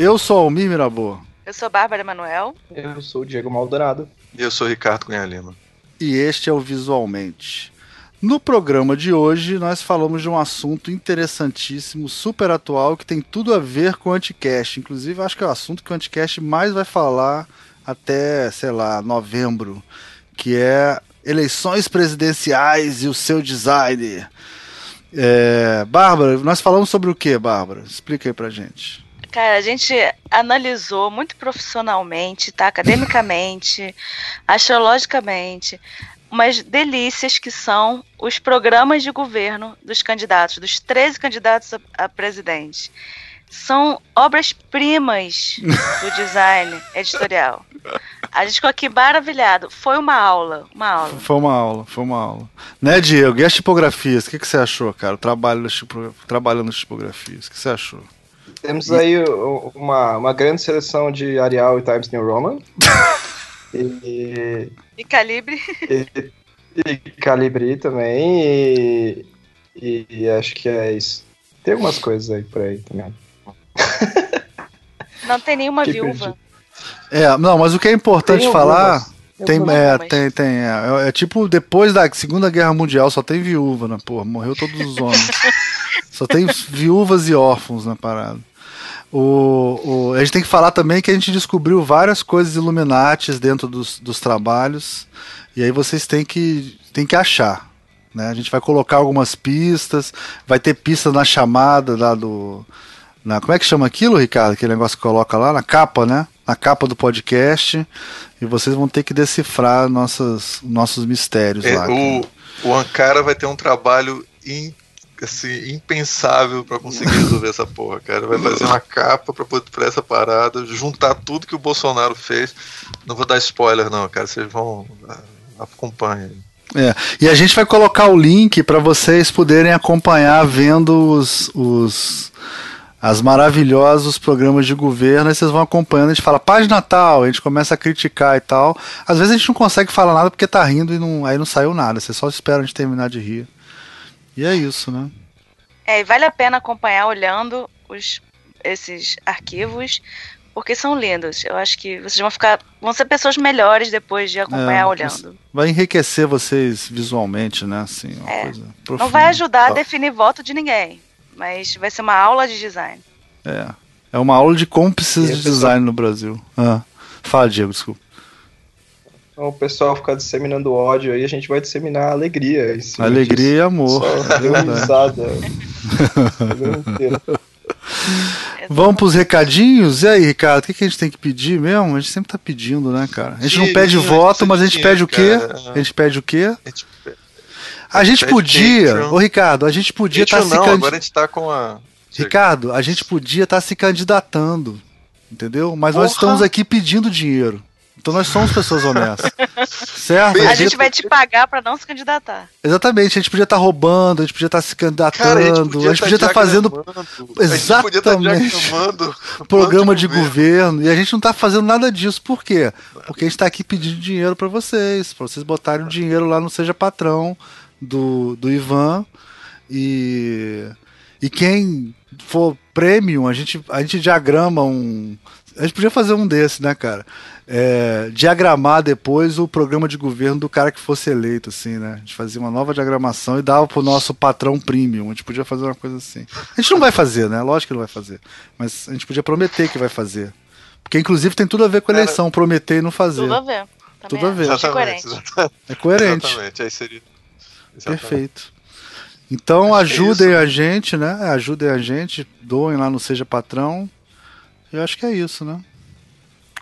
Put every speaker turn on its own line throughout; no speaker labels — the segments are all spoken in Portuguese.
Eu sou Almir Mirabô.
Eu sou Bárbara Manuel.
Eu sou o Diego Maldonado.
E eu sou o Ricardo Cunha Lima.
E este é o Visualmente. No programa de hoje, nós falamos de um assunto interessantíssimo, super atual, que tem tudo a ver com o Anticast. Inclusive, acho que é o assunto que o Anticast mais vai falar até, sei lá, novembro, que é eleições presidenciais e o seu design. É, Bárbara, nós falamos sobre o que, Bárbara? Explica aí pra gente.
Cara, a gente analisou muito profissionalmente, tá? Academicamente, astrologicamente, umas delícias que são os programas de governo dos candidatos, dos 13 candidatos a, a presidente. São obras-primas do design editorial. A gente ficou aqui maravilhado. Foi uma aula, uma aula.
Foi uma aula, foi uma aula. Né, Diego? E as tipografias? O que, que você achou, cara? O trabalho trabalhando nas tipografias. O que você achou?
Temos aí uma, uma grande seleção de Arial e Times New Roman.
E, e calibre.
E, e calibre também. E, e, e, acho que é isso. Tem algumas coisas aí por aí também.
Não tem nenhuma que viúva.
Perdi. É, não, mas o que é importante tem falar. Tem, é, tem, tem. É, é, tipo, depois da Segunda Guerra Mundial só tem viúva, né? Porra, morreu todos os homens. só tem viúvas e órfãos na parada. O, o, a gente tem que falar também que a gente descobriu várias coisas Illuminatis dentro dos, dos trabalhos. E aí vocês têm que, têm que achar. Né? A gente vai colocar algumas pistas, vai ter pista na chamada lá do. Na, como é que chama aquilo, Ricardo? Aquele negócio que coloca lá na capa, né? Na capa do podcast. E vocês vão ter que decifrar nossas, nossos mistérios é, lá.
O, o Ankara vai ter um trabalho in, assim, impensável para conseguir resolver essa porra, cara. Vai fazer uma capa pra, pra essa parada, juntar tudo que o Bolsonaro fez. Não vou dar spoiler, não, cara. Vocês vão. Acompanhem.
É, e a gente vai colocar o link para vocês poderem acompanhar vendo os, os as maravilhosos programas de governo, e vocês vão acompanhando, a gente fala página tal, a gente começa a criticar e tal. Às vezes a gente não consegue falar nada porque tá rindo e não, aí não saiu nada, você só espera a gente terminar de rir. E é isso, né?
É, e vale a pena acompanhar olhando os, esses arquivos, porque são lindos. Eu acho que vocês vão ficar. vão ser pessoas melhores depois de acompanhar é, olhando.
Vai enriquecer vocês visualmente, né? Assim,
é. Não vai ajudar a definir voto de ninguém, mas vai ser uma aula de design.
É. É uma aula de cúmplices de design no Brasil. Ah. Fala, Diego, desculpa.
Então, o pessoal ficar disseminando ódio aí, a gente vai disseminar alegria.
alegria disso. e amor. Só Vamos pros recadinhos? E aí, Ricardo, o que, que a gente tem que pedir mesmo? A gente sempre tá pedindo, né, cara? A gente não pede voto, mas a gente pede o quê? A gente pede o quê? A gente podia, ô Ricardo, a gente podia estar tá se
candidatando. Agora a gente tá com a.
Ricardo, a gente podia estar tá se candidatando, entendeu? Mas Porra. nós estamos aqui pedindo dinheiro. Então nós somos pessoas honestas. certo?
A gente vai te pagar para não se candidatar.
Exatamente, a gente podia estar tá roubando, a gente podia estar tá se candidatando, Cara, a gente podia estar tá, tá fazendo. Exatamente. programa de governo. governo. E a gente não está fazendo nada disso. Por quê? Porque a gente está aqui pedindo dinheiro para vocês, para vocês botarem o dinheiro lá no Seja Patrão do, do Ivan. E, e quem for premium, a gente, a gente diagrama um. A gente podia fazer um desse, né, cara? É, diagramar depois o programa de governo do cara que fosse eleito, assim, né? A gente fazia uma nova diagramação e dava pro nosso patrão premium. A gente podia fazer uma coisa assim. A gente não vai fazer, né? Lógico que não vai fazer. Mas a gente podia prometer que vai fazer. Porque, inclusive, tem tudo a ver com a eleição, prometer e não fazer.
Tudo a ver.
Também tudo a ver.
Exatamente, é coerente.
Exatamente. É coerente.
Exatamente, aí seria.
Exatamente. Perfeito. Então é ajudem é a gente, né? Ajudem a gente, doem lá no Seja Patrão. Eu acho que é isso, né?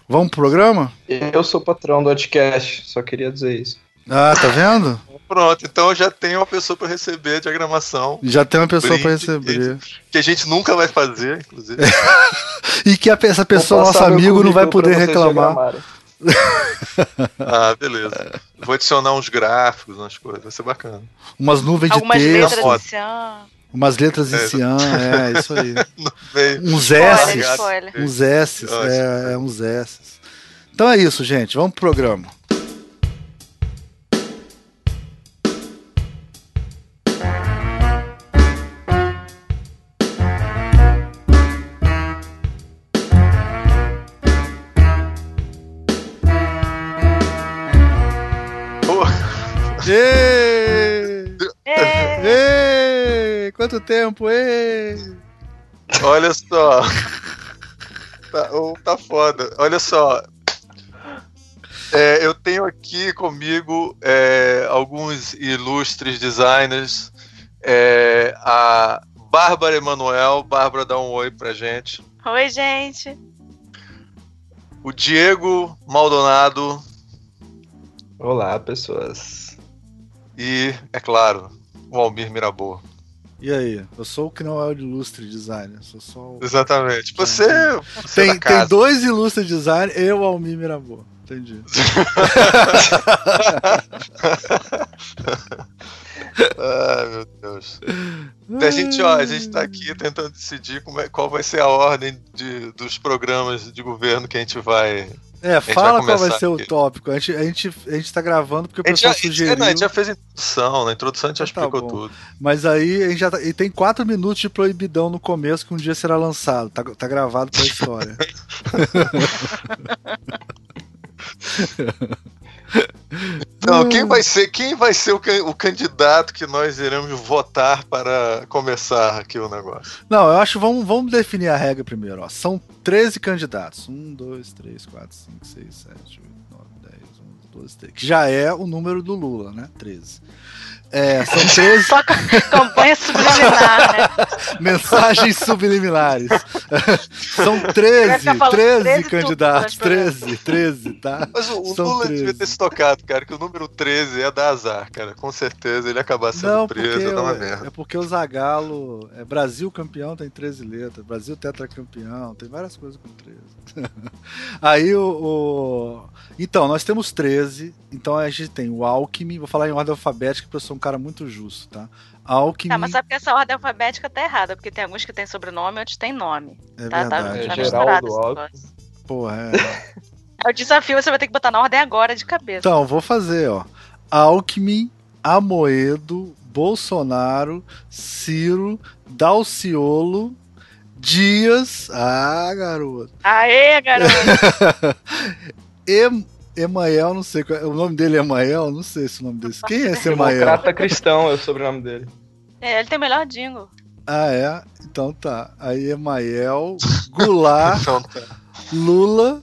Vamos pro programa?
Eu sou patrão do podcast, só queria dizer isso.
Ah, tá vendo?
Pronto, então já tem uma pessoa para receber a diagramação.
Já tem uma pessoa para receber.
Que a gente nunca vai fazer, inclusive.
e que a, essa pessoa, nosso amigo, não vai poder reclamar.
ah, beleza. Vou adicionar uns gráficos, umas coisas, vai ser bacana.
Umas nuvens
Algumas
de
texto. Letras de
Umas letras em é, cian, é, isso aí. uns S. Uns S, é, é, uns S. Então é isso, gente. Vamos pro programa. Quanto tempo? Ê!
Olha só. Tá, tá foda. Olha só. É, eu tenho aqui comigo é, alguns ilustres designers. É, a Bárbara Emanuel. Bárbara, dá um oi pra gente.
Oi, gente.
O Diego Maldonado.
Olá, pessoas.
E, é claro, o Almir Mirabô.
E aí? Eu sou o que não é o ilustre designer. Sou só o...
Exatamente. Você,
você tem, tem dois ilustres designers e o Almir Mirabô. Entendi.
Ai, meu Deus. A gente, ó, a gente tá aqui tentando decidir é, qual vai ser a ordem de, dos programas de governo que a gente vai
é, fala vai qual vai ser aqui. o tópico. A gente, a, gente, a gente tá gravando porque o pessoal já, sugeriu. Não,
a gente já fez a introdução, na introdução a gente já então tá explicou tudo.
Mas aí a gente já tá, e tem quatro minutos de proibidão no começo que um dia será lançado. Tá, tá gravado pra história.
Não, quem vai ser, quem vai ser o, o, candidato que nós iremos votar para começar aqui o negócio?
Não, eu acho vamos, vamos definir a regra primeiro. Ó. São 13 candidatos. 1, 2, 3, 4, 5, 6, 7, 8, 9, 10, 11, 12, 13. Que já é o número do Lula, né? 13. É, são 13.
Só campanha subliminar, né?
Mensagens subliminares. são 13, 13, 13 candidatos. 13, 13, tá?
Mas o, o Lula 13. devia ter se tocado, cara, que o número 13 é da azar, cara. Com certeza ele ia acabar sendo Não, preso, é uma merda.
É porque o Zagalo é Brasil campeão, tem 13 letras. Brasil tetracampeão, tem várias coisas com 13. Aí o, o. Então, nós temos 13. Então a gente tem o Alckmin, vou falar em ordem alfabética, porque eu sou um cara muito justo, tá? Alckmin.
Tá, mas sabe que essa ordem alfabética tá errada, porque tem alguns que tem sobrenome e outros tem nome.
É
tá,
tá verdade.
Tá, tá Geraldo Alckmin.
Porra, é.
é o desafio, você vai ter que botar na ordem agora de cabeça.
Então, vou fazer, ó. Alckmin, Amoedo, Bolsonaro, Ciro, Dalciolo, Dias. Ah, garoto.
Aê, garoto.
e Emael, não sei. O nome dele é Emael? Não sei se o nome desse. Quem é esse Emael?
Democrata cristão é o sobrenome dele.
É, ele tem o melhor jingle.
Ah, é? Então tá. Aí Emael, Goulart, então tá. Lula,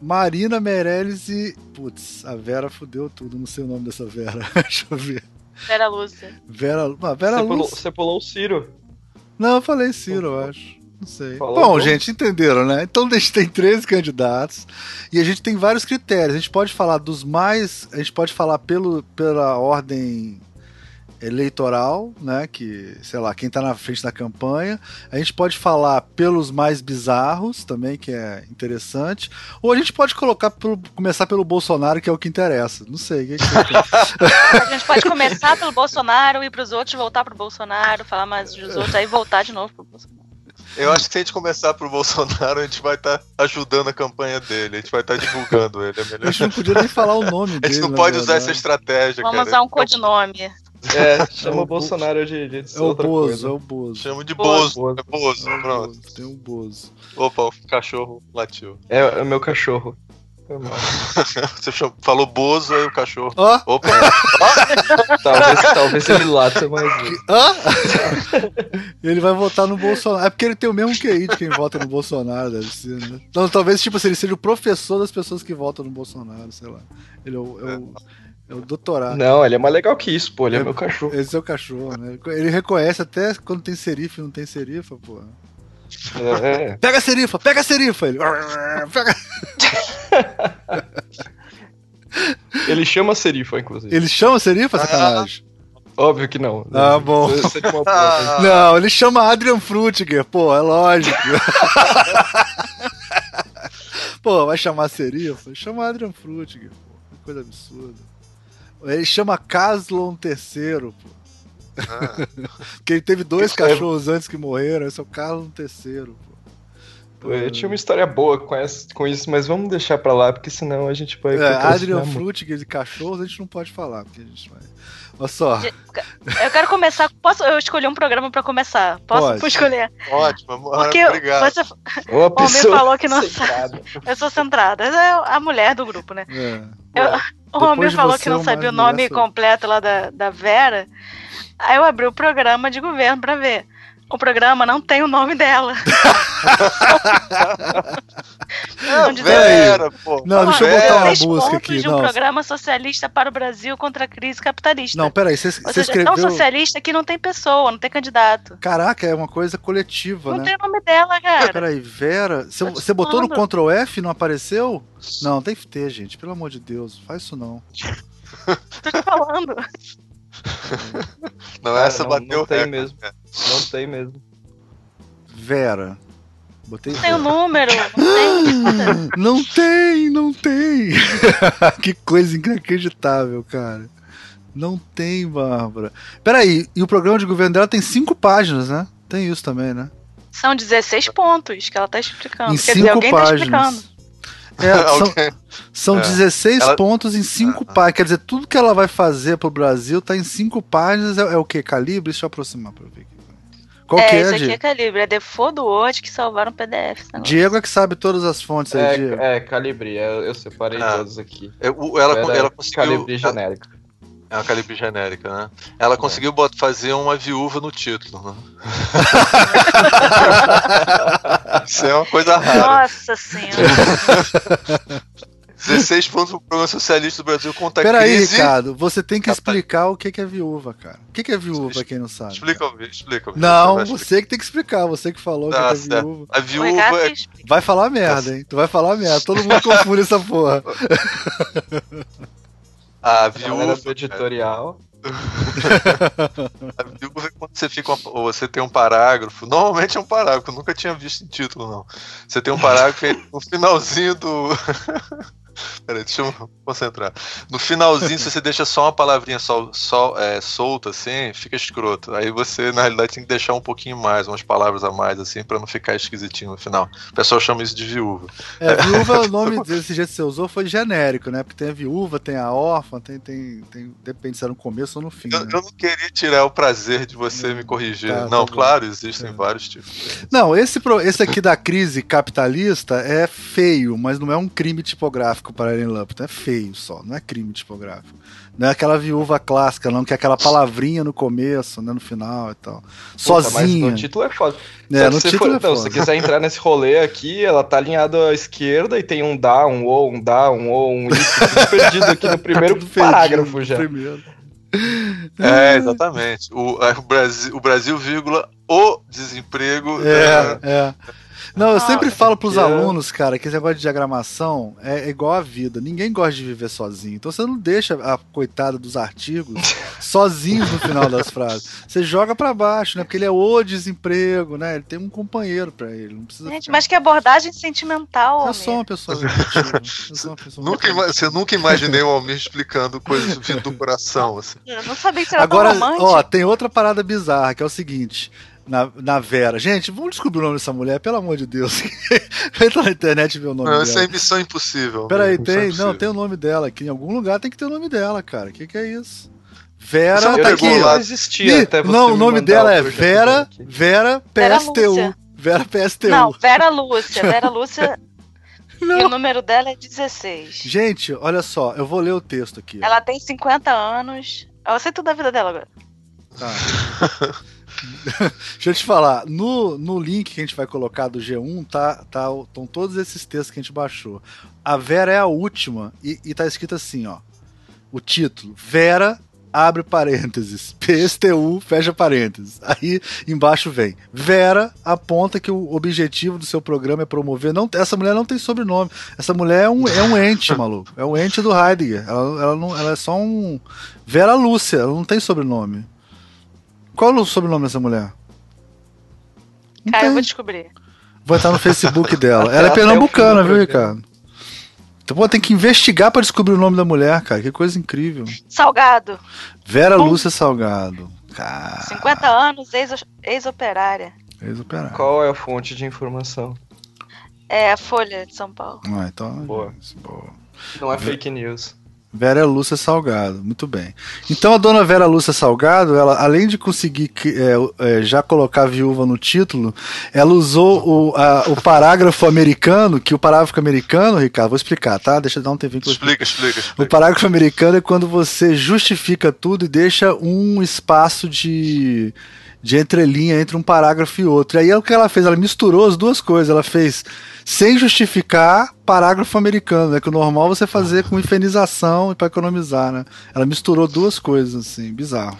Marina Meirelles e. Putz, a Vera fudeu tudo. Não sei o nome dessa Vera. Deixa eu ver.
Vera Lúcia.
Vera, ah, Vera
você,
Lúcia.
Pulou, você pulou o Ciro.
Não, eu falei Ciro, eu acho. Não sei. Falou bom, bom, gente, entenderam, né? Então a gente tem 13 candidatos e a gente tem vários critérios. A gente pode falar dos mais. A gente pode falar pelo, pela ordem eleitoral, né? Que, sei lá, quem tá na frente da campanha. A gente pode falar pelos mais bizarros também, que é interessante. Ou a gente pode colocar pelo, começar pelo Bolsonaro, que é o que interessa. Não sei. Que
que a gente pode começar pelo Bolsonaro, ir pros outros, voltar pro Bolsonaro, falar mais dos outros, aí voltar de novo pro Bolsonaro.
Eu acho que se a gente começar pro Bolsonaro, a gente vai estar tá ajudando a campanha dele, a gente vai estar tá divulgando ele. É melhor.
A gente não podia nem falar o nome dele.
A gente não pode usar essa estratégia.
Vamos cara. usar um codinome.
É, chama é o Bolsonaro de, de,
é o outra Bozo, coisa. É o Bozo.
Chama de Bozo. Bozo. É Bozo,
é
pronto.
Bozo. Tem um Bozo.
Opa, o cachorro latiu.
É, é o meu cachorro.
Você falou Bozo aí o cachorro.
Oh?
Opa!
talvez, talvez ele lata mais
Ele vai votar no Bolsonaro. É porque ele tem o mesmo QI de quem vota no Bolsonaro, deve ser, né? Então, talvez, tipo assim, ele seja o professor das pessoas que votam no Bolsonaro, sei lá. Ele é o, é o, é o doutorado.
Não, ele é mais legal que isso, pô. Ele é, é meu cachorro.
Esse é o cachorro, né? Ele reconhece até quando tem serifa e não tem serifa, pô. É. Pega a serifa, pega a serifa! Ele, pega...
Ele chama serifa, inclusive.
Ele chama serifa, sacanagem?
Óbvio que não.
Ah, bom. não, ele chama Adrian Frutiger, pô, é lógico. pô, vai chamar serifa? Chama Adrian Frutiger, pô. Que coisa absurda. Ele chama Caslon III, pô. Ah. Porque ele teve dois cachorros antes que morreram, esse é o Carlos III, pô.
Eu tinha uma história boa com, essa, com isso, mas vamos deixar pra lá, porque senão a gente vai.
É, Adrian Frutiger de cachorros a gente não pode falar, porque a gente vai. Olha só.
Eu quero começar. Posso eu escolher um programa pra começar? Posso pode. escolher?
Ótimo,
porque
obrigado.
Você, o homem falou que não sabe. Eu sou centrada. É a mulher do grupo, né? É. Eu, O Romil falou que não sabia o nome completo lá da, da Vera. Aí eu abri o programa de governo pra ver. O programa não tem o nome dela.
não, Vera, pô. Não, deixa eu botar uma música aqui.
de um não. programa socialista para o Brasil contra a crise capitalista.
Não, peraí, você escreveu...
Não socialista que não tem pessoa, não tem candidato.
Caraca, é uma coisa coletiva,
não
né?
Não tem o nome dela, cara.
Peraí, Vera, você botou no Ctrl F e não apareceu? Não, tem que ter, gente, pelo amor de Deus, faz isso não.
Tô te falando.
não, essa não, bateu
não tem mesmo. Não tem mesmo.
Vera.
Botei... Não tem o número, não
tem. não tem, não tem. que coisa inacreditável, cara. Não tem, Bárbara. Peraí, e o programa de governo dela tem cinco páginas, né? Tem isso também, né?
São 16 pontos que ela tá explicando.
Em Quer cinco dizer, alguém páginas. tá explicando. É, são, são é. 16 ela... pontos em 5 ah, páginas. Quer dizer, tudo que ela vai fazer pro Brasil tá em 5 páginas. É, é, o que? Calibre? Deixa eu aproximar pra ver aqui.
Qual é, que é, isso aqui é Calibre. É default do Word que salvaram o PDF.
Diego é que sabe todas as fontes aí,
é,
Diego.
É, Calibre. Eu, eu separei ah. todos aqui.
Eu, ela, ela, ela conseguiu...
Calibre genérico.
É uma calibre genérica, né? Ela conseguiu é. fazer uma viúva no título, né? Isso é uma coisa rara.
Nossa senhora.
16 pontos pro programa socialista do Brasil contra
Pera
a crise.
aí, Ricardo, você tem que explicar o que é viúva, cara. O que é viúva, pra quem não sabe?
Explica, explica.
Não, você, você que tem que explicar, você que falou o que é viúva.
A viúva é...
Vai falar merda, hein? Tu vai falar merda, todo mundo confunde essa porra.
A viúva do editorial.
a viúva é quando você fica ou você tem um parágrafo. Normalmente é um parágrafo, eu nunca tinha visto em título, não. Você tem um parágrafo no finalzinho do. Peraí, deixa eu concentrar. No finalzinho, se você deixa só uma palavrinha sol, sol, é, solta, assim, fica escroto. Aí você, na realidade, tem que deixar um pouquinho mais, umas palavras a mais, assim, pra não ficar esquisitinho no final. O pessoal chama isso de viúva.
É, viúva, o nome desse jeito que você usou foi genérico, né? Porque tem a viúva, tem a órfã, tem. tem, tem depende se é no começo ou no fim.
Eu,
né?
eu não queria tirar o prazer de você me corrigir. Tá, não, tá claro, existem é. vários tipos.
Não, esse, esse aqui da crise capitalista é feio, mas não é um crime tipográfico tipográfico para Ellen Lupton. É feio só, não é crime tipográfico. Não é aquela viúva clássica, não, que é aquela palavrinha no começo, né, no final e tal. Sozinha.
Mas no título é foda. É, no título for, é foda. se você quiser entrar nesse rolê aqui, ela tá alinhada à esquerda e tem um dá, um ou, um dá, um ou, um isso, tudo perdido aqui no primeiro parágrafo já. Primeiro.
É, exatamente. O, o, Brasil, o Brasil, vírgula, o desemprego.
É, é. é. Não, eu sempre falo pros alunos, cara, que esse negócio de diagramação é igual a vida. Ninguém gosta de viver sozinho. Então você não deixa a coitada dos artigos sozinhos no final das frases. Você joga para baixo, né? Porque ele é o desemprego, né? Ele tem um companheiro para ele. Não precisa
Gente, mas que abordagem sentimental.
Eu sou uma pessoa eu
sou uma pessoa nunca Você nunca imaginei o Almir explicando coisas vindo do coração. Assim.
Eu não sabia que era
Agora, ó, tem outra parada bizarra, que é o seguinte na, na Vera. Gente, vamos descobrir o nome dessa mulher, pelo amor de Deus. Entra na internet e vê o nome não, dela.
Isso é missão impossível.
Peraí, tem. Impossível. Não, tem o nome dela aqui. Em algum lugar tem que ter o nome dela, cara. O que, que é isso? Vera tá aqui.
Lá. Existia,
até não, o nome dela é Vera, Vera PSTU. Vera PSTU.
Não, Vera Lúcia. Vera Lúcia. Não. E o número dela é 16.
Gente, olha só, eu vou ler o texto aqui.
Ela tem 50 anos. Eu sei tudo da vida dela agora.
Tá. Deixa eu te falar, no, no link que a gente vai colocar do G1, tá, tá, estão todos esses textos que a gente baixou. A Vera é a última e, e tá escrito assim, ó. O título, Vera abre parênteses, PSTU, fecha parênteses. Aí embaixo vem. Vera aponta que o objetivo do seu programa é promover. Não, essa mulher não tem sobrenome. Essa mulher é um, é um ente, maluco. É um ente do Heidegger. Ela, ela, não, ela é só um. Vera Lúcia, ela não tem sobrenome. Qual o sobrenome dessa mulher?
Não Cara, tem. eu vou descobrir.
Vai estar no Facebook dela. Ela é pernambucana, viu, Ricardo? Então, pô, tem que investigar para descobrir o nome da mulher, cara. Que coisa incrível.
Salgado.
Vera Bom. Lúcia Salgado. Cara.
50 anos, ex-operária.
Ex-operária.
Qual é a fonte de informação?
É a Folha de São Paulo.
Ah, então.
Boa.
boa.
Não é fake news.
Vera Lúcia Salgado, muito bem. Então a dona Vera Lúcia Salgado, ela, além de conseguir é, é, já colocar viúva no título, ela usou o, a, o parágrafo americano, que o parágrafo americano, Ricardo, vou explicar, tá? Deixa eu dar um tempinho.
Explica, explica, explica.
O parágrafo americano é quando você justifica tudo e deixa um espaço de de entrelinha entre um parágrafo e outro. E aí o que ela fez? Ela misturou as duas coisas. Ela fez sem justificar parágrafo americano, né? Que o normal você fazer com infenização e para economizar, né? Ela misturou duas coisas assim, bizarro.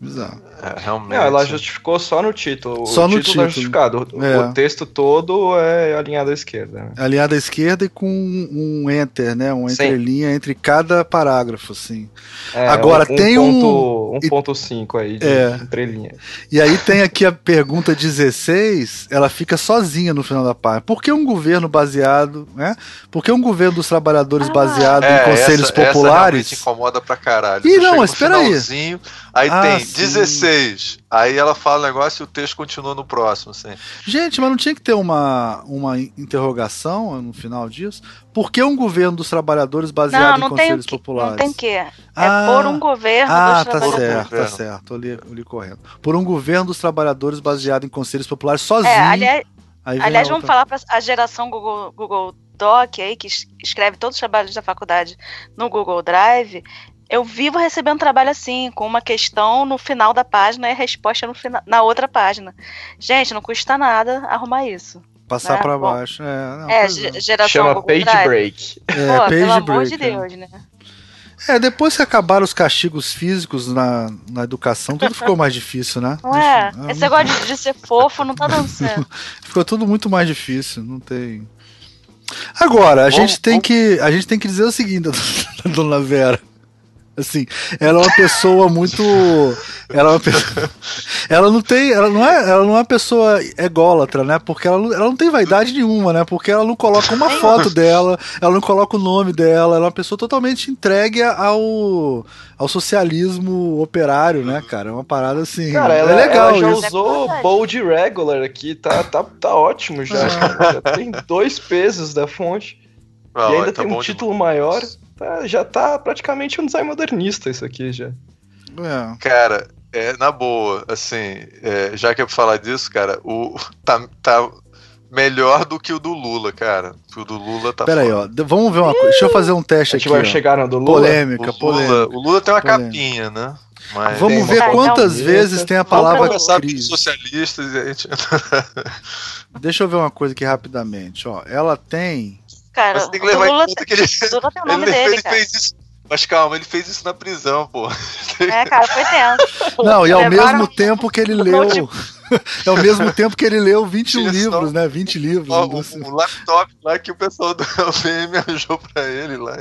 Bizarro.
É, realmente. Não, ela justificou só no título.
Só
o
no
título,
título.
Tá justificado. O, é. o, texto todo é alinhado à esquerda. Né?
Alinhado à esquerda e com um enter, né? Um entrelinha entre cada parágrafo, assim.
É, Agora um, tem ponto, um. 1.5 aí de é. entrelinha.
E aí tem aqui a pergunta 16, ela fica sozinha no final da página. Por que um governo baseado, né? Por que um governo dos trabalhadores ah, baseado em é, conselhos essa, populares? Essa
incomoda pra caralho.
Ih, não, espera aí.
Aí ah, tem sim. 16. Aí ela fala o negócio e o texto continua no próximo, assim.
Gente, mas não tinha que ter uma, uma interrogação no final disso? Por que um governo dos trabalhos baseado não, não em conselhos
que,
populares?
Não tem que. É ah, por um governo
ah,
dos
tá trabalhadores. Certo, tá certo, eu li, eu li correndo. Por um governo dos trabalhadores baseado em conselhos populares sozinho. É,
aliás, aliás vamos falar para a geração Google, Google Doc aí, que escreve todos os trabalhos da faculdade no Google Drive, eu vivo recebendo trabalho assim, com uma questão no final da página e a resposta no final, na outra página. Gente, não custa nada arrumar isso.
Passar né? para baixo. É, não,
é, é. geração
Chama Google page Drive. break.
É, Pô, page
pelo
break,
amor de Deus, é. né?
É, depois que acabaram os castigos físicos na, na educação, tudo ficou mais difícil, né?
Não é? é Esse negócio de, de ser fofo não tá dando certo.
ficou tudo muito mais difícil, não tem. Agora, a, bom, gente, tem que, a gente tem que dizer o seguinte, dona Vera. Assim, ela é uma pessoa muito. Ela é uma pessoa, Ela não tem. Ela não é, ela não é uma pessoa ególatra, né? Porque ela, ela não tem vaidade nenhuma, né? Porque ela não coloca uma foto dela, ela não coloca o nome dela, ela é uma pessoa totalmente entregue ao, ao socialismo operário, né, cara? É uma parada assim.
Cara, ela, é legal. Ela já isso. usou bold regular aqui, tá, tá, tá ótimo já. já tem dois pesos da fonte. Ah, e ainda tá tem um título demais. maior. Tá, já tá praticamente um design modernista isso aqui já.
É. Cara, é, na boa, assim, é, já que é pra falar disso, cara, o tá, tá melhor do que o do Lula, cara. O do Lula tá
Pera aí, ó. Vamos ver uma coisa. Deixa eu fazer um teste aqui. A gente
vai ó. chegar no do Lula.
Polêmica,
o
polêmica.
Lula, o Lula tem uma polêmica. capinha, né?
Mas Vamos ver quantas vezes tem a palavra
crise. socialistas e a gente...
Deixa eu ver uma coisa aqui rapidamente, ó. Ela tem
cara. Mas tem que levar Lula, em conta que ele,
Lula tem o nome ele, dele, ele fez isso. Mas calma, ele fez isso na prisão, pô.
É, cara, foi tenso.
Não, e ao Levaram mesmo tempo que ele leu. é ao mesmo tempo que ele leu 21 livros, né? 20 livros. Ó,
o, assim. o, laptop lá que o pessoal do LPM arranjou pra ele lá.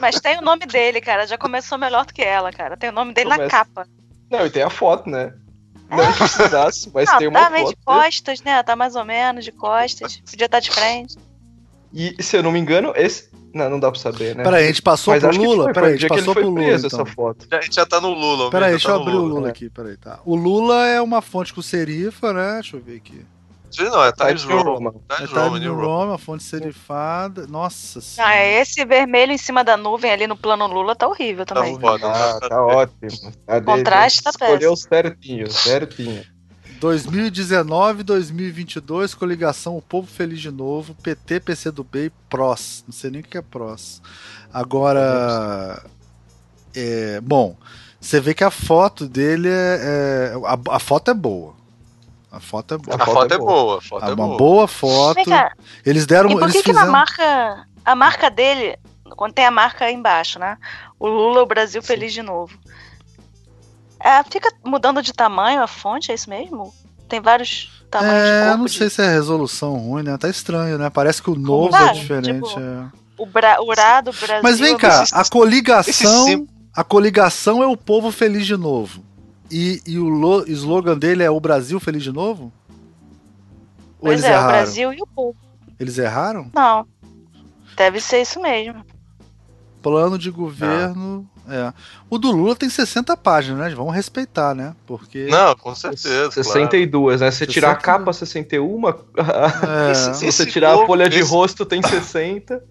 Mas tem o nome dele, cara. Já começou melhor do que ela, cara. Tem o nome dele Começa... na capa.
Não, e tem a foto, né? Não precisasse, mas não, tem uma
tá
foto. Tá
meio de costas, né? Tá mais ou menos de costas. Podia estar de frente.
E, se eu não me engano, esse. Não, não dá pra saber, né?
Peraí, a gente passou Mas pro Lula? Peraí, a gente passou pro Lula. Então.
Essa foto. A gente já tá no Lula.
Peraí, deixa tá eu abrir Lula, o Lula né? aqui. Peraí, tá. O Lula é uma fonte com serifa, né? Deixa eu ver aqui.
Não, é Times Roman.
Times é Times Roman, uma fonte serifada. Nossa
senhora. Ah, esse vermelho em cima da nuvem ali no plano Lula tá horrível tá também.
Tá, ah, tá ótimo.
O contraste tá péssimo.
Escolheu certinho, certinho.
2019, 2022, coligação O Povo Feliz de Novo, PT, PCdoB e PROS. Não sei nem o que é PROS. Agora, é, bom, você vê que a foto dele é, é a, a, foto é boa. A foto é boa.
A, foto, é boa. A
foto é uma boa foto. Eles deram.
E por
que,
eles
que
fizeram... na marca, a marca dele, quando tem a marca aí embaixo, né? O Lula, o Brasil Sim. feliz de novo. É, fica mudando de tamanho a fonte, é isso mesmo? Tem vários tamanhos
é,
de
corpo. Eu não sei
de...
se é resolução ruim, né? Tá estranho, né? Parece que o novo é diferente. Tipo, é.
O, bra... o Urá do Brasil.
Mas vem cá, a coligação. A coligação é o povo feliz de novo. E, e o lo... slogan dele é o Brasil feliz de novo?
Ou pois eles é, erraram? o Brasil e o povo.
Eles erraram?
Não. Deve ser isso mesmo.
Plano de governo. É. O do Lula tem 60 páginas, né? Vamos respeitar, né? Porque.
Não, com certeza.
62, claro. né? Se tirar a capa, 61. É. Se você tirar a folha de rosto, tem 60.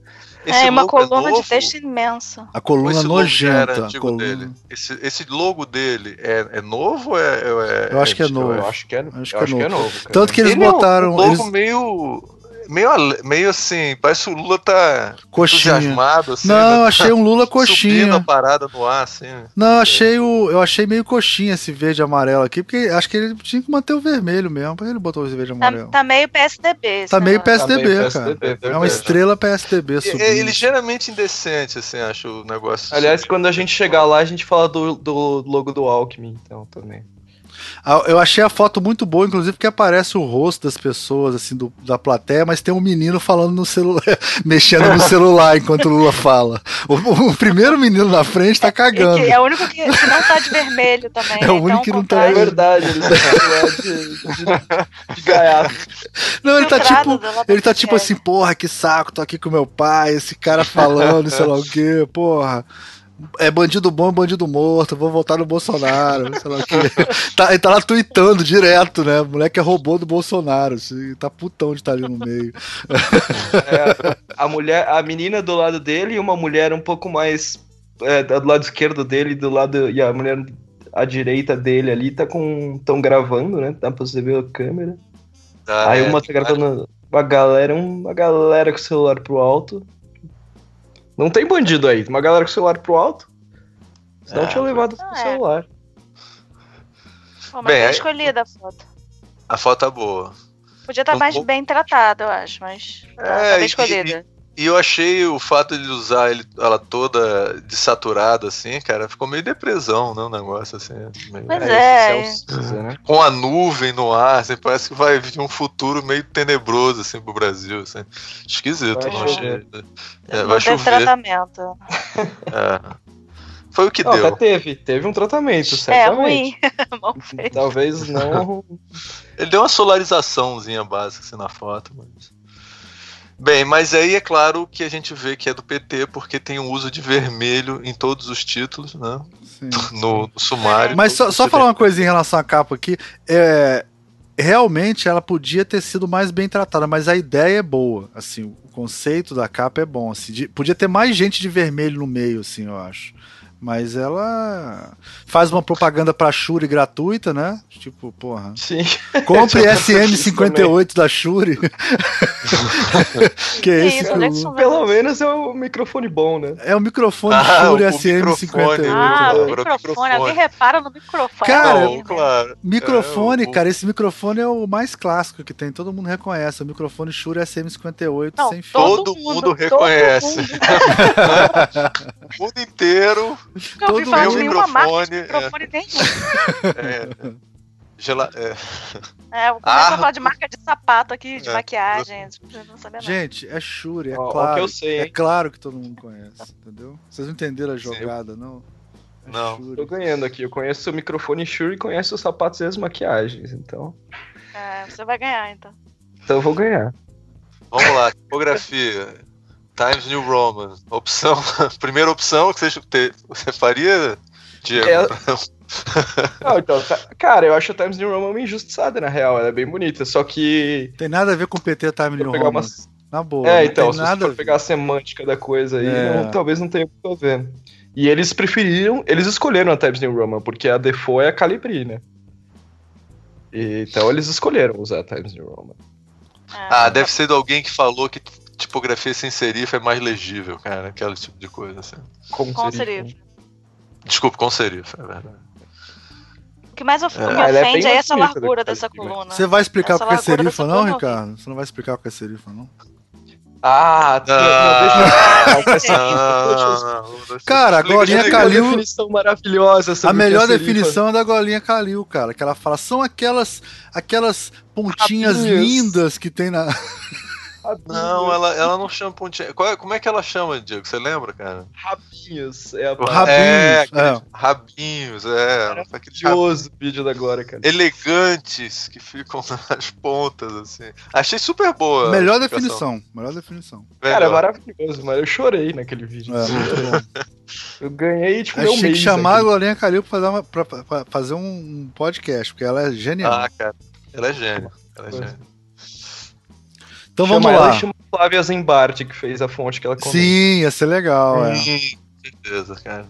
Esse é, uma é coluna é de texto imensa.
A coluna nojenta. A coluna...
Dele. Esse, esse logo dele é, é novo ou é,
é, Eu acho que é novo.
Eu acho que é, acho que é, novo. novo
Tanto que eles Ele botaram. É um
logo
eles...
meio meio, meio assim, parece que o Lula tá
coxinha.
entusiasmado, assim.
Não, né? achei um Lula coxinha.
a parada no ar, assim.
Não, achei o, eu achei meio coxinha esse verde e amarelo aqui, porque acho que ele tinha que manter o vermelho mesmo, porque ele botou esse verde e tá, amarelo.
Tá, tá meio PSDB.
Tá meio PSDB, tá meio cara. PSDB, é uma estrela PSDB
subindo. É, é ligeiramente indecente, assim, acho o negócio.
Aliás, quando a gente chegar lá, a gente fala do, do logo do Alckmin, então, também.
Ah, eu achei a foto muito boa, inclusive, porque aparece o rosto das pessoas, assim, do, da plateia, mas tem um menino falando no celular, mexendo no celular enquanto o Lula fala. O, o, primeiro menino na frente tá cagando.
É, é o único que, que, não tá de vermelho também.
É o né? único então, que não tá.
É verdade, ele tá de, de, de gaiato.
Não, ele tá tipo. Ele tá tipo assim, porra, que saco, tô aqui com meu pai, esse cara falando, sei lá o quê, porra é bandido bom, bandido morto, vou voltar no Bolsonaro, sei lá o tá, Ele tá lá tweetando direto, né? O moleque é robô do Bolsonaro, assim, tá putão de estar tá ali no meio.
É, a mulher, a menina do lado dele e uma mulher um pouco mais é, do lado esquerdo dele, do lado e a mulher à direita dele ali tá com estão gravando, né? Dá pra você ver a câmera. Ah, Aí é, uma tá gravando uma galera, uma galera com o celular pro alto não tem bandido aí. Uma galera com o celular pro alto. Senão é, tinha levado o é. celular.
Pô, mas bem, é escolhida a foto.
A foto é boa.
Podia estar tá mais bem tratado, eu acho, mas tá, é, tá bem escolhida.
E, e eu achei o fato de usar ele, ela toda desaturada, assim, cara, ficou meio depressão, né? Um negócio assim. Meio...
Mas é. é.
Né? Com a nuvem no ar, assim, parece que vai vir um futuro meio tenebroso, assim, pro Brasil. Assim. Esquisito, vai não achei.
É, vai chover. tratamento.
É. Foi o que
não,
deu.
teve, teve um tratamento, é, certamente. É ruim. Talvez não.
Ele deu uma solarizaçãozinha básica assim na foto, mas. Bem, mas aí é claro que a gente vê que é do PT porque tem o uso de vermelho em todos os títulos, né? Sim, no, no, sumário.
Mas só, só falar uma coisa em relação à capa aqui. É, realmente ela podia ter sido mais bem tratada, mas a ideia é boa. Assim, o conceito da capa é bom. Assim, de, podia ter mais gente de vermelho no meio, assim, eu acho. Mas ela faz uma propaganda pra Shuri gratuita, né? Tipo, porra.
Sim.
Compre SM58 da Shuri. que é esse
que Pelo menos é um microfone bom, né?
É o microfone ah, Shure SM58.
Ah, o microfone. microfone. Alguém repara no microfone.
Cara, claro. microfone, é, cara, esse microfone é o mais clássico que tem. Todo mundo reconhece. O microfone Shure SM58
Não, sem fio. Todo, todo mundo, reconhece. Todo mundo. o mundo inteiro
Nunca ouvi falar de nenhuma marca de microfone é. nenhum. É.
Gela... É.
é, começar ah, a falar de marca de sapato aqui, de é, maquiagem. Não sabia
Gente, é Shure, é claro. que eu sei, é claro que todo mundo conhece, entendeu? Vocês não entenderam a jogada, Sim. não?
É não. Shure. Tô ganhando aqui. Eu conheço o microfone Shure e conheço os sapatos e as maquiagens, então.
É, você vai ganhar, então.
Então eu vou ganhar.
Vamos lá, tipografia. Times New Roman. Opção. Primeira opção que você, você faria, Diego? É...
Não, então, tá, cara, eu acho a Times New Roman injustiçada, na real. Ela é bem bonita, só que.
Tem nada a ver com o PT Times New Roman. Umas... Na boa.
É, então, se você for pegar a semântica da coisa aí, é. não, talvez não tenha o que ver. E eles preferiram, eles escolheram a Times New Roman, porque a default é a Calibri, né? E, então eles escolheram usar a Times New Roman.
Ah, deve ser de alguém que falou que tipografia sem serif é mais legível, cara. Aquele tipo de coisa, assim.
Com, com serif.
Desculpa, com serif, é verdade.
O que mais of é. me é ofende é, é essa largura dessa coluna.
Você vai explicar essa o que é serifa, não, Ricardo? Você não vai explicar o que é serifa, não?
Ah, não, deixa.
Cara, a Golinha Calil.
definição maravilhosa
A melhor definição é da Golinha Calil, cara. Que ela fala, são aquelas, aquelas pontinhas lindas que tem na.
Não, ela, ela não chama pontinha. Qual é, como é que ela chama, Diego? Você lembra, cara?
Rabinhos. É a
rabinhos. É,
é. Rabinhos, é.
Maravilhoso o vídeo da agora, cara.
Elegantes, que ficam nas pontas, assim. Achei super boa.
Melhor definição. Melhor definição.
Cara, é maravilhoso, mas eu chorei naquele vídeo. É, eu ganhei, tipo,
meu mês. que chamar aqui. a Glorinha Calil pra fazer, uma, pra, pra fazer um podcast, porque ela é genial.
Ah, cara. Ela é gênia. Ela é gênia.
Então chama vamos lá.
Chama Flávia Zembarte, que fez a fonte que ela
comentou. Sim, ia ser legal.
É. Sim, com certeza, cara.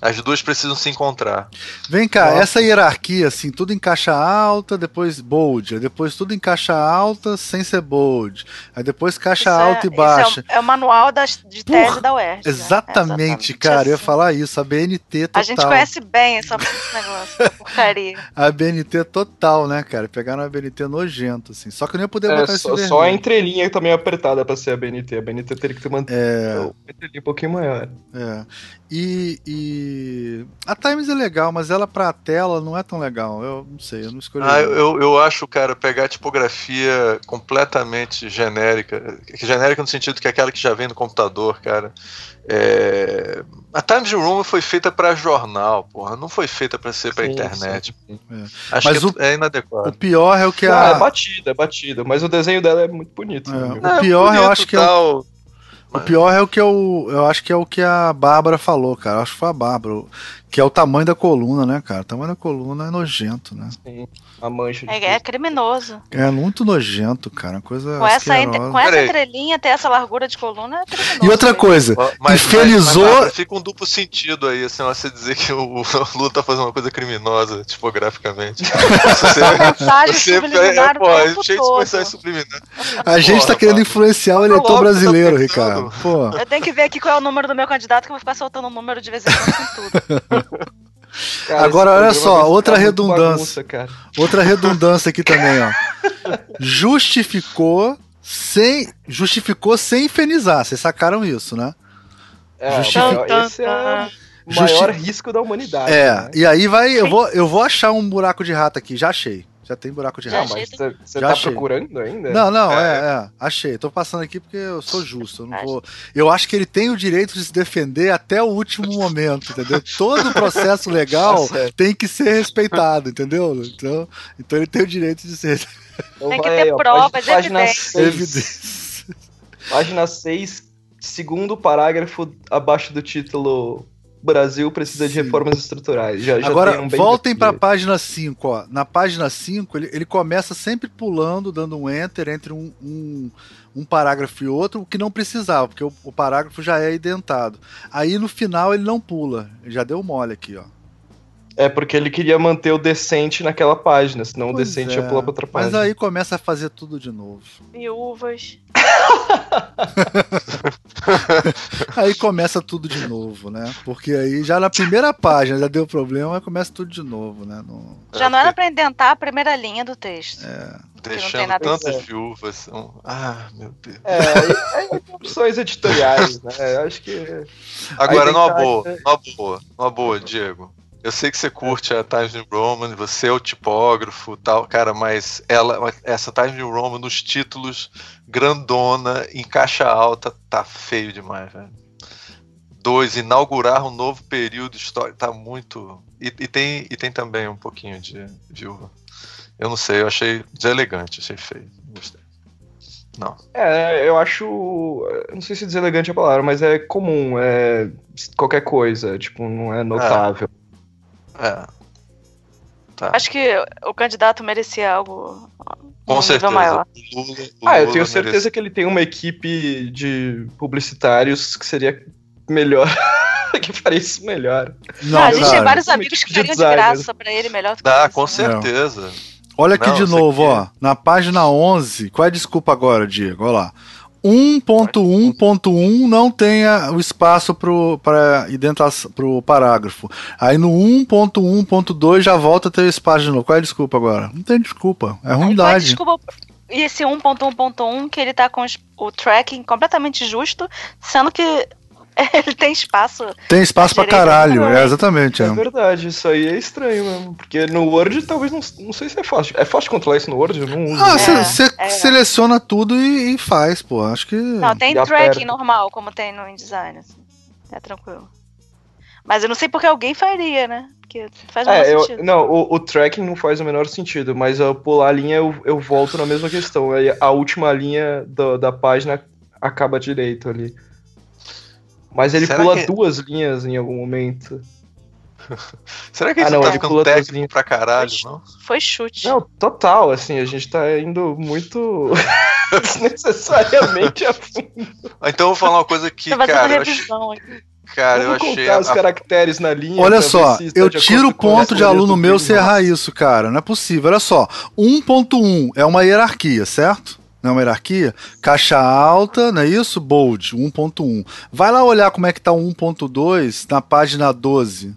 As duas precisam se encontrar.
Vem cá, Nossa. essa hierarquia, assim, tudo em caixa alta, depois bold, depois tudo em caixa alta sem ser bold, aí depois caixa isso é- alta é, e baixa.
É o, é, o, manual das, de tese Porra, da UERJ.
Exatamente, né? exatamente, cara, assim. eu ia falar isso, a BNT total.
A gente conhece bem esse negócio, essa porcaria.
A BNT total, né, cara, pegaram a BNT nojento, assim, só que eu nem ia poder é, botar
só, só a entrelinha também apertada pra ser a BNT, a BNT teria que ter uma é... entrelinha um pouquinho maior.
É, e, e, a Times é legal, mas ela pra tela não é tão legal. Eu não sei, eu não escolhi.
Ah, eu, eu acho, cara, pegar a tipografia completamente genérica, genérica no sentido que é aquela que já vem no computador, cara. É... A Times Room foi feita para jornal, porra, não foi feita para ser para internet.
Sim. É. Acho mas que o, é inadequado. O pior é o que
a. Ah, é batida, é batida, mas o desenho dela é muito bonito.
É, o pior eu acho que é. O... Pior é o que eu, eu acho que é o que a Bárbara falou, cara. Eu acho que foi a Bárbara. Que é o tamanho da coluna, né, cara? O tamanho da coluna é nojento, né? Sim,
a mancha.
É, é, criminoso.
É muito nojento, cara. Coisa
com essa, com essa entrelinha, ter essa largura de coluna é criminoso.
E outra coisa, mas, infelizou. Mas, mas,
fica um duplo sentido aí, assim, você dizer que o, o Lula tá fazendo uma coisa criminosa, tipograficamente. você,
você é, é, pô, cheio de mensagem
subliminar. A gente Porra, tá querendo influenciar o eleitor tá brasileiro, tá Ricardo. Pô.
Eu tenho que ver aqui qual é o número do meu candidato, que eu vou ficar soltando o número de vez em quando com tudo.
Cara, Agora, olha só, outra redundância. Bagunça, outra redundância aqui também, ó. Justificou sem. Justificou sem infernizar. Vocês sacaram isso, né?
É, Justific... esse é o maior Justi... risco da humanidade.
É, né? e aí vai. Eu vou, eu vou achar um buraco de rato aqui, já achei. Já tem buraco de rato.
mas você, tá achei. procurando ainda?
Não, não, é. é, é, Achei. Tô passando aqui porque eu sou justo. Eu, não vou... eu acho que ele tem o direito de se defender até o último momento, entendeu? Todo o processo legal tá tem que ser respeitado, entendeu? Então, então ele tem o direito de ser.
Então tem que ter provas, página evidências.
Página 6, segundo parágrafo abaixo do título Brasil precisa Sim. de reformas estruturais. Já, já
Agora, um voltem para a página 5. Ó. Na página 5, ele, ele começa sempre pulando, dando um enter entre um, um, um parágrafo e outro, o que não precisava, porque o, o, parágrafo já é identado. Aí no final ele não pula. Já deu mole aqui, ó.
É porque ele queria manter o decente naquela página, senão pois o decente é. ia pular pra outra página.
Mas aí começa a fazer tudo de novo.
Viúvas.
aí começa tudo de novo, né? Porque aí já na primeira página já deu problema, aí começa tudo de novo, né? No...
Já não era pra indentar a primeira linha do texto.
É.
Deixando tantas viúvas. Ah, meu Deus.
É, é, opções editoriais, né? Acho que.
Agora, numa boa, numa boa, numa boa, Diego. Eu sei que você curte a Times New Roman, você é o tipógrafo tal, cara, mas ela, essa Times New Roman nos títulos grandona, em caixa alta, tá feio demais, velho. Dois, inaugurar um novo período histórico, tá muito. E, e, tem, e tem também um pouquinho de viúva. Eu não sei, eu achei deselegante, achei feio. Não gostei. Não.
É, eu acho. Não sei se deselegante é a palavra, mas é comum. É qualquer coisa, tipo, não é notável. É.
É.
Tá. Acho que o candidato merecia algo.
Com um certeza.
Maior.
Lula, ah, eu tenho certeza merece. que ele tem uma equipe de publicitários que seria melhor. que faria isso melhor.
Não, ah, a gente tem vários amigos que fariam de, de graça pra ele melhor do que
Dá, com certeza. Não.
Olha aqui Não, de novo, ó. Na página 11. Qual é a desculpa agora, Diego? Olha lá. 1.1.1 não tenha o espaço para o parágrafo. Aí no 1.1.2 já volta a ter espaço de novo. Qual é a desculpa agora? Não tem desculpa. É ruindade. Desculpa.
E esse 1.1.1 que ele tá com o tracking completamente justo, sendo que Ele tem espaço.
Tem espaço pra caralho, é, exatamente.
É. é. verdade, isso aí é estranho mesmo. Porque no Word talvez não, não sei se é fácil. É fácil controlar isso no Word? Eu não uso.
Ah, você é, é. seleciona tudo e, e, faz, pô. Acho que.
Não, tem tracking normal, como tem no InDesign. Assim. É tranquilo. Mas eu não sei porque alguém faria, né? Porque faz o é,
eu, sentido. Não, o, o, tracking não faz o menor sentido, mas ao pular a linha eu, eu volto na mesma questão. Aí a última linha do, da página acaba direito ali. Mas ele Será pula que... duas linhas em algum momento.
Será que ah, não, tá ele pula técnico pra caralho, foi, não?
Foi chute.
Não, total, assim, a gente tá indo muito desnecessariamente a fundo.
Então eu vou falar uma coisa que, cara, eu achei... Cara, eu achei.
A... os caracteres na linha.
Olha só, eu tiro o ponto de aluno meu se errar isso, cara. Não é possível. Olha só, 1.1 é uma hierarquia, certo? Não é hierarquia? Caixa alta, não é isso? Bold, 1.1. Vai lá olhar como é que tá o 1.2 na página 12.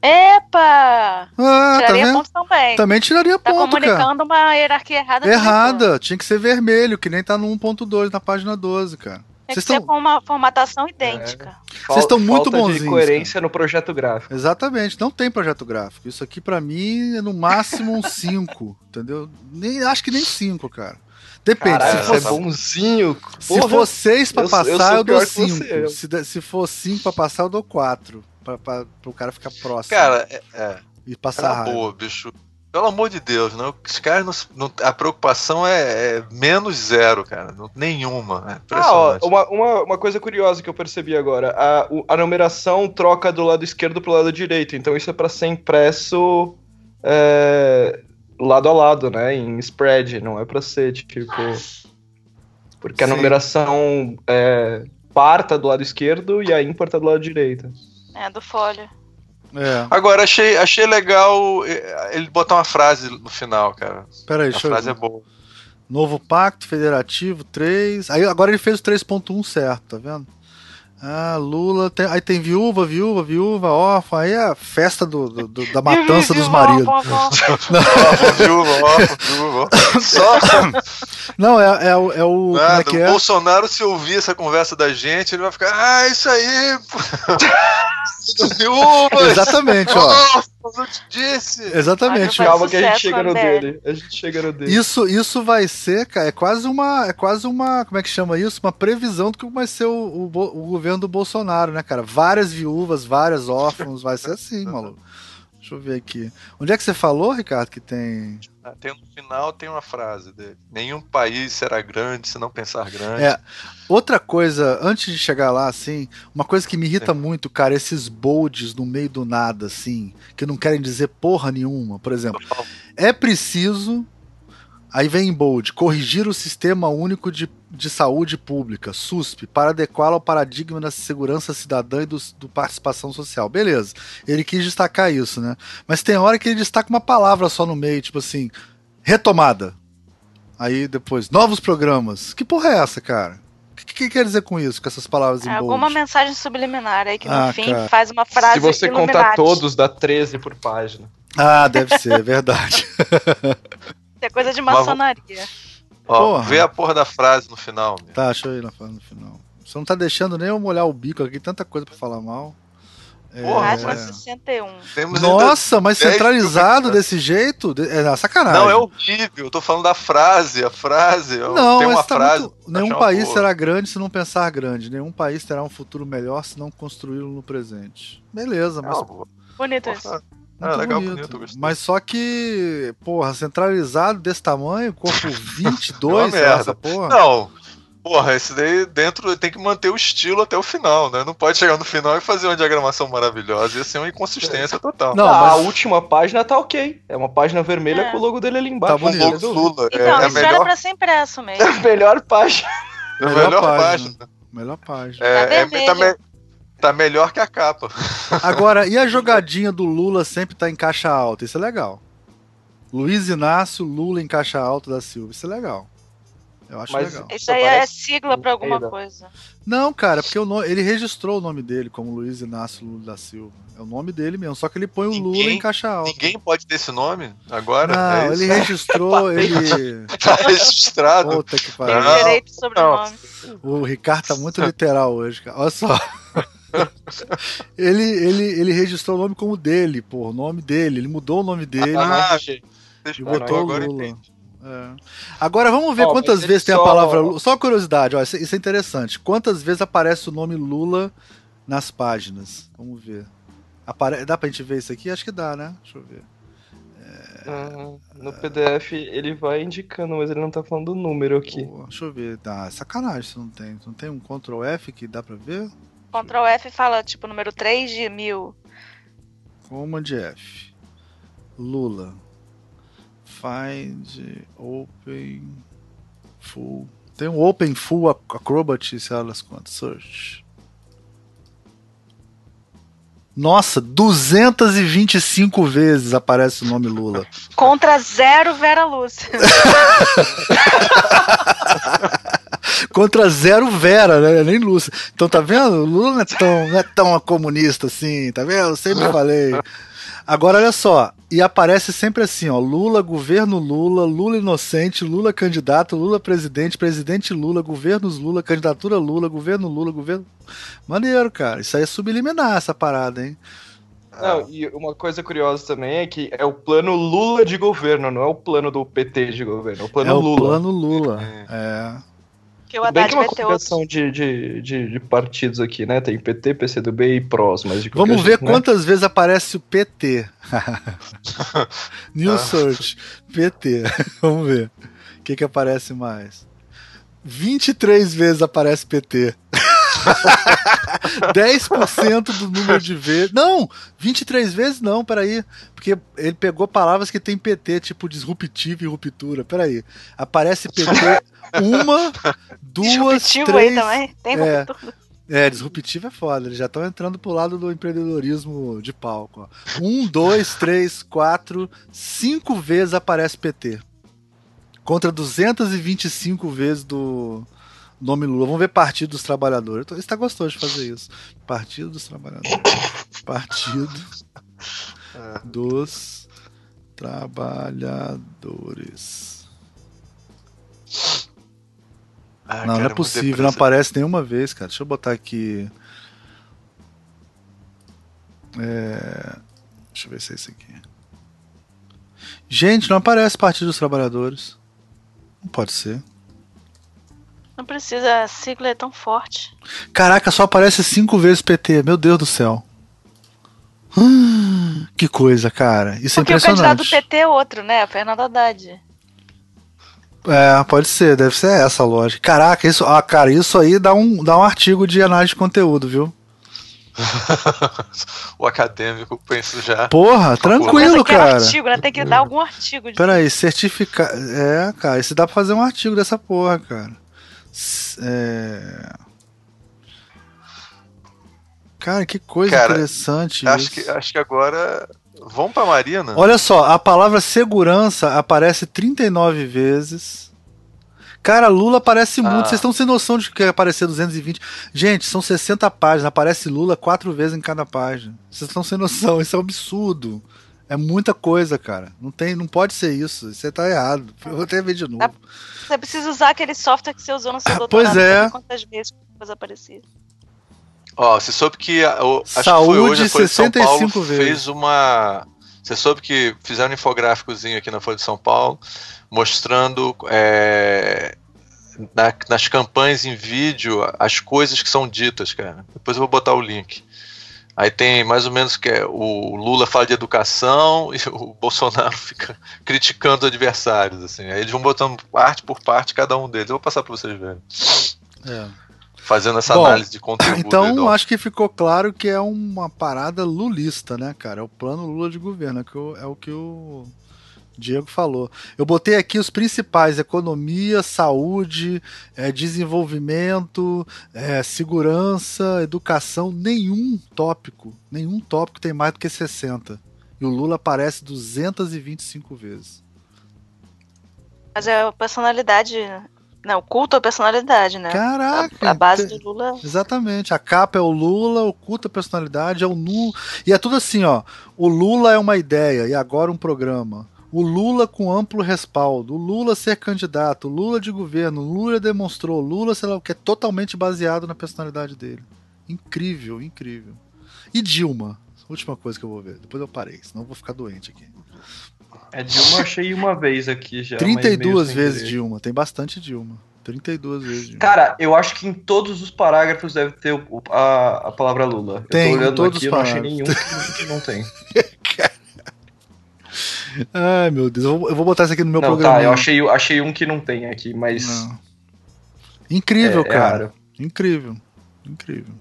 Epa! Ah, tá tiraria tá ponto também.
Também tiraria
tá
ponto,
cara. Tá comunicando uma hierarquia errada.
Errada. Tinha que ser vermelho, que nem tá no 1.2 na página 12, cara.
Tem Vocês que estão... com uma formatação idêntica.
É. Vocês estão muito bonzinhos.
de coerência cara. no projeto gráfico.
Exatamente, não tem projeto gráfico. Isso aqui para mim é no máximo um 5, entendeu? Nem, acho que nem 5, cara. Depende.
Caralho, se fosse, é bonzinho.
Se for 6 pra passar, eu, eu, dou 5. Se, se for 5 pra passar, eu dou 4. Pra, pra, pro cara ficar próximo.
Cara, é. é.
E passar
é boa, bicho. Pelo amor de Deus, né? Os caras não, não, a preocupação é, é, menos zero, cara. Não, nenhuma. É
ah, ó, uma, uma, uma, coisa curiosa que eu percebi agora. A, a numeração troca do lado esquerdo pro lado direito. Então isso é para ser impresso é, lado a lado, né? Em spread. Não é para ser tipo. Porque a Sim. numeração é, parta do lado esquerdo e a ímpar tá do lado direito.
É, do folha.
É. Agora, achei, achei legal eh, ele botar uma frase no final, cara.
Peraí,
A frase eu... é boa.
Novo Pacto Federativo 3. Aí agora ele fez o 3.1 certo, tá vendo? Ah, Lula. Tem, aí tem viúva, viúva, viúva, órfã. Aí é a festa do, do, do da matança dos maridos. viúva, órfã, viúva. Só. Não, é, é, o. É o
Nada, é que é? o Bolsonaro, se ouvir essa conversa da gente, ele vai ficar. Ah, isso aí.
viúvas. Exatamente, ó.
Eu te disse.
Exatamente.
Calma que a gente chega no dele. A gente chega no dele.
Isso, isso vai ser, cara, é quase uma. É quase uma. Como é que chama isso? Uma previsão do que vai ser o, o, o governo do Bolsonaro, né, cara? Várias viúvas, várias órfãos, vai ser assim, maluco. Deixa eu ver aqui. Onde é que você falou, Ricardo, que tem.
Ah, tem no final tem uma frase dele. Nenhum país será grande se não pensar grande.
É. Outra coisa, antes de chegar lá, assim, uma coisa que me irrita muito, cara, esses bolds no meio do nada, assim, que não querem dizer porra nenhuma. Por exemplo, é preciso Aí vem em bold, corrigir o Sistema Único de, de Saúde Pública, SUSP, para adequá-lo ao paradigma da segurança cidadã e do, do, participação social. Beleza, ele quis destacar isso, né? Mas tem hora que ele destaca uma palavra só no meio, tipo assim, retomada. Aí depois, novos programas. Que porra é essa, cara? O que, que, quer dizer com isso, com essas palavras em é,
Alguma mensagem subliminar aí que no ah, fim cara. faz uma frase. Se
você contar todos, dá 13 por página.
Ah, deve ser, é verdade.
é coisa de maçonaria.
Ó, vê a porra da frase no final.
Meu. Tá, deixa eu ir na frase no final. Você não tá deixando nem eu molhar o bico aqui, tanta coisa pra falar mal.
Porra, é... 61.
Temos Nossa, mas centralizado desse jeito? É sacanagem.
Não, é horrível. Eu tô falando da frase, a frase.
Não, tem uma tá frase. Muito... Nenhum país boa. será grande se não pensar grande. Nenhum país terá um futuro melhor se não construí-lo no presente. Beleza, mas.
Bonito isso.
Ah, legal, bonito. bonito Mas só que, porra, centralizado desse tamanho, corpo 22, é essa porra.
Não, porra, esse daí dentro tem que manter o estilo até o final, né? Não pode chegar no final e fazer uma diagramação maravilhosa. Ia ser uma inconsistência total.
Não, mas... a última página tá ok. É uma página vermelha é. com o logo dele ali embaixo. Tá
bonito. O logo do Lula.
Então, é, é isso melhor... era pra ser impresso mesmo. É
a melhor página.
É a melhor, melhor página. página. Melhor página.
É, tá, é, tá, me... tá melhor que a capa.
Agora, e a jogadinha do Lula sempre tá em caixa alta? Isso é legal. Luiz Inácio, Lula em caixa alta da Silva. Isso é legal. Eu acho Mas legal.
Isso aí é sigla para alguma coisa.
Não, cara, porque o ele registrou o nome dele como Luiz Inácio Lula da Silva. É o nome dele mesmo, só que ele põe o ninguém, Lula em caixa alta.
Ninguém pode ter esse nome agora?
Não, é ele registrou, ele.
tá registrado.
Puta que pariu.
Tem direito sobre o nome.
O Ricardo tá muito literal hoje, cara. Olha só. ele, ele, ele registrou o nome como dele, pô, o nome dele. Ele mudou o nome dele. Ah, e botou o Lula. É. Agora vamos ver oh, quantas vezes tem só... a palavra Lula. Só curiosidade, ó, isso é interessante. Quantas vezes aparece o nome Lula nas páginas? Vamos ver. Apare... Dá pra gente ver isso aqui? Acho que dá, né? Deixa eu ver.
É... Ah, no PDF ele vai indicando, mas ele não tá falando do número aqui.
Pô, deixa eu ver. Dá sacanagem se não tem. Não tem um Ctrl F que dá pra ver?
Ctrl F fala, tipo, número 3 de mil.
Command F. Lula. Find Open Full. Tem um Open Full Acrobat, sei lá das quantas. Search. Nossa, 225 vezes aparece o nome Lula.
Contra zero Vera Lúcia.
Contra zero Vera, né? Nem Lúcia. Então tá vendo? Lula não é tão, não é tão comunista assim, tá vendo? Eu sempre falei. Agora olha só, e aparece sempre assim, ó, Lula, governo Lula, Lula inocente, Lula candidato, Lula presidente, presidente Lula, governos Lula, candidatura Lula, governo Lula, governo. Maneiro, cara. Isso aí é subliminar essa parada, hein?
Não, e uma coisa curiosa também é que é o plano Lula de governo, não é o plano do PT de governo, é o plano é Lula.
É o plano Lula, é. é.
Que o Haddad Bem que é uma
combinação de, de, de, de, partidos aqui, né? Tem PT, PCdoB e PROS, mas
Vamos ver jeito, né? quantas né? vezes aparece o PT. New ah. Search, PT. Vamos ver. O que, que aparece mais? 23 vezes aparece PT. 10% do número de vezes. Não, 23 vezes não, peraí. Porque ele pegou palavras que tem PT, tipo disruptivo e ruptura. Peraí. Aparece PT uma, duas, três.
aí também. Tem é,
é, disruptivo é foda. Eles já estão entrando pro lado do empreendedorismo de palco. Ó. Um, dois, três, quatro, cinco vezes aparece PT. Contra 225 vezes do nome Lula. Vamos ver Partido dos Trabalhadores. Você está gostoso de fazer isso. Partido dos Trabalhadores. Partido dos Trabalhadores. Ah, não, cara, não é possível, não aparece nenhuma vez, cara. Deixa eu botar aqui. É... Deixa eu ver se é isso aqui. Gente, não aparece Partido dos Trabalhadores. Não pode ser.
Não precisa, a sigla é tão forte.
Caraca, só aparece cinco vezes PT, meu Deus do céu. Hum, que coisa, cara. Isso é Porque é impressionante. Porque o candidato do
PT é outro, né? Fernando Haddad.
É, pode ser, deve ser essa a lógica. Caraca, isso, ah, cara, isso aí dá um, dá um artigo de análise de conteúdo, viu?
o acadêmico pensa já.
Porra, tranquilo, cara.
Artigo, né? Tem que dar algum artigo. De...
Peraí, certificar. É, cara, isso dá pra fazer um artigo dessa porra, cara. É... Cara, que coisa cara, interessante.
Acho isso. que, acho que agora. Vamos pra Marina?
Olha só, a palavra segurança aparece 39 vezes. Cara, Lula aparece ah. muito. Vocês estão sem noção de que aparecer 220. Gente, são 60 páginas. Aparece Lula quatro vezes em cada página. Vocês estão sem noção. Isso é um absurdo. É muita coisa, cara. Não tem, não pode ser isso. Você tá errado. Eu vou até ver de novo.
Você precisa usar aquele software que você usou no seu ah,
doutorado. Pois é.
Quantas vezes coisa aparecia.
Ó, você soube que
o, acho Saúde, que foi hoje a Folha de São Paulo vezes.
fez uma. Você soube que fizeram um infográficozinho aqui na Folha de São Paulo mostrando é, na, nas campanhas em vídeo as coisas que são ditas, cara. Depois eu vou botar o link. Aí tem mais ou menos que é, o Lula fala de educação e o Bolsonaro fica criticando adversários, assim. Aí eles vão botando parte por parte cada um deles. Eu vou passar para vocês verem. É. Fazendo essa Bom, análise de conteúdo.
Então acho que ficou claro que é uma parada lulista, né, cara? É o plano Lula de governo, é, o, é o que o Diego falou. Eu botei aqui os principais: economia, saúde, é, desenvolvimento, é, segurança, educação. Nenhum tópico, nenhum tópico tem mais do que 60. E o Lula aparece 225 vezes.
Mas é a personalidade Não, culto à personalidade, né?
Caraca!
A, a base do Lula.
Exatamente. A capa é o Lula, o culto à personalidade é o Nu. E é tudo assim, ó. O Lula é uma ideia e agora um programa. O Lula com amplo respaldo, o Lula ser candidato, o Lula de governo, o Lula demonstrou, o Lula, sei lá o que, é totalmente baseado na personalidade dele. Incrível, incrível. E Dilma, última coisa que eu vou ver, depois eu parei, senão eu vou ficar doente aqui.
É, Dilma eu achei uma vez aqui já.
32 vezes Dilma, tem bastante Dilma. 32 vezes. Dilma.
Cara, eu acho que em todos os parágrafos deve ter o, a, a palavra Lula.
Tem,
eu tô
olhando todos
aqui,
os
eu não achei nenhum que não tem.
Ai, meu Deus, eu vou, eu vou botar isso aqui no meu não, programa.
Tá, eu achei, achei um que não tem aqui, mas.
Não. Incrível, é, é cara. É Incrível. Incrível.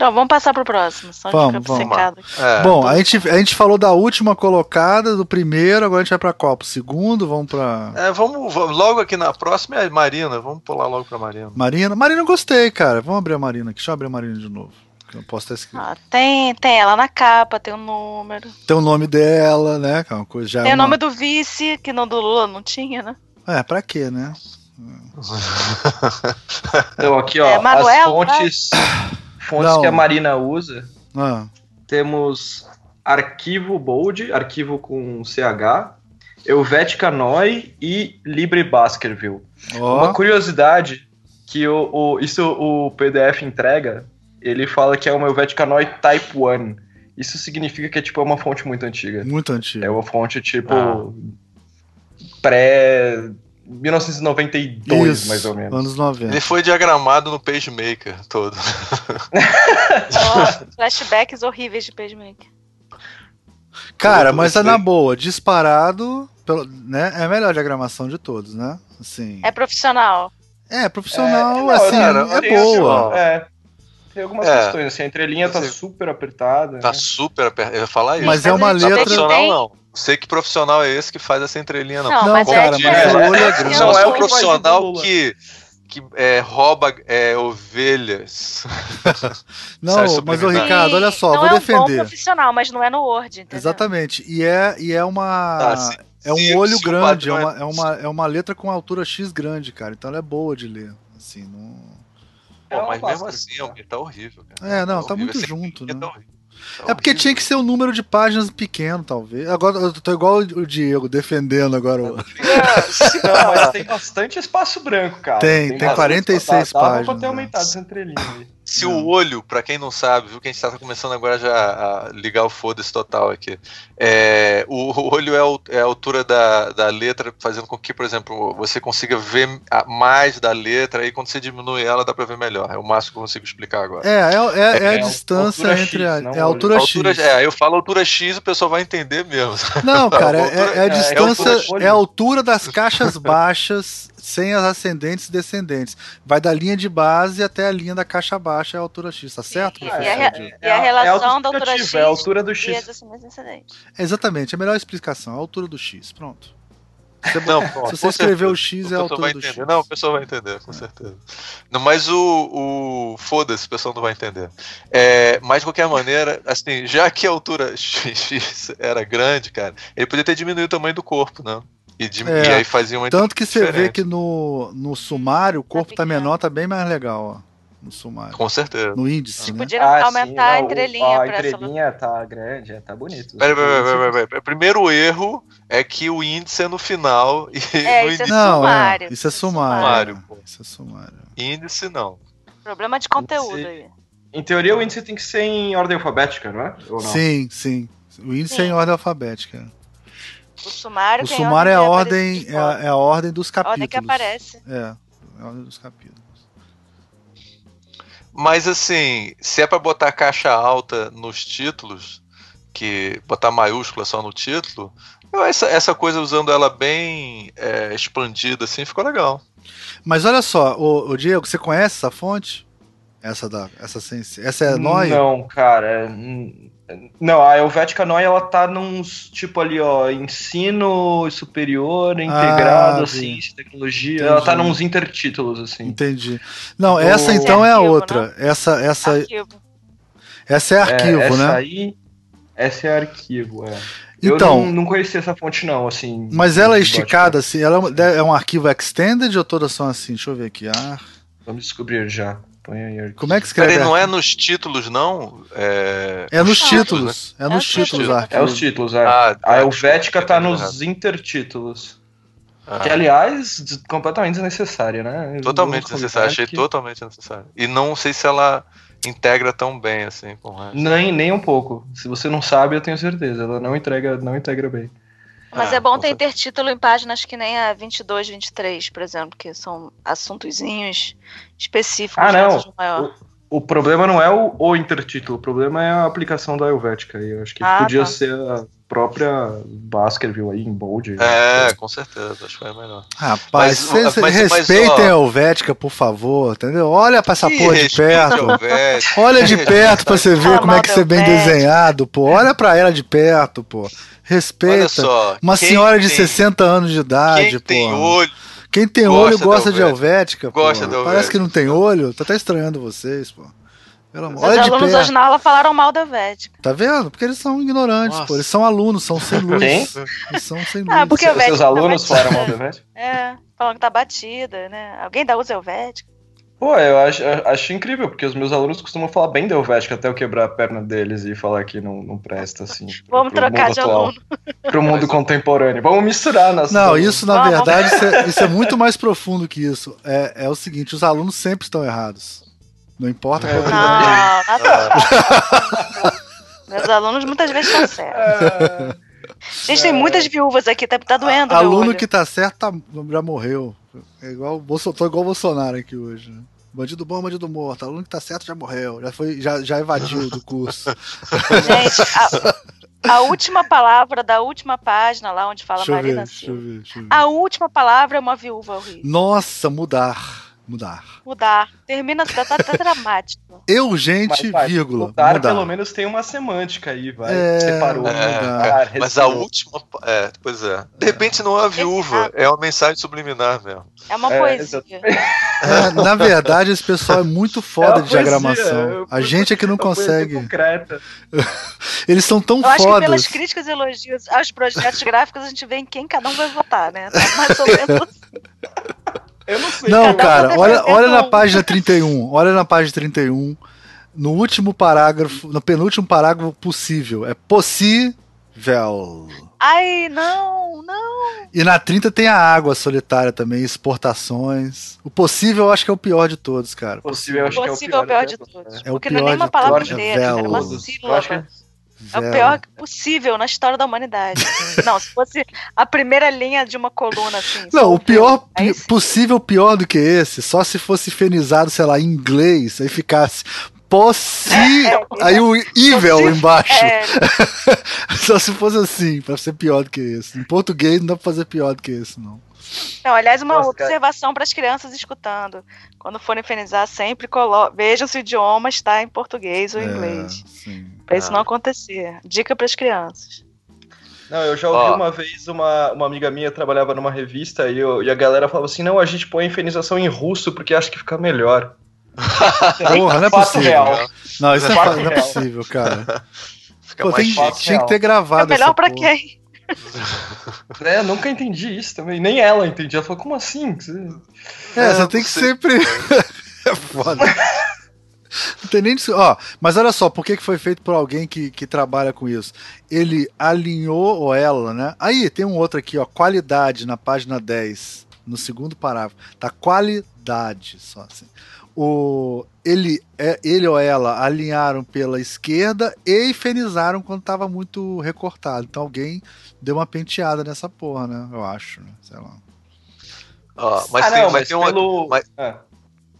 Não, vamos passar pro próximo. Só vamos, vamos.
É, Bom, a gente, a gente falou da última colocada, do primeiro, agora a gente vai pra qual? Pro segundo? Vamos pra.
É, vamos, vamos logo aqui na próxima é a Marina. Vamos pular logo pra Marina.
Marina? Marina eu gostei, cara. Vamos abrir a Marina aqui. Deixa eu abrir a Marina de novo. Eu posso estar escrito.
Ah, tem, tem ela na capa, tem o um número.
Tem o nome dela, né? Que é uma coisa já.
Tem
é
o nome do vice, que não do Lula não tinha, né?
É, pra quê, né?
Então, aqui, ó, é, Manuel, as fontes, fontes que a Marina usa. Ah. Temos arquivo bold, arquivo com CH, Helvetica Noi e Libre Baskerville. Oh. Uma curiosidade que o, o, isso o PDF entrega ele fala que é uma Helvetica Noi Type 1. Isso significa que é tipo é uma fonte muito antiga.
Muito antiga.
É uma fonte tipo ah. pré 1992, Isso, mais ou menos.
Anos 90.
Ele foi diagramado no PageMaker todo.
oh, flashbacks horríveis de PageMaker.
Cara, mas é na boa, disparado, pelo, né? É a melhor diagramação de todos, né? Assim.
É profissional.
É, profissional, é, não, assim, cara, é boa.
É. Tem algumas é, questões, assim, a entrelinha tá super apertada.
Tá né? super apertada, eu ia falar isso.
Mas é uma letra...
Profissional não. Sei que profissional é esse que faz essa entrelinha, não.
Não, não mas
cara,
é,
mas é, o olho é grande.
Não é o profissional que que é, rouba é, ovelhas.
não, mas o Ricardo, olha só,
não
vou
é
defender.
Um bom profissional, mas não é no Word, entendeu?
Exatamente. E é, e é uma. Ah, sim, é um sim, olho sim, grande, é uma, é, uma, é uma letra com altura X grande, cara. Então ela é boa de ler. Assim, não.
Pô, é mas mesmo assim, é tá horrível, cara.
É, não,
tá,
tá muito junto, né? Tá horrível. Tá é porque tinha que ser um número de páginas pequeno, talvez. Agora eu tô igual o Diego, defendendo agora. O...
É, não, mas tem bastante espaço branco, cara.
Tem, tem, tem 46 dá, páginas. Dá pra
ter aumentado essa entrelinha aí.
Se não. o olho, para quem não sabe, viu que a gente tá começando agora já a ligar o foda-se total aqui. É, o, o olho é, o, é, a altura da, da letra, fazendo com que, por exemplo, você consiga ver mais da letra, e quando você diminui ela, dá para ver melhor. É o máximo que eu consigo explicar agora.
É, é, é, é a é distância entre X, a, é a altura,
altura
X.
É, eu falo altura X o pessoal vai entender mesmo.
Não, cara, é, é, a distância, é a altura das caixas baixas sem as ascendentes e descendentes. Vai da linha de base até a linha da caixa baixa, é a altura X, tá certo?
E, e, a, e a, é relação é da altura X
é a altura do X.
É exatamente, a melhor explicação, a altura do X, pronto. Você, não, se você escrever o X, é a altura do X.
Não, o pessoal vai entender, com certeza. Não, mas o. o Foda-se, o pessoal não vai entender. É, mas, de qualquer maneira, assim, já que a altura X era grande, cara, ele podia ter diminuído o tamanho do corpo, né? E, de, é, e aí fazia uma
Tanto que você vê que no, no sumário o corpo tá, tá menor, tá bem mais legal, ó. No sumário.
Com certeza.
No índice. Né?
Podia ah, aumentar sim, a entrelinha.
A entrelinha tá grande, é, tá bonito.
Pera, pera, pera, pera, pera. Primeiro erro é que o índice é no final e
é,
no
isso
índice.
É sumário.
É, isso é sumário. sumário pô. Isso é sumário.
Índice não.
Problema de conteúdo índice, aí.
Em teoria, o índice tem que ser em ordem alfabética, não é? Ou não?
Sim, sim. O índice sim. é em ordem alfabética.
O sumário,
o sumário é, a ordem, é, a, é a ordem dos capítulos. A ordem
que aparece.
É, é a ordem dos capítulos.
Mas assim, se é para botar caixa alta nos títulos, que botar maiúscula só no título, essa, essa coisa usando ela bem é, expandida assim ficou legal.
Mas olha só, o, o Diego, você conhece essa fonte? Essa da essa essa é Noia?
Não, cara, não, a Helvética Noi, ela tá nos, tipo ali, ó, ensino superior, integrado, ah, ciência, tecnologia, Entendi. ela tá nos intertítulos, assim.
Entendi. Não, essa então é, arquivo, a outra. Né? Essa, essa... Arquivo. Essa é arquivo,
é, essa
né?
Aí, essa é arquivo, é. Então, eu não, não conhecia essa fonte, não, assim.
Mas ela é esticada, assim, ela é um arquivo extended ou todas são assim? Deixa eu ver aqui. Ah.
Vamos descobrir já. Põe
aí. Como é que escreve?
Peraí, não é nos títulos, não?
É, é nos títulos. Né? É nos é títulos,
títulos. É os títulos, é. Ah, tá, a Helvética tá nos intertítulos. Ah. Que, aliás, completamente desnecessária, né?
Totalmente desnecessária, achei que... totalmente necessário. E não sei se ela integra tão bem assim com o
resto. Nem, nem um pouco. Se você não sabe, eu tenho certeza. Ela não integra, não integra bem.
Mas ah, é bom ter intertítulo em páginas que nem a 22, 23, por exemplo, que são assuntozinhos específicos.
Ah, não. O, o, problema não é o, o, intertítulo, o problema é a aplicação da Helvética. Eu acho que ah, podia tá. ser a própria Baskerville aí em bold.
É, com certeza, acho que foi melhor.
Rapaz, vocês respeitem a Helvética, por favor, entendeu? Olha pra essa porra de perto. Olha de perto pra você ver como é que você é bem desenhado, pô. Olha pra ela de perto, pô. Respeita. Só, uma senhora de tem, 60 anos de idade, quem pô. Tem olho. Quem tem gosta olho gosta de Helvética, gosta pô. Parece que não tem olho, tá até estranhando vocês, pô.
Pelo amor. Os alunos hoje na aula falaram mal da Helvética.
Tá vendo? Porque eles são ignorantes, Nossa. pô. Eles são alunos, são sem luz. Quem? Eles são sem
ah, luz. Ah, porque Os seus alunos tá falaram mal da Helvética?
É, falando que tá batida, né? Alguém da usa Helvética?
Pô, eu acho, acho incrível, porque os meus alunos costumam falar bem da Helvética até eu quebrar a perna deles e falar que não, não presta, assim.
Vamos pro trocar de atual, aluno.
Pro mundo contemporâneo. Vamos misturar nas.
Não, isso na verdade isso é, isso é, muito mais profundo que isso. É, é o seguinte: os alunos sempre estão errados. Não importa
é. qual Não, nada. Meus alunos muitas vezes estão certos. É. Gente, tem muitas viúvas aqui, tá, tá doendo.
Aluno que tá certo tá, já morreu. É igual, tô igual o Bolsonaro aqui hoje. Né? Bandido bom, bandido morto. Aluno que tá certo já morreu. Já, foi, já, já evadiu do curso.
Gente, a, a, última palavra da última página, lá onde fala deixa Marina ver, deixa ver. A última palavra é uma viúva horrível.
Nossa, mudar. Mudar.
Mudar. Termina, tá, tá, tá dramático.
Urgente, mas, vírgula.
Mudar, mudar, pelo menos tem uma semântica aí, vai. É, Separou. É,
mudar, mas a última. É, pois é. De repente não é a viúva, é uma mensagem subliminar mesmo.
É uma é, poesia.
É, na verdade, esse pessoal é muito foda é de poesia, diagramação. A gente é que não consegue. Eles são tão fodas. Acho que
pelas críticas e elogios aos projetos gráficos, a gente vê em quem cada um vai votar, né? Tá mais ou menos.
Eu não sei. Não, cara, olha, olha na página 31. Olha na página 31. No último parágrafo, no penúltimo parágrafo possível. É possível.
Ai, não, não.
E na 30 tem a água solitária também, exportações. O possível eu acho que é o pior de todos, cara.
Possível eu acho possível que é o pior, é o pior de todos.
É porque não é nem uma palavra inteira, é uma sílaba. É o pior possível na história da humanidade. não, se fosse a primeira linha de uma coluna, assim.
Não, o pior pi possível pior do que esse, só se fosse fenizado, sei lá, em inglês, aí ficasse possi. É, é, aí o evil embaixo. É. Só se fosse assim, pra ser pior do que esse. Em português não dá pra fazer pior do que esse, não.
Não, aliás, uma Nossa, observação para as crianças escutando. Quando forem infernizar, sempre vejam se o idioma está em português ou em é, Para isso ah. não acontecer. Dica para as crianças.
Não, eu já ouvi oh. uma vez uma, uma amiga minha trabalhava numa revista e, eu, e a galera falava assim: não, a gente põe a infinização em russo porque acha que fica melhor.
Porra, não é possível. Real. Não, isso é, não é possível, cara. Pô, tem, tinha que ter gravado.
É melhor para quem?
É, eu nunca entendi isso também. Nem ela entendia. Ela falou, como assim?
É, é você tem que sempre. é foda. Não tem nem. Ó, mas olha só, por que, que foi feito por alguém que, que trabalha com isso? Ele alinhou, ou ela, né? Aí, tem um outro aqui, ó. Qualidade na página 10, no segundo parágrafo. Tá qualidade, só assim o, ele, é, ele ou ela alinharam pela esquerda e infenizaram quando estava muito recortado. Então alguém deu uma penteada nessa porra, né? Eu acho, né? Sei lá.
Ah, mas, ah, tem, não, mas, mas tem pelo... uma. Mas... É.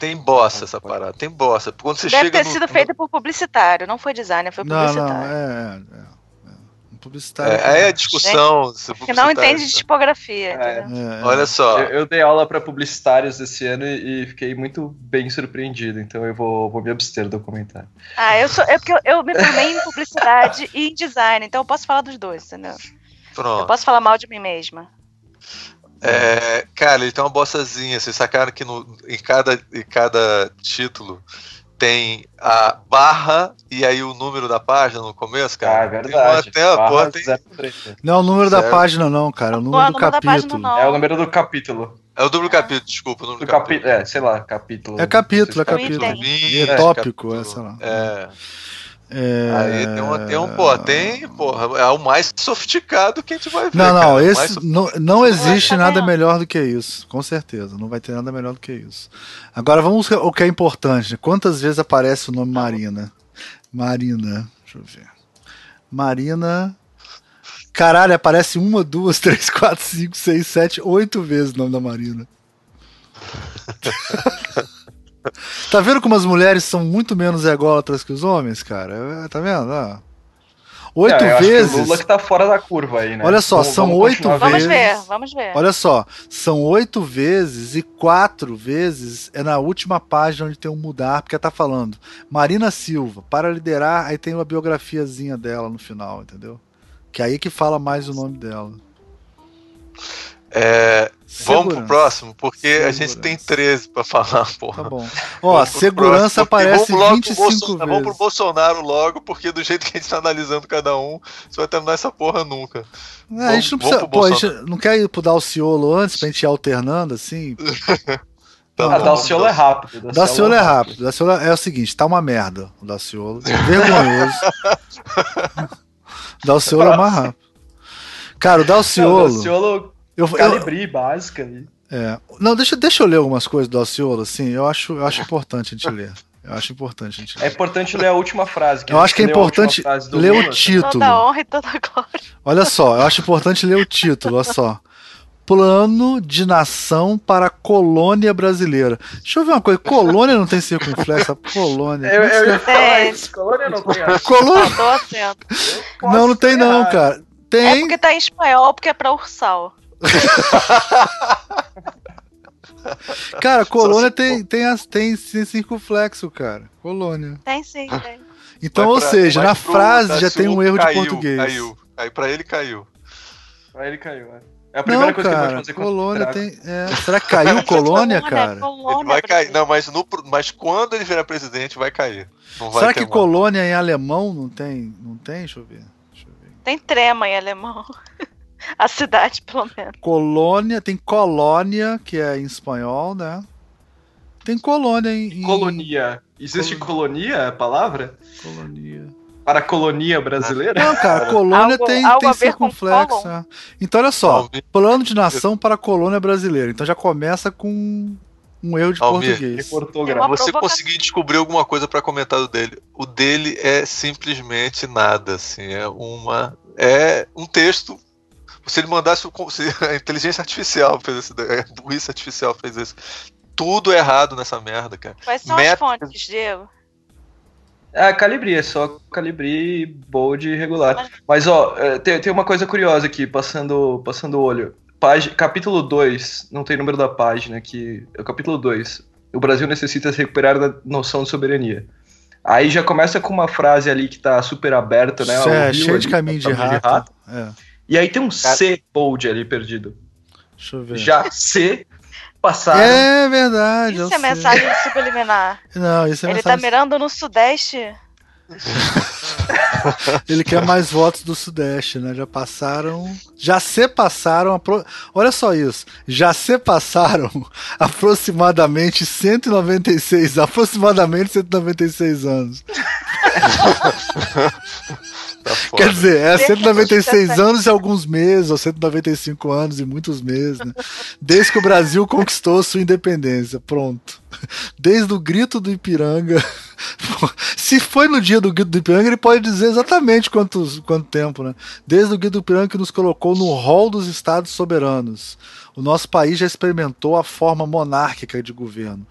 Tem bosta essa parada, tem bosta. Quando você
Deve
chega
ter no... sido feita por publicitário, não foi designer, foi publicitário. Não, não,
é, é. é publicitário.
É, aí a discussão.
que não entende de tipografia. É,
é, olha só.
Eu, eu dei aula para publicitários esse ano e, e, fiquei muito bem surpreendido, então eu vou, vou me abster do comentário.
Ah, eu sou. É porque eu, eu me formei em publicidade e em design, então eu posso falar dos dois, entendeu? Pronto. Eu posso falar mal de mim mesma.
É, cara, ele tem uma bostazinha. Vocês sacaram que no, em, cada, em cada título tem a barra e aí o número da página no começo, cara.
Ah, é verdade. Tem uma,
tem... Não é o número da página, não, cara. É o número, do, capítulo.
É o número do capítulo.
É o número do capítulo, desculpa. O número
do capítulo. É, sei lá, capítulo.
É capítulo, é capítulo. É tópico, é, sei lá.
É. É... Aí tem, uma, tem um, pô, tem, porra, é o mais sofisticado que a gente vai ver.
Não, não, cara, esse não, não existe nada melhor do que isso, com certeza. Não vai ter nada melhor do que isso. Agora vamos o que é importante. Quantas vezes aparece o nome Marina? Marina, deixa eu ver. Marina. Caralho, aparece uma, duas, três, quatro, cinco, seis, sete, oito vezes o nome da Marina. tá vendo como as mulheres são muito menos ególatras que os homens, cara? É, tá vendo? Ah. Oito é, vezes. Que
o Lula que tá fora da curva aí, né?
Olha só, vamos, são vamos oito vezes.
Vamos ver, vamos ver.
Olha só, são oito vezes e quatro vezes é na última página onde tem um mudar, porque tá falando Marina Silva, para liderar, aí tem uma biografiazinha dela no final, entendeu? Que é aí que fala mais o nome dela.
É, vamos pro próximo, porque segurança. a gente tem 13 para falar, porra.
Tá bom. Ó, segurança aparece vamos 25 vezes.
Vamos pro Bolsonaro logo, porque do jeito que a gente tá analisando cada um, você vai terminar essa porra nunca.
É, vamos, a gente não precisa. Pô, a gente não quer ir pro Dalciolo antes pra gente ir alternando assim?
Tá ah, Dalciolo é rápido.
Dalciolo é rápido. Dalciolo é o seguinte, tá uma merda o Dalciolo. Vergonhoso. Dalciolo é mais rápido. Cara, o Dalciolo. Não,
Dalciolo eu, Calibri, eu, básica.
É. Não, deixa, deixa eu ler algumas coisas do Alciolo, assim, eu acho, eu acho importante a gente ler. Eu acho importante a gente
ler. É importante ler a última frase.
eu acho que é importante ler o título.
Toda honra e toda glória.
Olha só, eu acho importante ler o título, olha só. Plano de nação para a colônia brasileira. Deixa eu ver uma coisa. Colônia não tem circunflexo. Colônia.
Eu, eu ia falar isso. Colônia não tem.
Colônia. Não, não tem não, cara. Tem. É
porque tá em espanhol, porque é pra ursal.
cara, colônia tem, tem, as, tem, circunflexo, cara. Colônia.
Tem sim, tem.
Então, vai ou pra, seja, na frase já tem um erro
caiu,
de português.
Caiu. Aí pra ele caiu.
Pra ele caiu, é. É a primeira
não,
coisa
cara,
que pode fazer
colônia tem. É, será que caiu colônia, cara?
Colônia, vai cair. Não, mas, no, mas quando ele virar presidente, vai cair. Vai
será que colônia em alemão não tem? Não tem? Deixa eu ver. Deixa eu ver.
Tem trema em alemão. A cidade, pelo menos.
Colônia, tem colônia, que é em espanhol, né? Tem colônia em.
Colonia. Existe colonia a palavra?
Colonia.
Para a colonia brasileira?
Não, cara, colônia algo, tem, algo tem circunflexo. É. Então, olha só: plano de nação para a colônia brasileira. Então já começa com um erro de Almir, português.
Você conseguir descobrir alguma coisa para comentar do dele? O dele é simplesmente nada, assim, é uma é um texto se ele mandasse se a inteligência artificial fez isso, a burrice artificial fez isso. Tudo errado nessa merda, cara.
Quais são as fontes, Diego?
Ah, Calibri, é só Calibri, bold e regular. Mas, ó, é, tem, tem uma coisa curiosa aqui, passando, passando o olho. Pag... Capítulo 2, não tem número da página aqui, é o capítulo 2. O Brasil necessita se recuperar da noção de soberania. Aí já começa com uma frase ali que tá super aberta, né?
É, cheio de caminho de rato. De rato. É.
E aí tem um Cara... C bold ali perdido.
Deixa eu ver.
Já C passaram.
É verdade.
Isso é mensagem subliminar.
Não, isso é
Ele tá mensagem... tá mirando no Sudeste.
Ele quer mais votos do Sudeste, né? Já passaram. Já se passaram. Apro... Olha só isso. Já se passaram aproximadamente 196. Aproximadamente 196 anos. Tá Quer dizer, é 196 anos e alguns meses, ou 195 anos e muitos meses, né? Desde que o Brasil conquistou sua independência. Pronto. Desde o grito do Ipiranga. Se foi no dia do grito do Ipiranga, ele pode dizer exatamente quantos, quanto tempo, né? Desde o grito do Ipiranga que nos colocou no rol dos estados soberanos. O nosso país já experimentou a forma monárquica de governo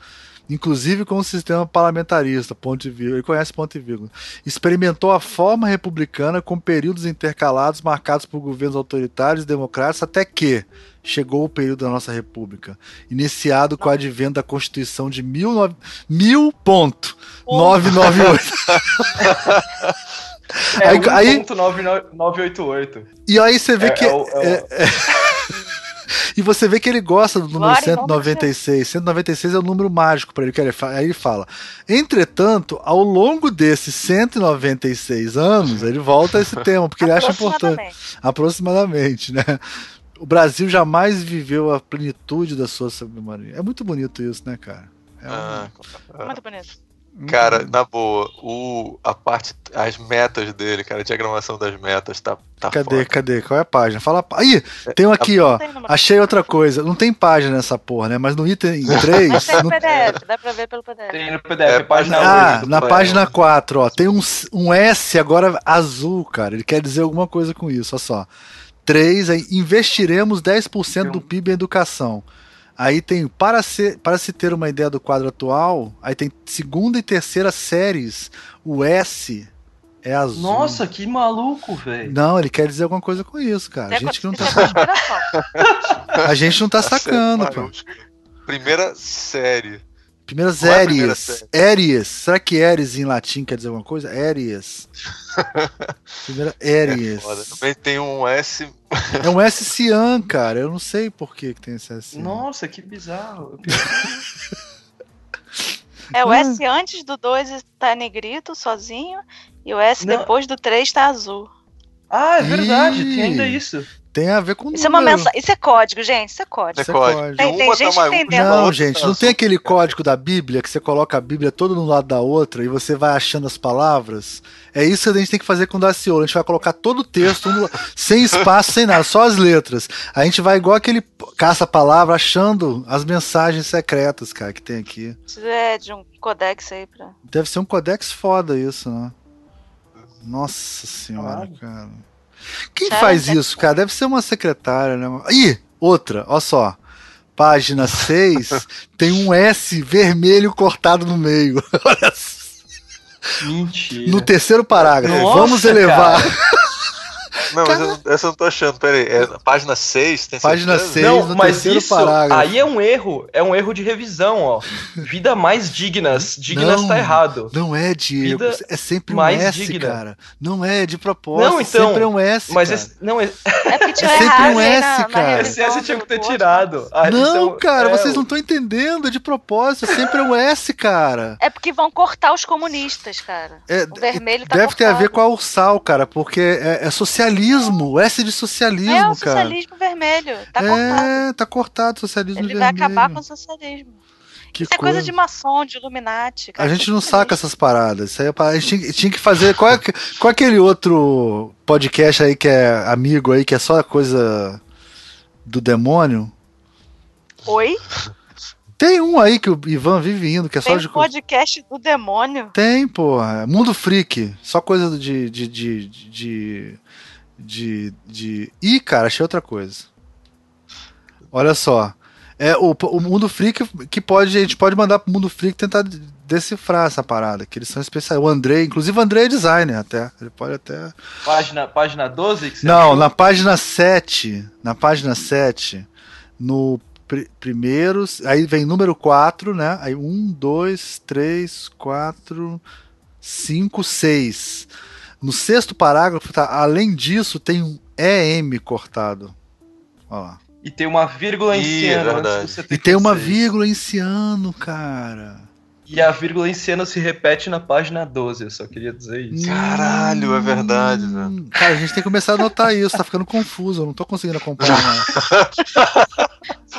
inclusive com o sistema parlamentarista, ponto e vírgula, ele conhece ponto e vírgula. Experimentou a forma republicana com períodos intercalados marcados por governos autoritários e democráticos até que chegou o período da nossa república, iniciado com o advento da Constituição de 1000.998.
É, aí, aí, 988.
E aí você vê é, que. É, é, é E você vê que ele gosta do número Glória 196. 196 é o número mágico para ele, que ele aí ele fala. Entretanto, ao longo desses 196 anos, ele volta a esse tema, porque ele acha importante. Aproximadamente, né? O Brasil jamais viveu a plenitude da sua sabedoria. É muito bonito isso, né, cara? É ah,
um... Muito bonito.
Cara, na boa, o, a parte, as metas dele, cara, a diagramação das metas tá, tá
Cadê, foda. cadê? Qual é a página? Fala. Aí, tem um aqui, ó. Achei outra coisa. Não tem página nessa porra, né? Mas no item 3.
Tem no PDF, dá pra ver pelo PDF. Tem no PDF,
é, página Ah, na página 4, ó. Tem um, um S agora azul, cara. Ele quer dizer alguma coisa com isso, olha só. 3, aí, investiremos 10% do PIB em educação. Aí tem, para, ser, para se ter uma ideia do quadro atual, aí tem segunda e terceira séries, o S é azul.
Nossa, que maluco, velho.
Não, ele quer dizer alguma coisa com isso, cara. A gente não tá A gente não tá sacando, pô.
Primeira série.
Primeiras é Aries. Aries. Será que Aries em latim quer dizer alguma coisa? Aries. Primeira Aries. É
Também tem um S.
é um S cian, cara. Eu não sei por que, que tem esse S.
Nossa, que bizarro.
é, o S antes do 2 tá negrito, sozinho. E o S não. depois do 3 tá azul.
Ah, é verdade. Ih. Tem ainda isso.
Tem a ver com
isso. É uma mensa... Isso é código, gente. Isso é código. Isso é código. Tem, tem gente
tá entendendo. Não, gente, não tem aquele código da Bíblia que você coloca a Bíblia toda no lado da outra e você vai achando as palavras? É isso que a gente tem que fazer com o Daciolo. A gente vai colocar todo o texto no... sem espaço, sem nada, só as letras. A gente vai igual aquele caça-palavra achando as mensagens secretas, cara, que tem aqui.
É, de um codex aí pra.
Deve ser um codex foda isso, né? Nossa senhora, claro. cara. Quem faz isso, cara? Deve ser uma secretária, né? Ih, outra, olha só. Página 6 tem um S vermelho cortado no meio. Olha
Mentira.
No terceiro parágrafo. Nossa, Vamos elevar.
Não, mas eu, essa eu não tô achando. Peraí, é página 6? Tem
página 6, não, no mas terceiro isso, parágrafo.
Aí é um erro. É um erro de revisão, ó. Vida mais dignas. Dignas não, tá errado.
Não é, Diego. Vida é sempre um S, digna. cara. Não é de propósito. Não, então. Sempre é um S.
Mas
cara. Esse,
não, é,
é porque é sempre um S, na, cara.
Na esse S tinha que ter tirado.
não, cara, é, vocês não estão entendendo. É de propósito. É sempre um S, cara.
É porque vão cortar os comunistas, cara. É, o vermelho tá
Deve
cortado.
ter a ver com a Ursal, cara, porque é, é socialismo. S de socialismo, cara. É o
socialismo
cara.
vermelho. Tá
é,
cortado.
tá cortado o socialismo
Ele
vermelho.
Ele vai acabar com o socialismo. Que isso coisa. é coisa de maçom, de Illuminati.
Cara. A gente não saca essas paradas. Isso aí é a gente tinha, tinha que fazer. Qual, é, qual é aquele outro podcast aí que é amigo aí, que é só coisa do demônio?
Oi?
Tem um aí que o Ivan vive indo, que é
Tem
só de.
Podcast do demônio?
Tem, porra. Mundo Freak. Só coisa de. de, de, de, de, de... Ih, cara, achei outra coisa. Olha só. É o, o Mundo Freak que pode. A gente pode mandar pro Mundo Freak tentar decifrar essa parada, que eles são especiais. O André, inclusive o André é designer até. Ele pode até.
Página, página 12?
Não, achou? na página 7. Na página 7, no pr primeiro. Aí vem número 4, né? Aí 1, 2, 3, 4, 5, 6. No sexto parágrafo, tá, além disso, tem um EM cortado. Olha lá.
E tem uma vírgula em ciano.
e tem uma vírgula em ciano, cara.
E a vírgula em ciano se repete na página 12, eu só queria dizer isso.
Caralho, é verdade, velho.
Cara, a gente tem que começar a notar isso, tá ficando confuso, eu não tô conseguindo acompanhar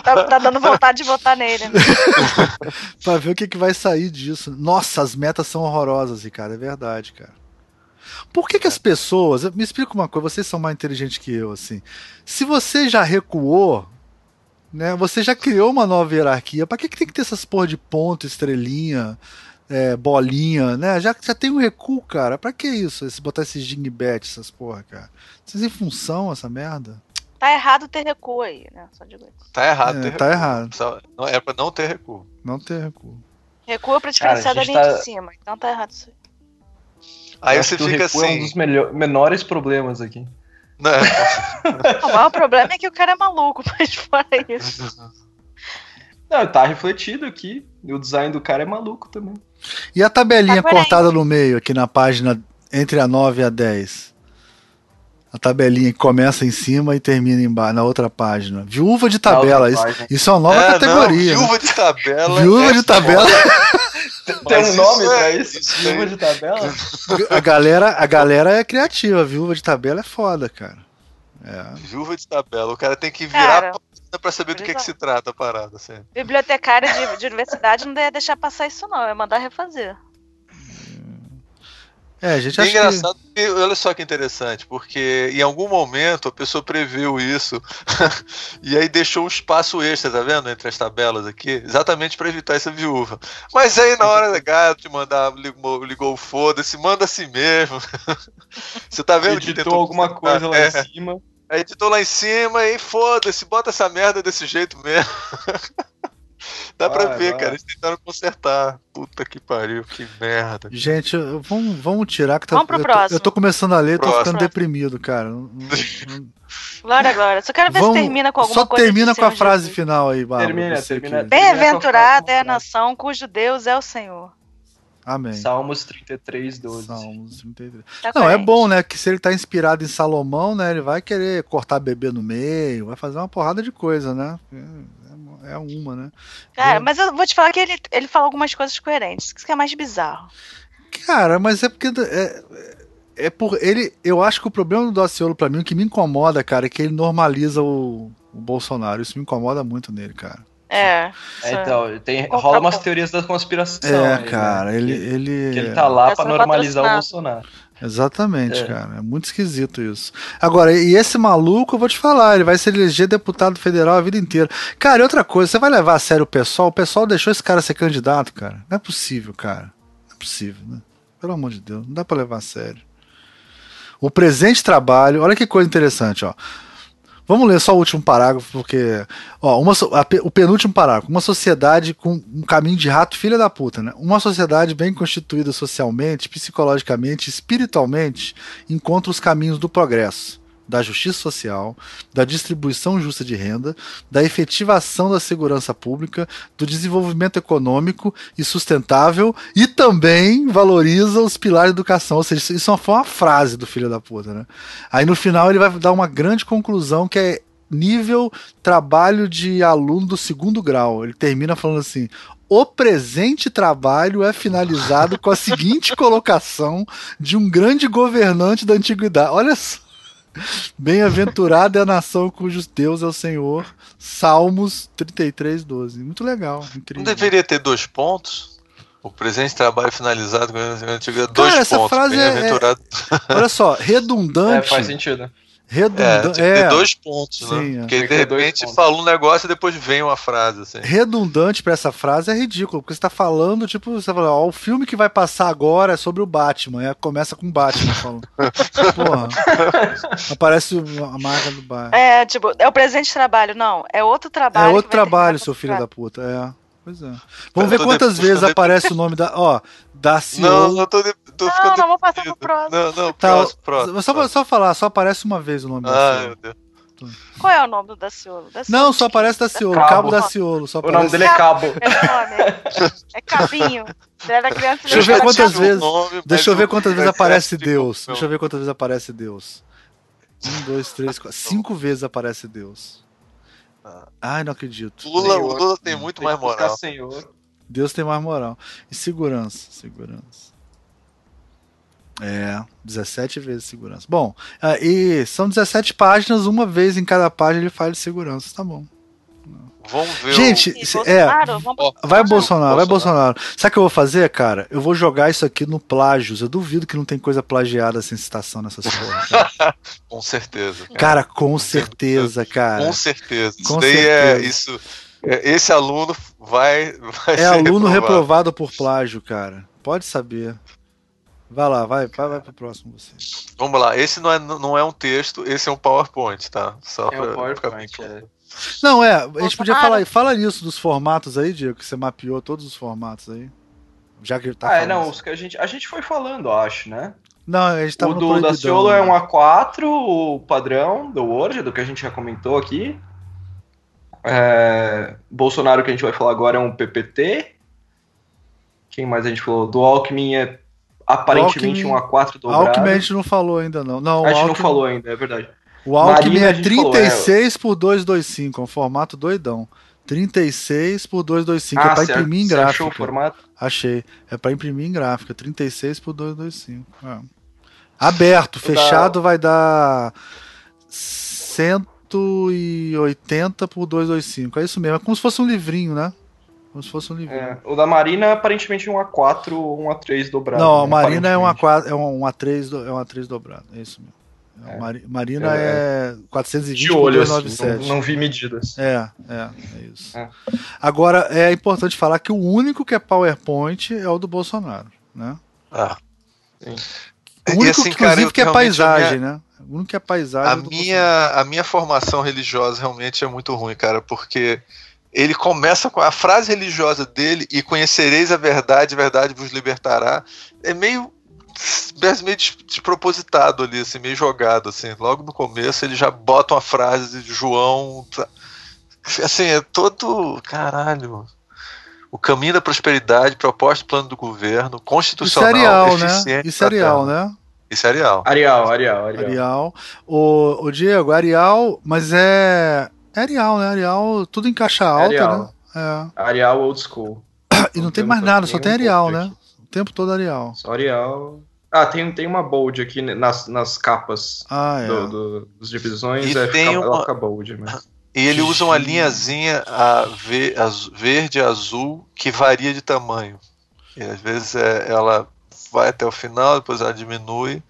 tá, tá, dando vontade de votar nele. Né?
pra ver o que, que vai sair disso. Nossa, as metas são horrorosas, cara, é verdade, cara. Por que, que as pessoas. Me explica uma coisa, vocês são mais inteligentes que eu, assim. Se você já recuou, né? Você já criou uma nova hierarquia. Para que, que tem que ter essas porra de ponto, estrelinha, é, bolinha, né? Já, já tem um recuo, cara. Pra que isso? Esse, botar esses dingbet, essas porra, cara? Vocês em função essa merda?
Tá errado ter recuo aí, né? Só digo
isso. Tá errado
é, ter Tá recuo. errado.
Não, é pra não ter recuo.
Não ter recuo.
Recuo pra diferenciar da linha tá... de cima. Então tá errado isso aí.
Aí você fica assim. É um
dos menores problemas aqui.
Não,
o maior problema é que o cara é maluco, mas fora isso.
Não, tá refletido aqui. O design do cara é maluco também.
E a tabelinha tá cortada no meio aqui na página entre a 9 e a 10? A tabelinha que começa em cima e termina embaixo, na outra página. Viúva de tabela. Isso, isso, é uma nova é, categoria.
Não, viúva de tabela.
Viúva é de tabela.
Tem um nome isso pra isso? isso viúva de tabela?
A galera, a galera é criativa. Viúva de tabela é foda, cara.
É. Viúva de tabela. O cara tem que virar cara, pra saber do que, é que se trata a parada. Assim.
Bibliotecário de, de universidade não ia deixar passar isso, não. É mandar refazer.
É, a gente
é engraçado que... olha só que interessante, porque em algum momento a pessoa previu isso e aí deixou um espaço extra, tá vendo? Entre as tabelas aqui, exatamente para evitar essa viúva. Mas aí na hora da gato te mandar, ligou, ligou o foda-se, manda assim mesmo. Você tá vendo
Editou que tentou alguma coisa lá é. em cima.
Aí editou lá em cima e foda-se, bota essa merda desse jeito mesmo. Dá vai, pra ver, vai. cara. Eles tentaram consertar. Puta que pariu, que merda.
Gente, vamos, vamos tirar que tá. Vamos pro eu próximo. Tô, eu tô começando a ler, tô ficando deprimido, cara.
Glória, glória. Só quero ver vamos, se termina com alguma
só coisa. Só termina com a frase Jesus. final aí, Bárbara. Termina,
termina. Bem-aventurada é a nação cujo Deus é o Senhor.
Amém.
Salmos 33, 12.
Salmos 33. Tá Não, é bom, né? Que se ele tá inspirado em Salomão, né? Ele vai querer cortar bebê no meio, vai fazer uma porrada de coisa, né? É uma, né?
Cara, eu... mas eu vou te falar que ele, ele fala algumas coisas coerentes, isso que é mais bizarro.
Cara, mas é porque. É, é por ele. Eu acho que o problema do Daciolo, para mim, o que me incomoda, cara, é que ele normaliza o, o Bolsonaro. Isso me incomoda muito nele, cara.
É.
é então, tem, rola umas teorias da conspiração.
É, aí, cara, né? ele, que, ele.
Que ele tá lá para normalizar o Bolsonaro.
Exatamente, é. cara. É muito esquisito isso. Agora, e esse maluco, eu vou te falar, ele vai se eleger deputado federal a vida inteira. Cara, e outra coisa, você vai levar a sério o pessoal? O pessoal deixou esse cara ser candidato, cara. Não é possível, cara. Não é possível, né? Pelo amor de Deus, não dá pra levar a sério. O presente trabalho, olha que coisa interessante, ó. Vamos ler só o último parágrafo, porque. Ó, uma, a, o penúltimo parágrafo. Uma sociedade com um caminho de rato, filha da puta, né? Uma sociedade bem constituída socialmente, psicologicamente, espiritualmente, encontra os caminhos do progresso da justiça social, da distribuição justa de renda, da efetivação da segurança pública, do desenvolvimento econômico e sustentável e também valoriza os pilares da educação. Ou seja, isso foi uma frase do filho da puta, né? Aí no final ele vai dar uma grande conclusão que é nível trabalho de aluno do segundo grau. Ele termina falando assim: o presente trabalho é finalizado com a seguinte colocação de um grande governante da antiguidade. Olha só. Bem-aventurada é a nação cujos Deus é o Senhor. Salmos 33, 12. Muito legal.
Incrível. Não deveria ter dois pontos? O presente trabalho finalizado com a antiga dois essa pontos.
Frase é, é, olha só, redundante.
É, faz sentido.
Redundante.
É, é, dois pontos, né? Sim, né? Porque de repente fala um negócio e depois vem uma frase. Assim.
Redundante para essa frase é ridículo, porque você tá falando, tipo, você fala, ó, o filme que vai passar agora é sobre o Batman. Aí começa com o Batman falando. Porra. Aparece a marca do Batman.
É, tipo, é o presente trabalho. Não, é outro trabalho.
É outro trabalho, seu filho da puta. É. Pois é. Vamos ver quantas de... vezes aparece o nome da. Ó, da
Não, não tô, de... tô
não, ficando. Não, vou passar pro próximo.
Não, não, tá, próximo, próximo.
Só, próximo. só falar, só aparece uma vez o nome
ah, da meu Deus.
Qual é o nome do Daciolo?
Daciolo? Não, só aparece Daciolo, Cabo, Cabo Daciolo. Só
aparece... O nome dele é Cabo.
É, é Cabinho. Era criança
Deixa eu ver quantas vezes. Nome, Deixa eu ver quantas vezes aparece Deus. Deixa eu ver quantas vezes aparece Deus. Um, dois, três, quatro. Cinco vezes aparece Deus. Ai, não acredito.
Lula, o Lula tem muito tem mais moral.
Senhor.
Deus tem mais moral. E segurança, segurança. É, 17 vezes segurança. Bom, uh, e são 17 páginas, uma vez em cada página ele fala de segurança, tá bom.
Vamos ver.
Gente, o... é, vai Bolsonaro, vai Bolsonaro. Sabe o que eu vou fazer, cara? Eu vou jogar isso aqui no plágios. Eu duvido que não tem coisa plagiada sem citação nessas porra.
com certeza.
Cara, cara com, com certeza, certeza, cara.
Com certeza. Com isso certeza. é isso é, esse aluno vai, vai
É aluno reprovado. reprovado. por plágio, cara. Pode saber. Vai lá, vai, vai, vai pro próximo você.
Vamos lá, esse não é, não é um texto, esse é um PowerPoint, tá?
Só é pra PowerPoint, ficar bem claro.
É. Não, é, a gente podia falar, fala nisso dos formatos aí, Diego, que você mapeou todos os formatos aí. Já que tá
Ah, é, não, os que a gente, a gente foi falando, acho, né?
Não, a gente tava
O do Daciolo né? é um A4, o padrão do Word, do que a gente já comentou aqui. É, Bolsonaro, que a gente vai falar agora, é um PPT. Quem mais a gente falou? Do Alckmin é aparentemente Alckmin, um A4 dobrado.
Alckmin a gente não falou ainda, não. não
a gente Alckmin, não falou ainda, é verdade.
O Alckmin é 36 falou, é... por 225, é um formato doidão. 36 por 225. Ah, é pra certo. imprimir em gráfica. Achou o formato? Achei. É pra imprimir em gráfica. 36 por 225. É. Aberto, fechado vai dar 180 por 225. É isso mesmo. É como se fosse um livrinho, né? Como se fosse um livrinho. É,
o da Marina é aparentemente um A4 ou um A3 dobrado.
Não, a né? Marina é um, A4, é um A3, é um A3 dobrado. É isso mesmo. É. Marina é, é 420
de olho, assim, não, não, vi medidas.
É, é, é isso. É. Agora, é importante falar que o único que é PowerPoint é o do Bolsonaro, né?
Ah, sim.
O único, assim, inclusive, cara, que é paisagem, minha, né? O único que é paisagem.
A minha, a minha formação religiosa realmente é muito ruim, cara, porque ele começa com a frase religiosa dele e conhecereis a verdade, a verdade vos libertará. É meio meio despropositado ali, assim, meio jogado, assim. Logo no começo ele já bota uma frase de João. Assim, é todo. Caralho. O caminho da prosperidade, proposta plano do governo, constitucional. Isso é
real, né? Isso é real, né?
Isso é Arial.
Arial, Arial,
Arial. Arial. O, o Diego, Arial, mas é. É Arial, né? Arial, tudo em caixa alta, Arial. né?
É. Arial old school.
E não, não tem mais nada, só tem Arial, né? O tempo todo Arial.
Só Arial. Ah, tem, tem uma bold aqui nas, nas capas ah, é. do, do, dos divisões. E é, tem fica, uma... bold, mas...
E ele usa uma linhazinha a ver, verde azul que varia de tamanho. E às vezes é, ela vai até o final, depois ela diminui.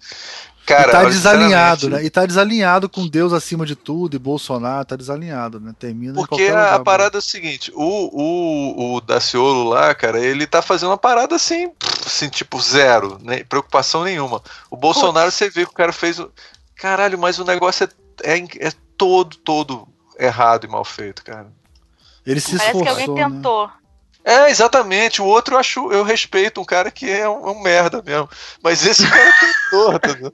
Cara, e tá desalinhado, né? E tá desalinhado com Deus acima de tudo e Bolsonaro tá desalinhado, né? Termina
Porque a, a parada é o seguinte, o, o, o Daciolo lá, cara, ele tá fazendo uma parada assim, assim tipo zero, né? preocupação nenhuma. O Bolsonaro, Putz. você vê que o cara fez. Caralho, mas o negócio é, é, é todo, todo errado e mal feito, cara.
Ele se esforçou, Parece que alguém né?
É, exatamente. O outro eu acho, eu respeito um cara que é um, um merda mesmo. Mas esse cara tem torta. Né?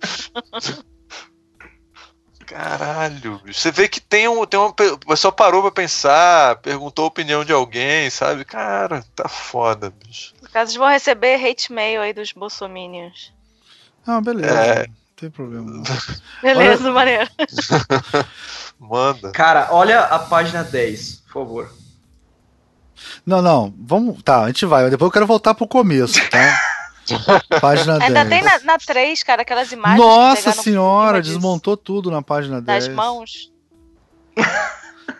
Caralho, você vê que tem um, tem uma. O pessoal parou pra pensar, perguntou a opinião de alguém, sabe? Cara, tá foda, bicho.
No caso, vão receber hate mail aí dos bolsominions.
Ah, beleza. É... Não tem problema.
Beleza, olha... maneiro.
Manda.
Cara, olha a página 10, por favor.
Não, não, vamos. Tá, a gente vai. Depois eu quero voltar pro começo, tá? página
Ainda 10. Ainda tem na, na 3, cara, aquelas imagens.
Nossa senhora, desmontou tudo na página 10.
Das mãos.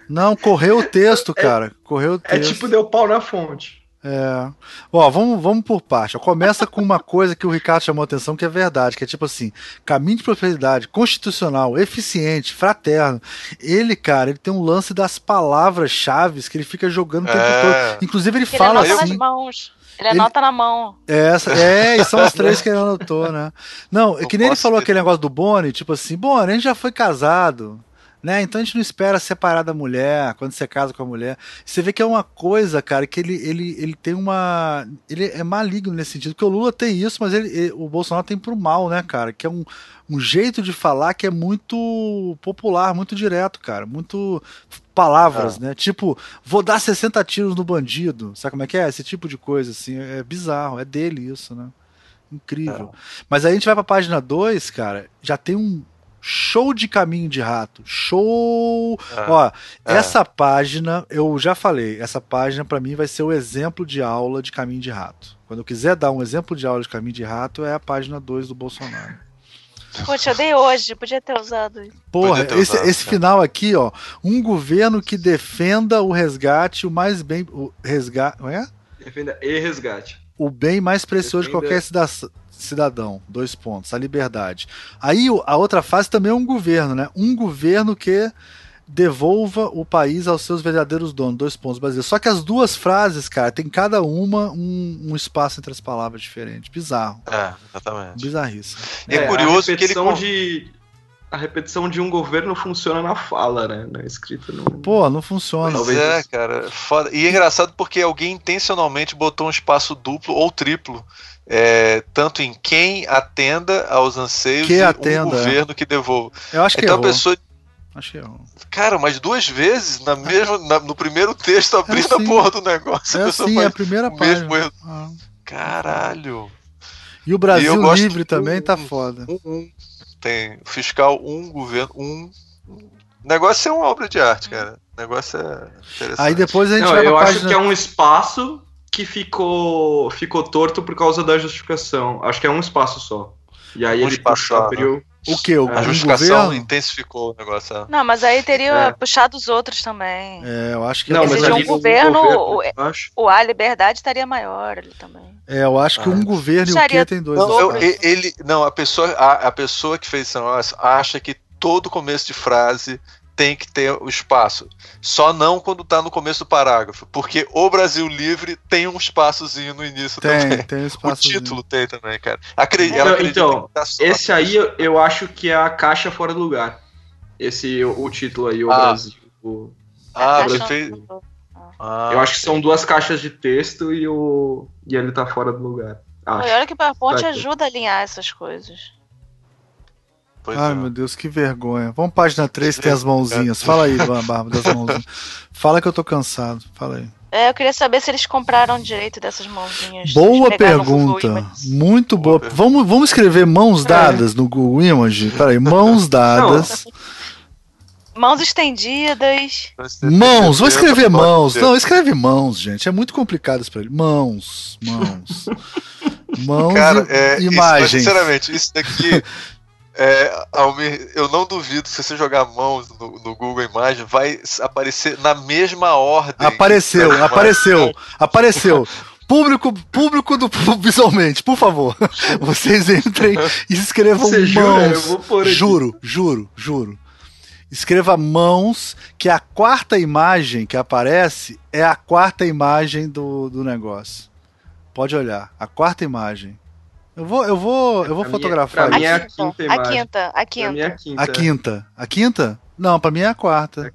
Não, correu o texto, cara. Correu o é
texto. É tipo deu pau na fonte.
É. Ó, vamos, vamos por parte. Começa com uma coisa que o Ricardo chamou a atenção, que é verdade, que é tipo assim, caminho de prosperidade, constitucional, eficiente, fraterno. Ele, cara, ele tem um lance das palavras-chave que ele fica jogando o tempo é. todo. Inclusive, ele, ele fala assim. Nas
mãos. Ele anota ele... na mão.
É, essa, é, e são as três que ele anotou, né? Não, é que nem ele falou aquele negócio do Boni, tipo assim, Boni, a gente já foi casado. Né? Então a gente não espera separar da mulher quando você casa com a mulher. Você vê que é uma coisa, cara, que ele, ele, ele tem uma. Ele é maligno nesse sentido, porque o Lula tem isso, mas ele, ele o Bolsonaro tem pro mal, né, cara? Que é um, um jeito de falar que é muito popular, muito direto, cara. Muito palavras, é. né? Tipo, vou dar 60 tiros no bandido. Sabe como é que é? Esse tipo de coisa, assim. É bizarro, é dele isso, né? Incrível. É. Mas aí a gente vai pra página 2, cara, já tem um show de caminho de rato. Show! Ah, Ó, é. essa página, eu já falei, essa página para mim vai ser o exemplo de aula de caminho de rato. Quando eu quiser dar um exemplo de aula de caminho de rato, é a página 2 do Bolsonaro.
Poxa, eu dei hoje, podia ter usado.
Porra, ter esse, usado, esse final aqui, ó. Um governo que defenda o resgate o mais bem. O resgate. Não é?
Defenda e resgate.
O bem mais precioso defenda... de qualquer cidadão cidadão, dois pontos, a liberdade. Aí a outra fase também é um governo, né? Um governo que devolva o país aos seus verdadeiros donos, dois pontos brasileiros. Só que as duas frases, cara, tem cada uma um, um espaço entre as palavras diferente. Bizarro.
É, exatamente.
Bizarríssimo.
É, é curioso que ele de a repetição de um governo funciona na fala, né? Na escrita não.
Pô, não funciona.
Pois é, cara. Foda. E é engraçado porque alguém intencionalmente botou um espaço duplo ou triplo é, tanto em quem atenda aos anseios
que e atenda,
um governo que devolva.
Eu acho que
então
errou.
a pessoa
Acho que errou.
Cara, mas duas vezes na mesma, na, no primeiro texto abrindo é assim, a porra do negócio.
É assim, é a primeira página. Mesmo erro.
Ah. Caralho.
E o Brasil e Livre também um, tá foda.
Um, um, tem fiscal um, governo um. O negócio é uma obra de arte, cara. O negócio é interessante.
Aí depois a gente
Não, vai Eu acho que é um espaço que ficou, ficou torto por causa da justificação. Acho que é um espaço só. E aí um ele espaço, abriu.
O que? O
a justificação intensificou o negócio.
É. Não, mas aí teria é. puxado os outros também.
É, eu acho que
não, mas um governo, o, o, a liberdade estaria maior ali também.
É, eu acho que ah. um governo e o que tem dois.
Não, eu, ele, não a pessoa, a, a pessoa que fez isso acha que todo começo de frase tem que ter o espaço. Só não quando está no começo do parágrafo, porque o Brasil Livre tem um espaçozinho no início
tem,
também.
Tem um
o título tem também, cara.
Acredito, então, então tá esse aí eu, eu, acho que é a caixa fora do lugar. Esse o, o título aí, o
ah.
Brasil. O...
Ah, perfeito.
Ah, eu acho que são duas caixas de texto e o e ele tá fora do lugar.
Acho. Olha que o PowerPoint ajuda a alinhar essas coisas.
Pois Ai, é. meu Deus, que vergonha. Vamos página 3, tem as mãozinhas. Fala aí, Barba, das mãozinhas. Fala que eu tô cansado. Fala aí.
É, eu queria saber se eles compraram direito dessas mãozinhas.
Boa pergunta. Muito boa. boa vamos, vamos escrever mãos é. dadas é. no Google Image? Peraí, mãos dadas.
Mãos estendidas.
Mãos, vou escrever mãos. Não, escreve mãos, gente. É muito complicado isso pra ele. Mãos, mãos. Mãos Cara, e é, imagens.
Isso, sinceramente, isso daqui é, Almir, eu não duvido, se você jogar mãos no, no, Google Imagem, vai aparecer na mesma ordem.
Apareceu, apareceu, apareceu. Público, público do visualmente, por favor. Vocês entrem e escrevam você mãos. Jura? Juro, juro, juro. Escreva mãos, que a quarta imagem que aparece é a quarta imagem do, do negócio. Pode olhar, a quarta imagem. Eu vou, eu vou, eu vou pra fotografar.
Minha, é pra mim é a quinta A quinta, a quinta.
A quinta. A quinta. Não, pra mim é a quarta.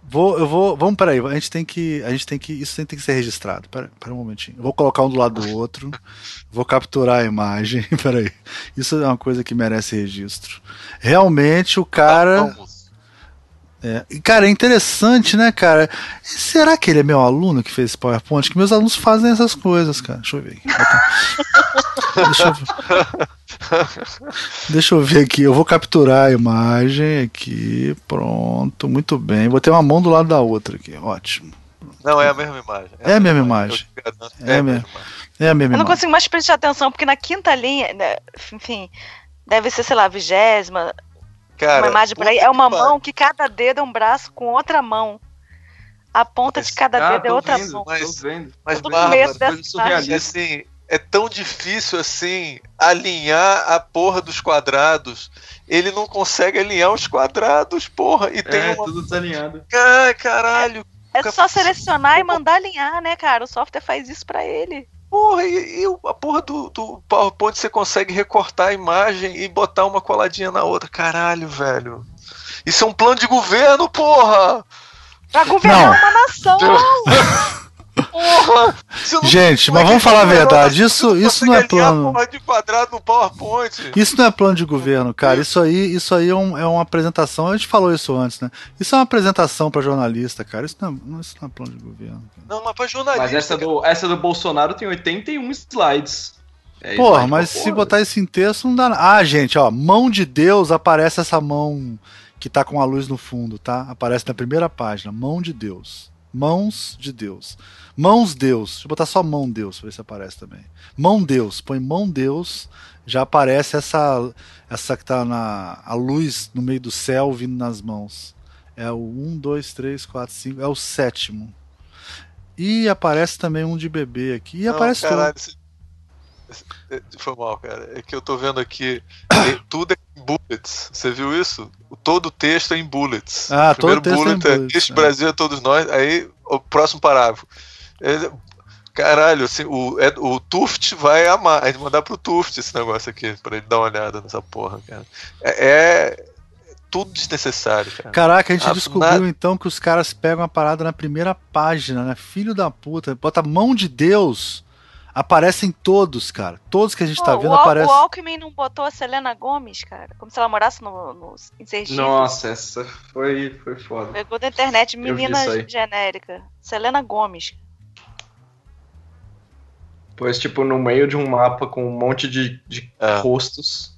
Vou, eu vou, vamos, peraí, a gente tem que, a gente tem que, isso tem, que ser registrado. Pera, pera um momentinho. Eu vou colocar um do lado do outro, vou capturar a imagem, peraí. Isso é uma coisa que merece registro. Realmente o cara... Vamos é. Cara, é interessante, né, cara? Será que ele é meu aluno que fez esse PowerPoint? Que meus alunos fazem essas coisas, cara. Deixa eu ver. Deixa eu ver. Deixa eu ver aqui. Eu vou capturar a imagem aqui. Pronto, muito bem. Vou ter uma mão do lado da outra aqui. Ótimo.
Não, é a mesma imagem.
É, é a mesma imagem. imagem. É, a mesma, é a mesma
Eu não
imagem.
consigo mais prestar atenção, porque na quinta linha, né, enfim, deve ser, sei lá, vigésima, Cara, uma imagem por aí. É uma mão que cada dedo é um braço com outra mão. A ponta de cada ah, dedo é outra
vendo,
mão.
Mas, vendo. mas Bárbara, coisa assim, é tão difícil assim alinhar a porra dos quadrados. Ele não consegue alinhar os quadrados, porra. E tem
é,
uma...
tudo desalinhado.
Ai, caralho.
É, é só selecionar e mandar alinhar, né, cara? O software faz isso para ele.
Porra, e, e, a porra do, do PowerPoint você consegue recortar a imagem e botar uma coladinha na outra. Caralho, velho. Isso é um plano de governo, porra!
Pra governar não. uma nação!
Porra!
Gente, mas vamos falar a verdade. Isso, isso não é plano.
de quadrado no PowerPoint.
Isso não é plano de governo, cara. Isso aí, isso aí é, um, é uma apresentação. A gente falou isso antes, né? Isso é uma apresentação para jornalista, cara. Isso não, é, isso não é plano de governo.
Cara. Não, mas para jornalista.
Mas essa do, essa do Bolsonaro tem 81 slides.
É porra, mas se botar isso em texto não dá nada. Ah, gente, ó, mão de Deus aparece essa mão que tá com a luz no fundo, tá? Aparece na primeira página, mão de Deus. Mãos de Deus. Mãos Deus. Deixa eu botar só mão Deus pra ver se aparece também. Mão Deus. Põe mão Deus. Já aparece essa essa que tá na a luz no meio do céu vindo nas mãos. É o 1, 2, 3, 4, 5. É o sétimo. E aparece também um de bebê aqui. E Não, aparece caralho, tudo.
Foi mal, cara. É que eu tô vendo aqui. tudo é em bullets. Você viu isso? Todo o texto é em bullets.
Ah, o primeiro todo bullet é, bullets,
Este é. Brasil é todos nós. Aí o próximo parágrafo. É, caralho, assim, o, é, o Tuft vai amar. A gente mandar pro Tuft esse negócio aqui, pra ele dar uma olhada nessa porra, cara. É, é tudo desnecessário, cara.
Caraca, a gente ah, descobriu então que os caras pegam a parada na primeira página, né? Filho da puta. Bota mão de Deus. Aparecem todos, cara. Todos que a gente Pô, tá vendo aparecem.
O Alckmin não botou a Selena Gomes, cara. Como se ela morasse no, no, em Sergipe.
Nossa, essa foi, foi foda.
Pegou da internet, menina genérica. Selena Gomes.
Pois, tipo, no meio de um mapa com um monte de, de é. rostos.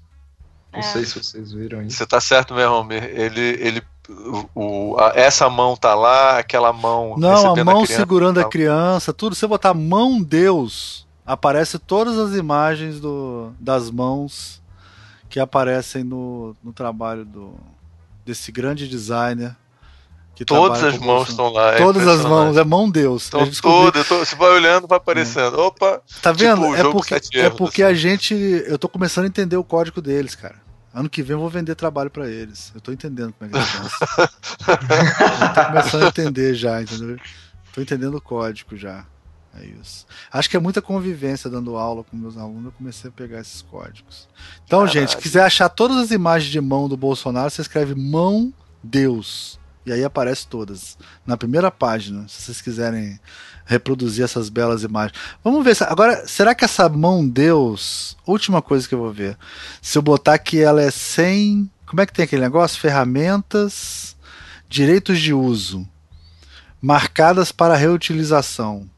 Não é. sei se vocês viram isso.
Você tá certo mesmo, Ele, ele o, a, essa mão tá lá, aquela mão.
Não, a mão a segurando a criança, tudo. Se você botar mão Deus, aparece todas as imagens do, das mãos que aparecem no, no trabalho do, desse grande designer.
Que Todas as mãos estão lá.
É Todas as mãos, é mão Deus.
Estão todas, tô, você vai olhando, vai aparecendo. É. Opa!
Tá vendo? Tipo, é porque, é porque a gente. Eu tô começando a entender o código deles, cara. Ano que vem eu vou vender trabalho para eles. Eu tô entendendo como é que eles pensam. tô começando a entender já, entendeu? Tô entendendo o código já. É isso. Acho que é muita convivência dando aula com meus alunos, eu comecei a pegar esses códigos. Então, Caralho. gente, quiser achar todas as imagens de mão do Bolsonaro, você escreve mão Deus. E aí aparece todas. Na primeira página, se vocês quiserem reproduzir essas belas imagens. Vamos ver. Agora, será que essa mão Deus. Última coisa que eu vou ver. Se eu botar que ela é sem. Como é que tem aquele negócio? Ferramentas. Direitos de uso. Marcadas para reutilização.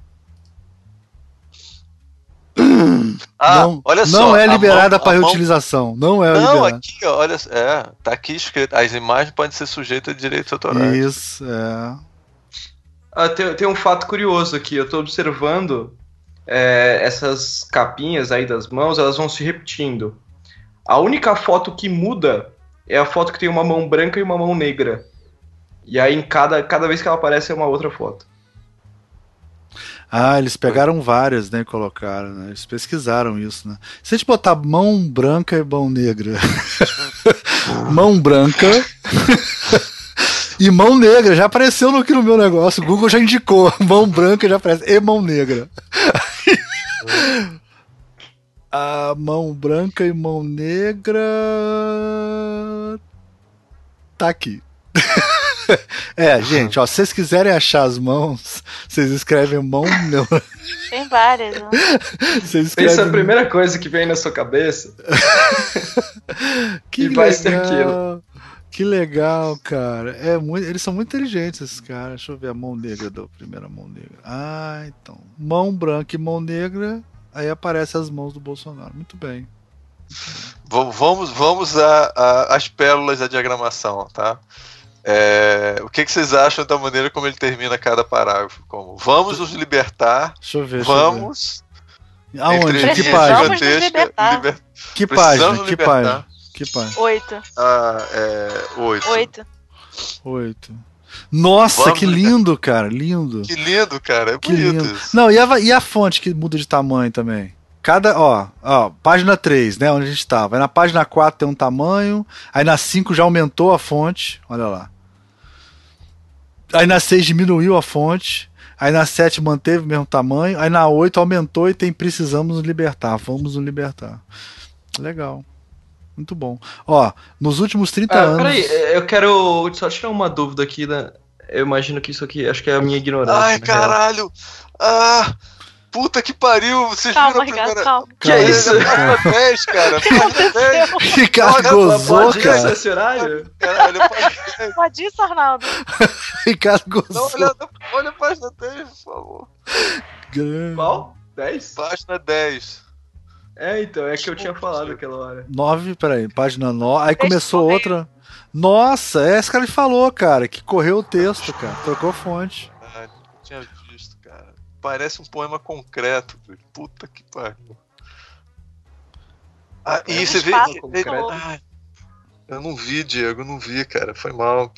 Ah, não, olha
só. Não é liberada para reutilização. Mão... Não é
não,
liberada.
aqui, olha, é, tá aqui escrito. As imagens podem ser sujeitas a direitos autorais.
Isso, é.
Ah, tem, tem um fato curioso aqui. Eu estou observando é, essas capinhas aí das mãos, elas vão se repetindo. A única foto que muda é a foto que tem uma mão branca e uma mão negra. E aí, em cada, cada vez que ela aparece, é uma outra foto.
Ah, eles pegaram várias, né, colocaram, né? Eles pesquisaram isso, né? Se a gente botar mão branca e mão negra, mão branca e mão negra, já apareceu no, no meu negócio, o Google já indicou, mão branca já aparece, e mão negra. a mão branca e mão negra tá aqui. é, gente, ó, se vocês quiserem achar as mãos, vocês escrevem mão. Não.
Tem várias, né?
Vocês escrevem... Pensa a primeira coisa que vem na sua cabeça.
que e legal. vai ser aquilo. Que legal, cara. É muito, eles são muito inteligentes, esses caras. Deixa eu ver a mão negra da primeira mão negra. Ah, então. Mão branca e mão negra. Aí aparecem as mãos do Bolsonaro. Muito bem.
Vamos, vamos às pérolas da diagramação, tá? É, o que, que, vocês acham da maneira como ele termina cada parágrafo? Como vamos nos libertar.
Deixa eu ver.
Vamos.
Ver. Aonde? Que página? Liber... Que página? Que página? Que página?
Oito.
Ah, é. Oito.
Oito.
Oito. Nossa, Vamos, que lindo, cara. Lindo.
Que lindo, cara. É que bonito lindo.
Isso. Não, e a, e a fonte que muda de tamanho também? Cada, ó, ó, página 3, né, onde a gente tava. Aí na página 4 tem um tamanho, aí na 5 já aumentou a fonte, olha lá. Aí na 6 diminuiu a fonte. Aí na 7 manteve o mesmo tamanho. Aí na 8 aumentou e tem precisamos nos libertar. Vamos nos libertar. Legal. Muito bom. Ó, nos últimos 30 ah, anos. Peraí,
eu quero só tirar uma dúvida aqui, né? Eu imagino que isso aqui, acho que é a minha ignorância.
Ai, caralho! Ah! Puta que pariu, vocês
calma, viram a primeira... Calma.
Que é isso?
Página 10, cara. Página 10.
Ricardo gozou, cara. Pode esse
horário? Pode... pode isso, Arnaldo.
Ricardo gozou.
Não, olha, olha a página 10, por favor.
Qual? 10?
Página 10.
É, então, é que eu tinha falado aquela hora.
9, peraí, página 9. Aí começou outra. Nossa, é esse cara que falou, cara, que correu o texto, cara. Trocou fonte.
Parece um poema concreto. Puta que pariu. Ah, é e você vê. Ah, eu não vi, Diego, eu não vi, cara. Foi mal.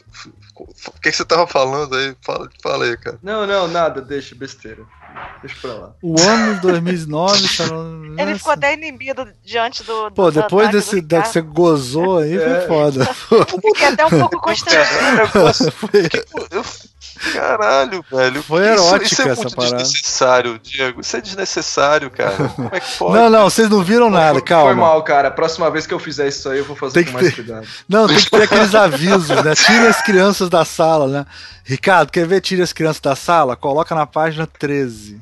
O que, que você tava falando aí? Fala, fala aí, cara.
Não, não, nada, deixa besteira. Deixa pra lá.
O ano de 2009
Ele ficou até inibido diante do.
Pô, depois desse da que você gozou aí, é. foi foda.
Fiquei até um pouco constrangido.
eu, Caralho, velho.
Foi erótica isso, isso é
essa
muito parada.
desnecessário, Diego. Isso é desnecessário, cara. Como é que pode?
Não, não, vocês não viram nada, foi, calma.
Foi mal, cara. Próxima vez que eu fizer isso aí, eu vou fazer tem com mais ter... cuidado.
Não, tem que ter aqueles avisos, né? Tire as crianças da sala, né? Ricardo, quer ver tire as crianças da sala? Coloca na página 13.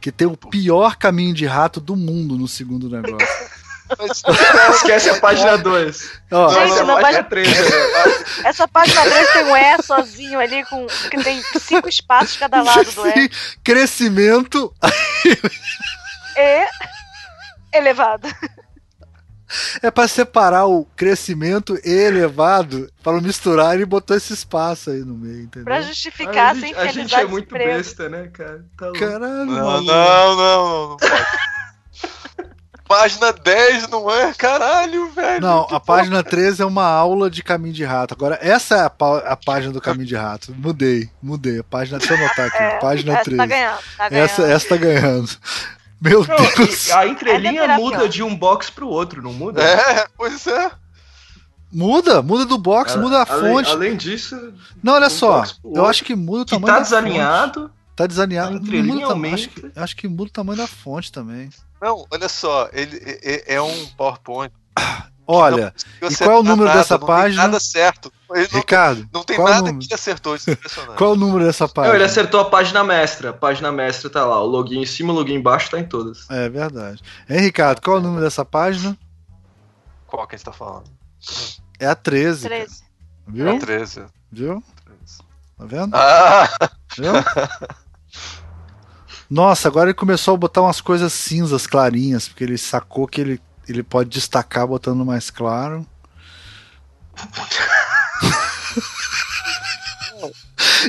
Que tem o pior caminho de rato do mundo no segundo negócio.
Esquece a página 2.
Gente, não, página 3. Essa página 3 tem um E sozinho ali, com, que tem cinco espaços cada lado do E.
Crescimento.
E elevado.
É para separar o crescimento elevado, para misturar, ele botou esse espaço aí no meio, entendeu?
Pra justificar a sem
A gente é muito besta, né, cara?
Tá Caralho,
não, não, não, não, não pode. página 10 não é? Caralho, velho.
Não, a porra. página 13 é uma aula de caminho de rato. Agora, essa é a, a página do caminho de rato. Mudei, mudei. A página, deixa eu anotar aqui. É, página 13. Tá ganhando, tá ganhando. Essa, essa tá ganhando. Meu não, Deus.
A entrelinha é muda de um box pro outro, não muda?
É, pois é.
Muda, muda do box, é, muda a
além,
fonte.
Além disso.
Não, olha um só. Eu acho que muda o tamanho
tá desalinhado.
Fonte. Tá desalinhado. Muda, acho, que, acho que muda o tamanho da fonte também.
Não, olha só, ele é, é um PowerPoint.
Olha, e qual é o número nada, dessa
não
página?
Tem nada certo. Ele
Ricardo,
não, não tem nada que acertou, isso é impressionante.
qual é o número dessa página? Não,
ele acertou a página mestra. A página mestra tá lá. O login em cima, o login embaixo tá em todas.
É verdade. Hein, Ricardo, qual é o número dessa página?
Qual que a gente tá falando?
É a 13.
13.
Viu?
É a 13.
Viu? 13. Tá vendo?
Ah!
Viu? Nossa, agora ele começou a botar umas coisas cinzas clarinhas, porque ele sacou que ele, ele pode destacar botando mais claro.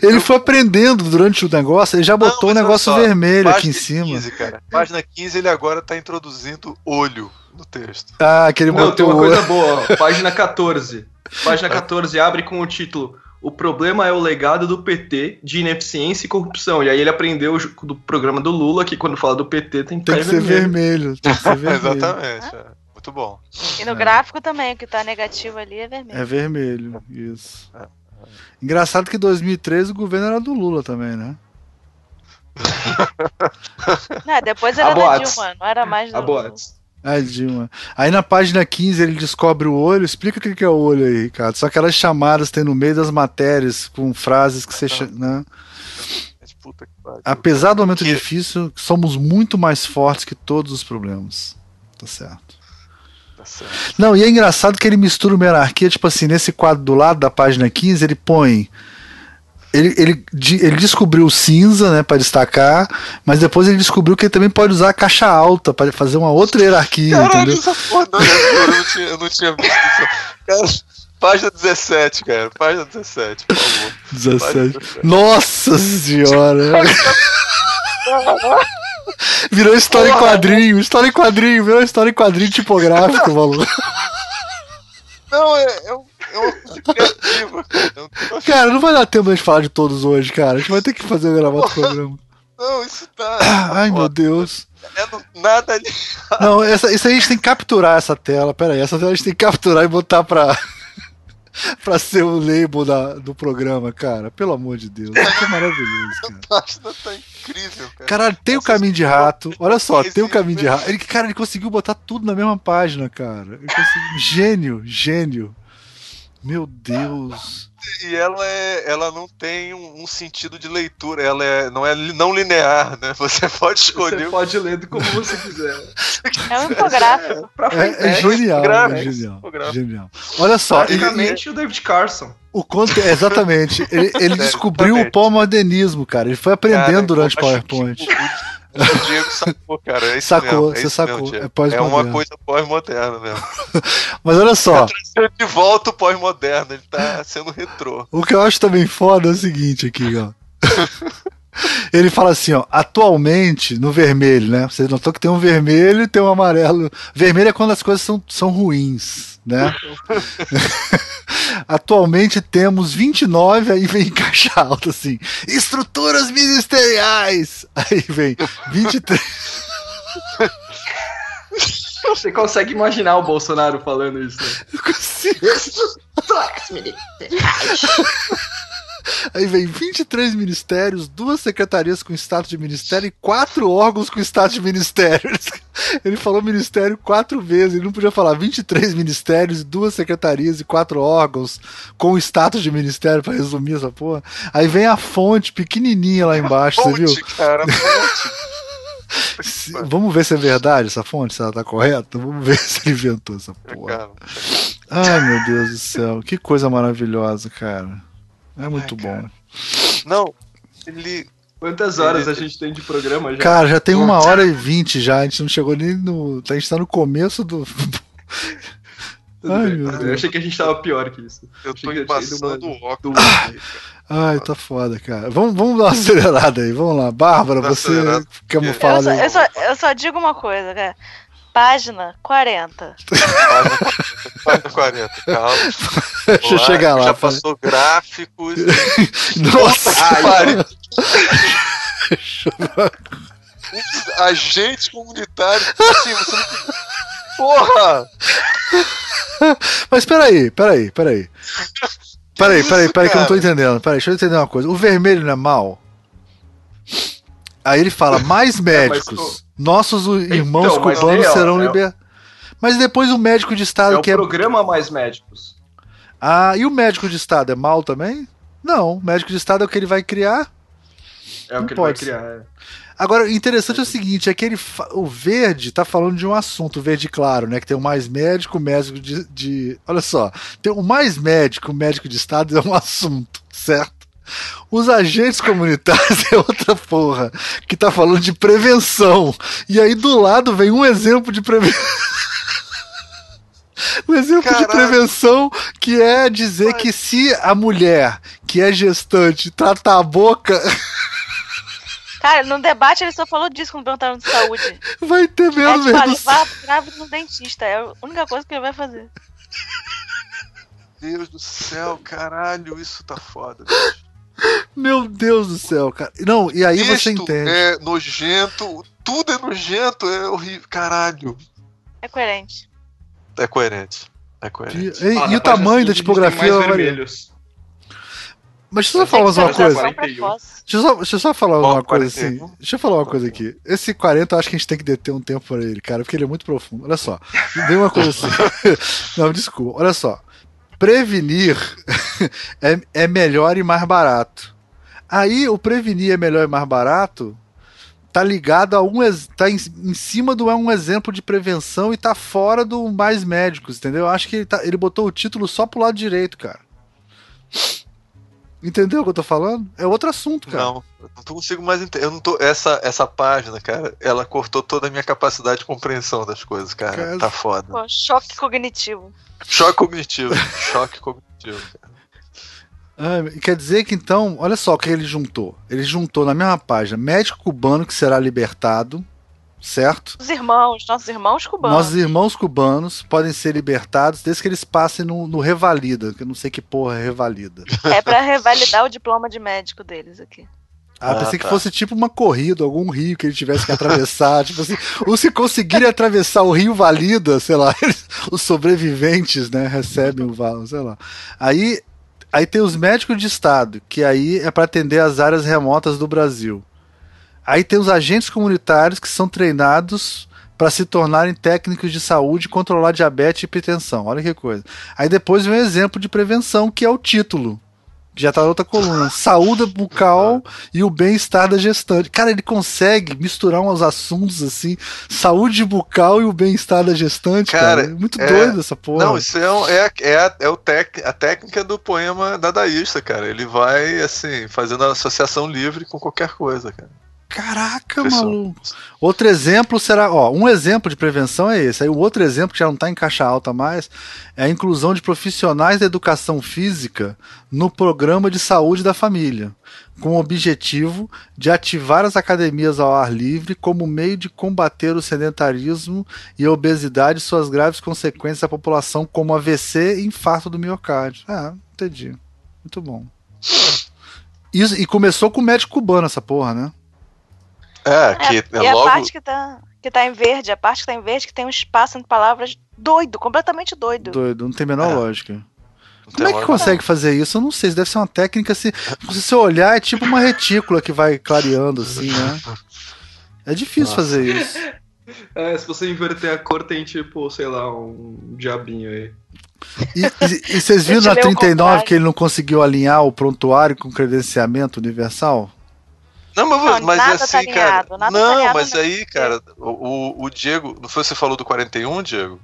ele foi aprendendo durante o negócio, ele já botou o um negócio só, vermelho aqui em cima.
15, cara. Página 15 ele agora está introduzindo olho no texto.
Ah, aquele
Não, tem uma coisa boa, ó. página 14. Página 14 abre com o título o problema é o legado do PT de ineficiência e corrupção. E aí ele aprendeu do programa do Lula que quando fala do PT tem que,
tem que ser vermelho. vermelho. Tem que ser vermelho.
Exatamente. É. Muito bom.
E no é. gráfico também, o que tá negativo ali é vermelho.
É vermelho, isso. É. Engraçado que em 2013 o governo era do Lula também, né?
não, depois era da Dilma, não era mais do Lula.
Ah, Dilma. Aí na página 15 ele descobre o olho. Explica o que é o olho aí, Ricardo. Só aquelas chamadas tem no meio das matérias com frases que você. Né? Apesar do momento que... difícil, somos muito mais fortes que todos os problemas. Tá certo. Tá certo. Não, e é engraçado que ele mistura uma hierarquia, tipo assim, nesse quadro do lado da página 15, ele põe ele, ele, ele descobriu o cinza, né, para destacar, mas depois ele descobriu que ele também pode usar a caixa alta para fazer uma outra hierarquia,
Caralho,
entendeu?
Essa porra, não, eu, não tinha, eu não tinha visto isso. Cara, página 17, cara. Página 17, por favor.
17. Nossa senhora! virou história porra, em quadrinho, história em quadrinho, virou história em quadrinho tipográfico, maluco.
Não, é, é um criativa.
Cara, não vai dar tempo de falar de todos hoje, cara. A gente vai ter que fazer gravar outro programa.
Não, isso tá.
Ai, meu Deus.
É nada ali.
Não, essa, isso aí a gente tem que capturar essa tela. Pera aí, essa tela a gente tem que capturar e botar pra. pra ser o label da, do programa, cara. Pelo amor de Deus. Isso é maravilhoso, cara.
A página tá incrível, cara.
Caralho, tem Nossa, o caminho de rato. Olha só, tem o caminho de rato. Ele, cara, ele conseguiu botar tudo na mesma página, cara. Gênio, gênio. Meu Deus.
E ela, é, ela não tem um, um, sentido de leitura, ela é, não é não linear, né? Você pode escolher.
Você pode ler como você quiser.
É um infográfico.
É, é, é genial, é genial, genial. Olha só.
Praticamente o David Carson.
O conto, exatamente. Ele, ele descobriu o pós-modernismo, cara. Ele foi aprendendo cara, durante o PowerPoint.
Que, o Diego sacou, cara. É
sacou,
mesmo,
é você sacou.
Mesmo, é, é, uma coisa pós-moderna mesmo.
Mas olha só.
Tá de volta o pós-moderno, ele tá sendo retrô.
O que eu acho também foda é o seguinte aqui, ó. Ele fala assim, ó, atualmente no vermelho, né? Vocês notou que tem um vermelho e tem um amarelo. Vermelho é quando as coisas são, são ruins, né? atualmente temos 29, aí vem caixa alta assim, estruturas ministeriais. Aí vem 23.
Você consegue imaginar o Bolsonaro falando isso? Né?
Eu consigo. Estruturas ministeriais. Aí vem 23 ministérios, duas secretarias com status de ministério e quatro órgãos com status de ministério. Ele falou ministério quatro vezes, ele não podia falar 23 ministérios, duas secretarias e quatro órgãos com status de ministério para resumir essa porra. Aí vem a fonte pequenininha lá embaixo, fonte, você viu?
Cara, fonte.
vamos ver se é verdade essa fonte, se ela tá correta. Vamos ver se ele inventou essa porra. Ai, meu Deus do céu. Que coisa maravilhosa, cara. É muito Ai, bom.
Não, ele. Quantas horas ele... a gente tem de programa já?
Cara, já tem uma hora e vinte já. A gente não chegou nem no. A gente tá no começo do.
Ai, meu Deus. Eu achei que a gente tava pior que isso.
Eu tô embaçando o óculos.
Ai, tá foda, cara. Vamos, vamos dar uma acelerada aí. Vamos lá. Bárbara, você quer me falar?
Eu só, eu, só, eu só digo uma coisa, cara. Página 40.
Página 40, calma.
Deixa eu chegar lá.
Já passou gráficos.
Nossa,
pariu. Agentes comunitários. Assim, você não... Porra!
Mas peraí, peraí, peraí. Peraí, peraí, peraí, que eu não tô entendendo. Peraí, deixa eu entender uma coisa. O vermelho não é mal? Aí ele fala, mais médicos. Nossos irmãos então, cubanos é, serão é, libertados. Mas depois o médico de Estado é o
que é. programa Mais Médicos.
Ah, e o médico de Estado é mal também? Não, o médico de Estado é o que ele vai criar.
É não o que ele vai criar, é.
Agora, o interessante é o seguinte, é que ele o verde tá falando de um assunto, o verde claro, né? Que tem o mais médico, o médico de, de. Olha só, tem o mais médico, o médico de Estado é um assunto, certo? Os agentes comunitários é outra porra, que tá falando de prevenção. E aí do lado vem um exemplo de prevenção. Um exemplo Caraca. de prevenção que é dizer que se a mulher que é gestante tratar a boca.
Cara, no debate ele só falou disso quando perguntaram de saúde.
Vai ter mesmo.
É, tipo, grávida no dentista. É a única coisa que ele vai fazer.
Deus do céu, caralho, isso tá foda. Bicho.
Meu Deus do céu, cara. Não, e aí Isto você entende.
É nojento, tudo é nojento, é horrível. Caralho.
É coerente.
É coerente. É coerente.
E, e, ah, e o tamanho da tipografia vermelhos. Mas deixa eu só falar mais uma coisa. Deixa eu só, deixa eu só falar uma coisa assim. Deixa eu falar uma coisa aqui. Esse 40 eu acho que a gente tem que deter um tempo para ele, cara, porque ele é muito profundo. Olha só. Vem uma coisa assim. Não, desculpa. Olha só prevenir é, é melhor e mais barato. Aí o prevenir é melhor e mais barato tá ligado a um tá em, em cima do é um exemplo de prevenção e tá fora do mais médicos, entendeu? Eu acho que ele, tá, ele botou o título só pro lado direito, cara. Entendeu o que eu tô falando? É outro assunto, cara.
Não, eu não consigo mais entender. Eu não tô. Essa, essa página, cara, ela cortou toda a minha capacidade de compreensão das coisas, cara. cara... Tá foda.
Pô, choque cognitivo.
Choque cognitivo. choque cognitivo.
Ah, quer dizer que então, olha só o que ele juntou. Ele juntou na mesma página médico cubano que será libertado, certo?
Os irmãos, nossos irmãos cubanos.
Nossos irmãos cubanos podem ser libertados desde que eles passem no, no Revalida, que eu não sei que porra é Revalida.
É para revalidar o diploma de médico deles aqui.
Ah, pensei ah, tá. que fosse tipo uma corrida, algum rio que ele tivesse que atravessar. tipo assim, ou se conseguirem atravessar o rio Valida, sei lá, eles, os sobreviventes, né, recebem o valo, sei lá. Aí, aí tem os médicos de estado, que aí é para atender as áreas remotas do Brasil. Aí tem os agentes comunitários que são treinados para se tornarem técnicos de saúde e controlar diabetes e hipertensão. Olha que coisa. Aí depois vem um exemplo de prevenção, que é o título. Que já tá na outra coluna. Saúde bucal e o bem-estar da gestante. Cara, ele consegue misturar uns assuntos assim. Saúde bucal e o bem-estar da gestante, cara. cara. É muito é... doido essa porra.
Não, isso é, é, é, é o tec, a técnica do poema dadaísta, cara. Ele vai, assim, fazendo associação livre com qualquer coisa, cara.
Caraca, Pessoal. maluco. Outro exemplo será, ó, um exemplo de prevenção é esse. Aí o outro exemplo que já não está em caixa alta mais é a inclusão de profissionais da educação física no programa de saúde da família, com o objetivo de ativar as academias ao ar livre como meio de combater o sedentarismo e a obesidade e suas graves consequências à população, como AVC e infarto do miocárdio. Ah, entendi. Muito bom. Isso, e começou com o médico cubano essa porra, né?
É, que é,
é e logo... a parte que tá, que tá em verde, a parte que tá em verde que tem um espaço entre palavras doido, completamente doido.
Doido, não tem a menor é. lógica. Como é que consegue fazer isso? Eu não sei, deve ser uma técnica assim. Se você olhar, é tipo uma retícula que vai clareando, assim, né? É difícil Nossa. fazer isso.
É, se você inverter a cor, tem tipo, sei lá, um diabinho aí.
E, e, e vocês viram na 39 que ele não conseguiu alinhar o prontuário com credenciamento universal?
Não, mas, não, mas assim, tá alinhado, cara. Não, tá mas aí, cara, o, o Diego. Não foi você falou do 41, Diego?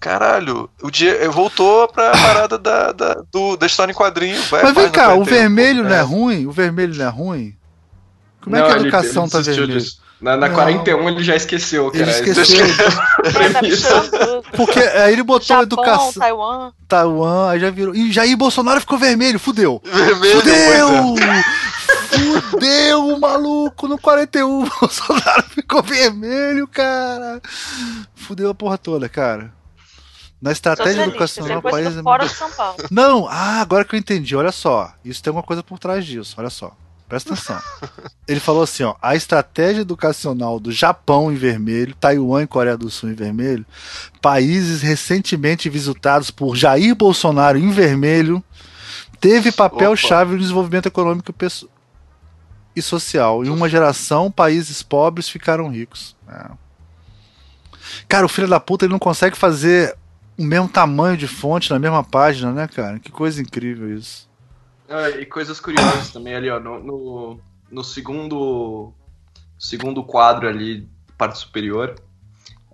Caralho, o Diego voltou pra parada da, da, do, da história em quadrinho.
mas vem cá, o vermelho não é ruim? O vermelho não é ruim? Como não, é que a educação ele, ele tá vermelha?
Na, na 41 ele já esqueceu, cara. Ele esqueceu.
Porque aí ele botou Japão, educação. Taiwan. Taiwan, aí já virou. E Jair Bolsonaro ficou vermelho, fudeu. Vermelho, fudeu! É. Fudeu, maluco! No 41 Bolsonaro ficou vermelho, cara. Fudeu a porra toda, cara. Na estratégia educacional, o país. É fora de São Paulo. Não, ah, agora que eu entendi, olha só. Isso tem uma coisa por trás disso, olha só. Presta atenção. Ele falou assim: ó, a estratégia educacional do Japão em vermelho, Taiwan e Coreia do Sul em vermelho, países recentemente visitados por Jair Bolsonaro em vermelho, teve papel-chave no desenvolvimento econômico e social. Em uma geração, países pobres ficaram ricos. É. Cara, o filho da puta ele não consegue fazer o mesmo tamanho de fonte na mesma página, né, cara? Que coisa incrível isso.
Ah, e coisas curiosas também ali, ó, no, no, no, segundo segundo quadro ali, parte superior,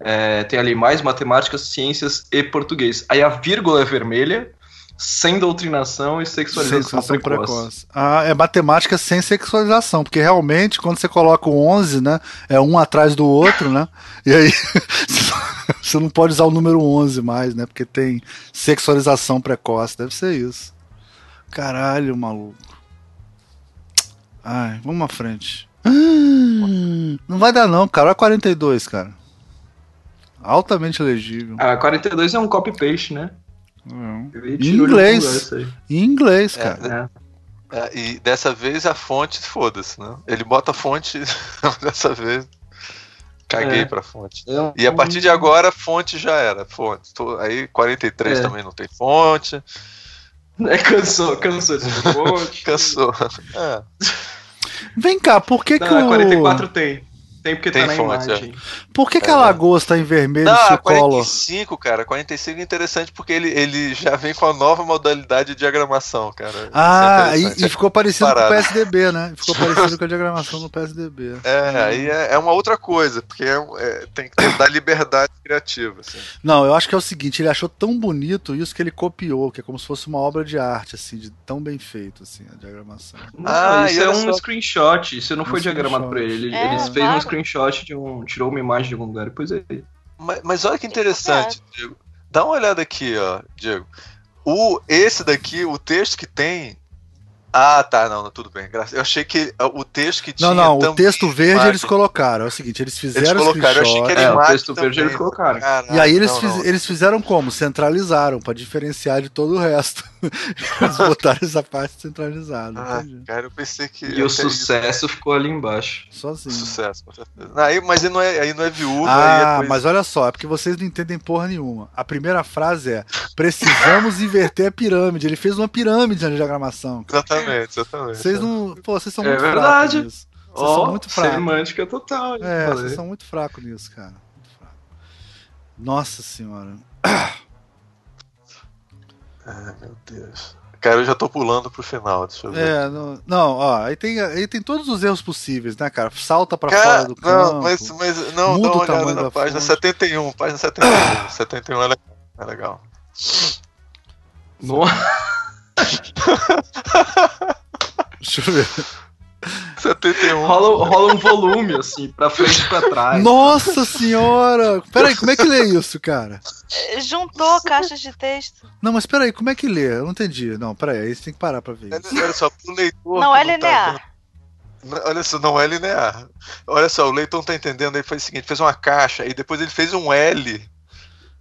é, tem ali mais matemática, ciências e português. Aí a vírgula é vermelha, sem doutrinação e sexualização, sexualização precoce. precoce.
Ah, é matemática sem sexualização, porque realmente quando você coloca o 11, né, é um atrás do outro, né? E aí você não pode usar o número 11 mais, né? Porque tem sexualização precoce, deve ser isso. Caralho, maluco. Ai, vamos à frente. Não vai dar não, cara. Olha 42, cara. Altamente legível.
Ah, 42 é um copy-paste, né?
Em inglês. Em inglês, cara.
É, é. É, e dessa vez a fonte, foda-se, né? Ele bota a fonte dessa vez. Caguei é. pra fonte. É e a partir de agora, fonte já era. Fonte. Aí 43 é. também não tem fonte.
É, cansou, cansou de fonte.
cansou. É.
Vem cá, por que
Não,
que o...
44 tem. Tem porque tem tá na fonte, imagem. É.
Por que, que a lagoa está em vermelho Não, se o
45, cara, 45 é interessante porque ele, ele já vem com a nova modalidade de diagramação, cara.
Ah, é e, e, ficou parecido Parado. com o PSDB, né? Ficou parecido com a diagramação no PSDB.
É, aí é, é, uma outra coisa, porque é, é tem que dar liberdade criativa. Assim.
Não, eu acho que é o seguinte, ele achou tão bonito isso que ele copiou, que é como se fosse uma obra de arte, assim, de tão bem feito, assim, a diagramação.
Ah, isso é um só... screenshot, isso não um foi diagramado por ele. Ele, ele fez um screenshot de um. tirou uma imagem de algum lugar e pôs aí.
Mas, mas olha que interessante, Diego. Dá uma olhada aqui, ó, Diego. O, esse daqui, o texto que tem, ah, tá, não, tudo bem. Eu achei que o texto que tinha.
Não, não, o texto verde imagem. eles colocaram. É o seguinte, eles fizeram. Eles
colocaram, eu achei que era é,
o texto também. verde eles colocaram.
Caraca, e aí eles, não, fiz, não. eles fizeram como? Centralizaram, para diferenciar de todo o resto. eles botaram essa parte centralizada.
Ah, cara, eu pensei que.
E o sucesso isso. ficou ali embaixo.
Sozinho.
Sucesso, com certeza. Aí, mas aí não é, aí não é viúva.
Ah, é mas olha só, é porque vocês não entendem porra nenhuma. A primeira frase é: precisamos inverter a pirâmide. Ele fez uma pirâmide na diagramação.
Exatamente, exatamente.
Vocês não. Pô, vocês são é muito verdade. fracos nisso. Vocês oh,
são muito fracos. Semântica total.
É, falei. vocês são muito fracos nisso, cara. Fraco. Nossa senhora.
Ai, meu Deus. Cara, eu já tô pulando pro final, deixa eu ver.
É, não, não ó, aí tem, aí tem todos os erros possíveis, né, cara? Salta pra cara, fora do campo.
Não, mas, mas não, muda dá uma olhada na página fonte. 71, página 71. 71 é legal. É legal.
Nossa.
Deixa eu ver.
71.
Rola, rola um volume, assim, pra frente e pra trás.
Nossa senhora! Peraí, como é que lê isso, cara?
Juntou caixas de texto.
Não, mas peraí, como é que lê? Eu não entendi. Não, peraí, aí você tem que parar pra ver.
Olha só, pro leitor.
Não é tá linear.
Tá... Olha só, não é linear. Olha só, o leitor não tá entendendo. Ele fez o seguinte: fez uma caixa e depois ele fez um L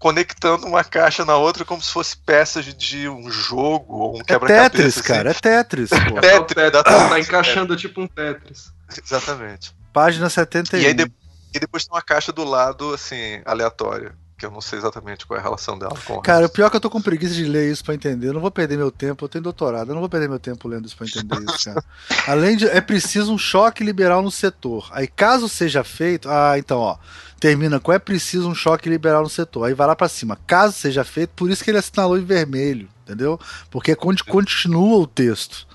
conectando uma caixa na outra como se fosse peças de um jogo ou um é quebra-cabeça.
Tetris,
assim.
cara, é Tetris. Pô.
Tetris, tá, tá encaixando tipo um Tetris.
Exatamente.
Página 71.
E aí de, e depois tem uma caixa do lado, assim, aleatória. Que eu não sei exatamente qual é a relação dela com
Cara, o pior é que eu tô com preguiça de ler isso pra entender. Eu não vou perder meu tempo, eu tenho doutorado, eu não vou perder meu tempo lendo isso pra entender isso, cara. Além de. É preciso um choque liberal no setor. Aí, caso seja feito. Ah, então, ó termina com é preciso um choque liberal no setor. Aí vai lá para cima. Caso seja feito, por isso que ele assinalou em vermelho, entendeu? Porque continua o texto.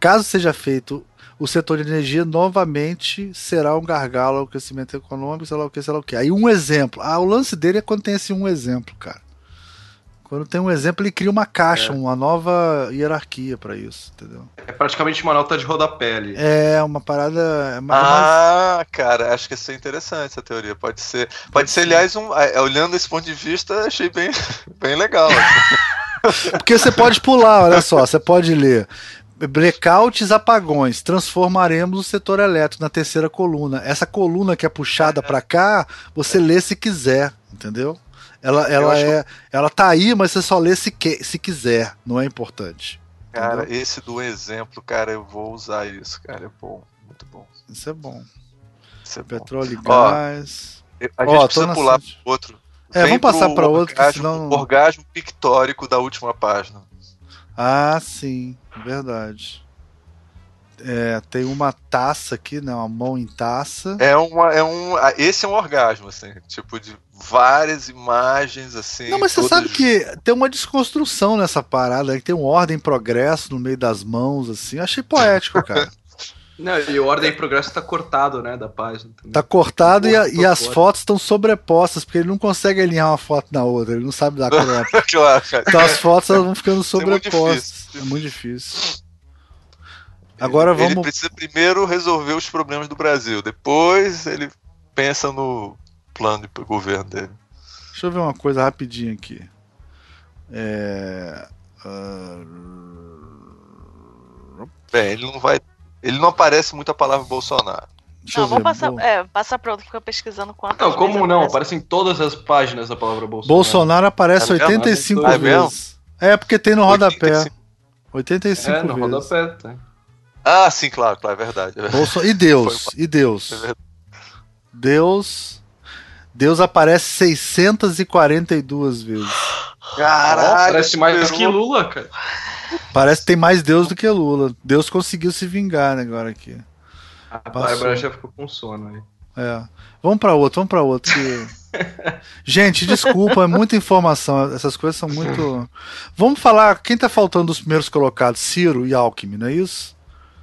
Caso seja feito o setor de energia novamente será um gargalo ao crescimento econômico, sei lá o que, sei lá o que. Aí um exemplo. Ah, o lance dele é quando tem esse um exemplo, cara. Quando tem um exemplo, ele cria uma caixa, é. uma nova hierarquia para isso, entendeu?
É praticamente uma nota de rodapé ali.
É, uma parada. É
ah, mais... cara, acho que isso é interessante essa teoria. Pode ser. Pode, pode ser, ser, aliás, um, é, olhando esse ponto de vista, achei bem, bem legal.
Porque você pode pular, olha só, você pode ler. Blackouts, apagões, transformaremos o setor elétrico na terceira coluna. Essa coluna que é puxada para cá, você lê se quiser, entendeu? Ela, ela, é, que... ela tá aí, mas você só lê se, que, se quiser, não é importante.
Cara, entendeu? esse do exemplo, cara, eu vou usar isso, cara. É bom, muito bom.
Isso é bom. Isso é Petróleo e gás.
Ó, a gente Ó, precisa pular pro outro.
É, Vem vamos passar para outro.
Senão... orgasmo pictórico da última página.
Ah, sim, verdade. É, tem uma taça aqui, né? Uma mão em taça.
É uma, é um, esse é um orgasmo, assim, tipo de várias imagens assim.
Não, mas você sabe que tem uma desconstrução nessa parada, que tem um ordem progresso no meio das mãos, assim. Eu achei poético, cara.
Não, e o ordem e progresso tá cortado, né, da página. Também.
Tá cortado e, a, e as fotos estão sobrepostas, porque ele não consegue alinhar uma foto na outra, ele não sabe dar crop. claro, então as fotos elas vão ficando sobrepostas. É muito difícil. É muito difícil. Agora vamos. Ele
precisa primeiro resolver os problemas do Brasil, depois ele pensa no plano de governo dele.
Deixa eu ver uma coisa rapidinho aqui. É... Uh...
Bem, ele não vai. Ele não aparece muito a palavra Bolsonaro.
Deixa não, vamos passar, é, passar pra outro, fica pesquisando quantas
Não, como não? Aparece em todas as páginas a palavra Bolsonaro.
Bolsonaro aparece é 85 é vezes. É porque tem no rodapé. 85, é, no vezes. rodapé, tá.
Ah, sim, claro, claro, é verdade. É
Bolso... E Deus, e Deus. É Deus Deus aparece 642 vezes.
Caralho, parece mais que Lula, cara.
Parece que tem mais Deus do que Lula. Deus conseguiu se vingar né, agora aqui.
A Bárbara já ficou com sono aí.
É. Vamos para outro, vamos para outro. Que... Gente, desculpa, é muita informação. Essas coisas são muito. Vamos falar. Quem tá faltando dos primeiros colocados? Ciro e Alckmin, não é isso?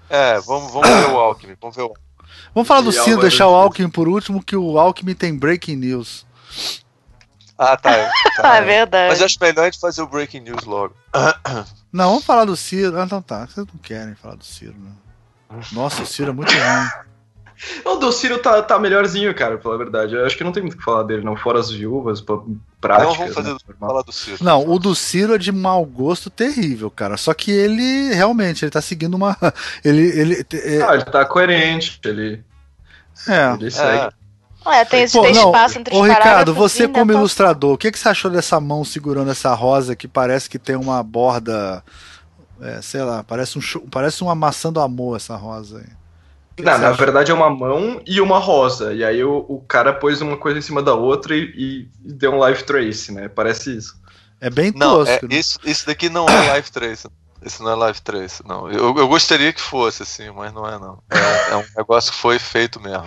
É, vamos, vamos ver o Alckmin. Vamos ver o
Vamos falar do Ciro, deixar o Alckmin por último, que o Alckmin tem breaking news.
Ah, tá.
tá é verdade.
Mas acho melhor a gente fazer o breaking news logo.
Não, vamos falar do Ciro. Ah, então tá. Vocês não querem falar do Ciro, né? Nossa, o Ciro é muito ruim.
O do Ciro tá, tá melhorzinho, cara, pela verdade. Eu acho que não tem muito o que falar dele, não. Fora as viúvas, práticas. Não, vamos fazer
né? falar do Ciro. Não, o do Ciro é de mau gosto terrível, cara. Só que ele, realmente, ele tá seguindo uma... Ele, ele,
é... Ah, ele tá coerente, ele...
É.
Ele segue.
É. tem, Pô, tem não, espaço entre
Ô, Ricardo, você como ilustrador, o que, que você achou dessa mão segurando essa rosa que parece que tem uma borda, é, sei lá, parece, um, parece uma maçã do amor essa rosa aí.
Não, na verdade é uma mão e uma rosa. E aí o, o cara pôs uma coisa em cima da outra e, e deu um live trace, né? Parece isso.
É bem
não, tosco. É, né? isso, isso daqui não é live trace. Esse não é live trace, não. Eu, eu gostaria que fosse, assim, mas não é não. É, é um negócio que foi feito mesmo.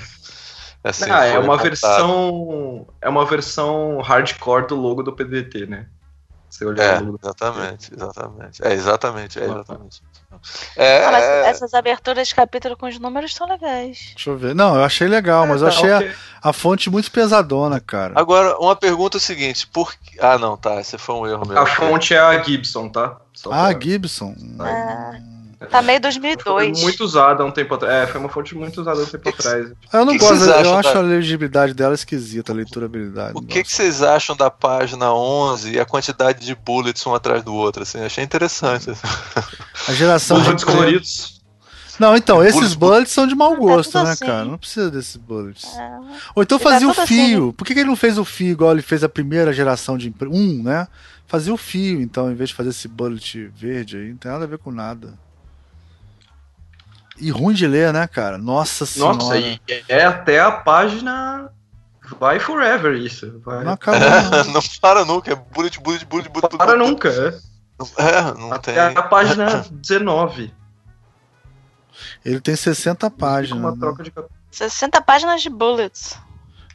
Assim, ah, é uma versão. É uma versão hardcore do logo do PDT, né?
Você olhar é, exatamente, exatamente. É, exatamente, é, exatamente.
É, ah, é... essas aberturas de capítulo com os números são legais.
Deixa eu ver. Não, eu achei legal, é, mas eu tá, achei okay. a, a, fonte muito pesadona, cara.
Agora, uma pergunta é o seguinte: por Ah, não, tá. Esse foi um erro mesmo.
A fonte é a Gibson, tá?
Só ah, pra... Gibson.
É. Tá meio 2002.
Foi muito usada há um tempo atrás. É, foi uma fonte muito usada há um tempo atrás.
Eu não que gosto, que eu acho da... a legibilidade dela esquisita, a leiturabilidade.
O que, que vocês acham da página 11 e a quantidade de bullets um atrás do outro? Assim, achei interessante.
A geração de coloridos. Não, então, esses bullets são de mau gosto, é né, assim. cara? Não precisa desses bullets. É. Ou então fazia o fio. Assim. Por que, que ele não fez o fio igual ele fez a primeira geração de um, né? Fazia o fio, então, em vez de fazer esse bullet verde aí, não tem nada a ver com nada. E ruim de ler, né, cara? Nossa senhora. Nossa, e
é até a página vai forever isso. Vai.
Não acaba. É,
não para nunca, é bullet, bullet, bullet, bullet.
Não para nunca, é. É, não até tem. a página 19.
Ele tem 60 páginas. Uma né? troca
de 60 páginas de bullets.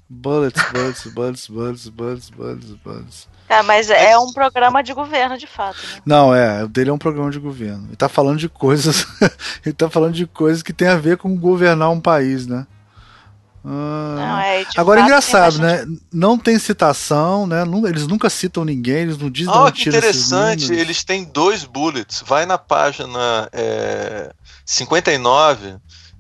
Bullets, bullets, bullets, bullets, bullets, bullets, bullets.
É, mas é um programa de governo, de fato. Né?
Não, é, o dele é um programa de governo. Ele tá falando de coisas. ele tá falando de coisas que tem a ver com governar um país, né? Ah, não, é, agora é engraçado, né? Não tem citação, né? Eles nunca citam ninguém, eles não dizem.
Oh, que interessante! Eles têm dois bullets. Vai na página é, 59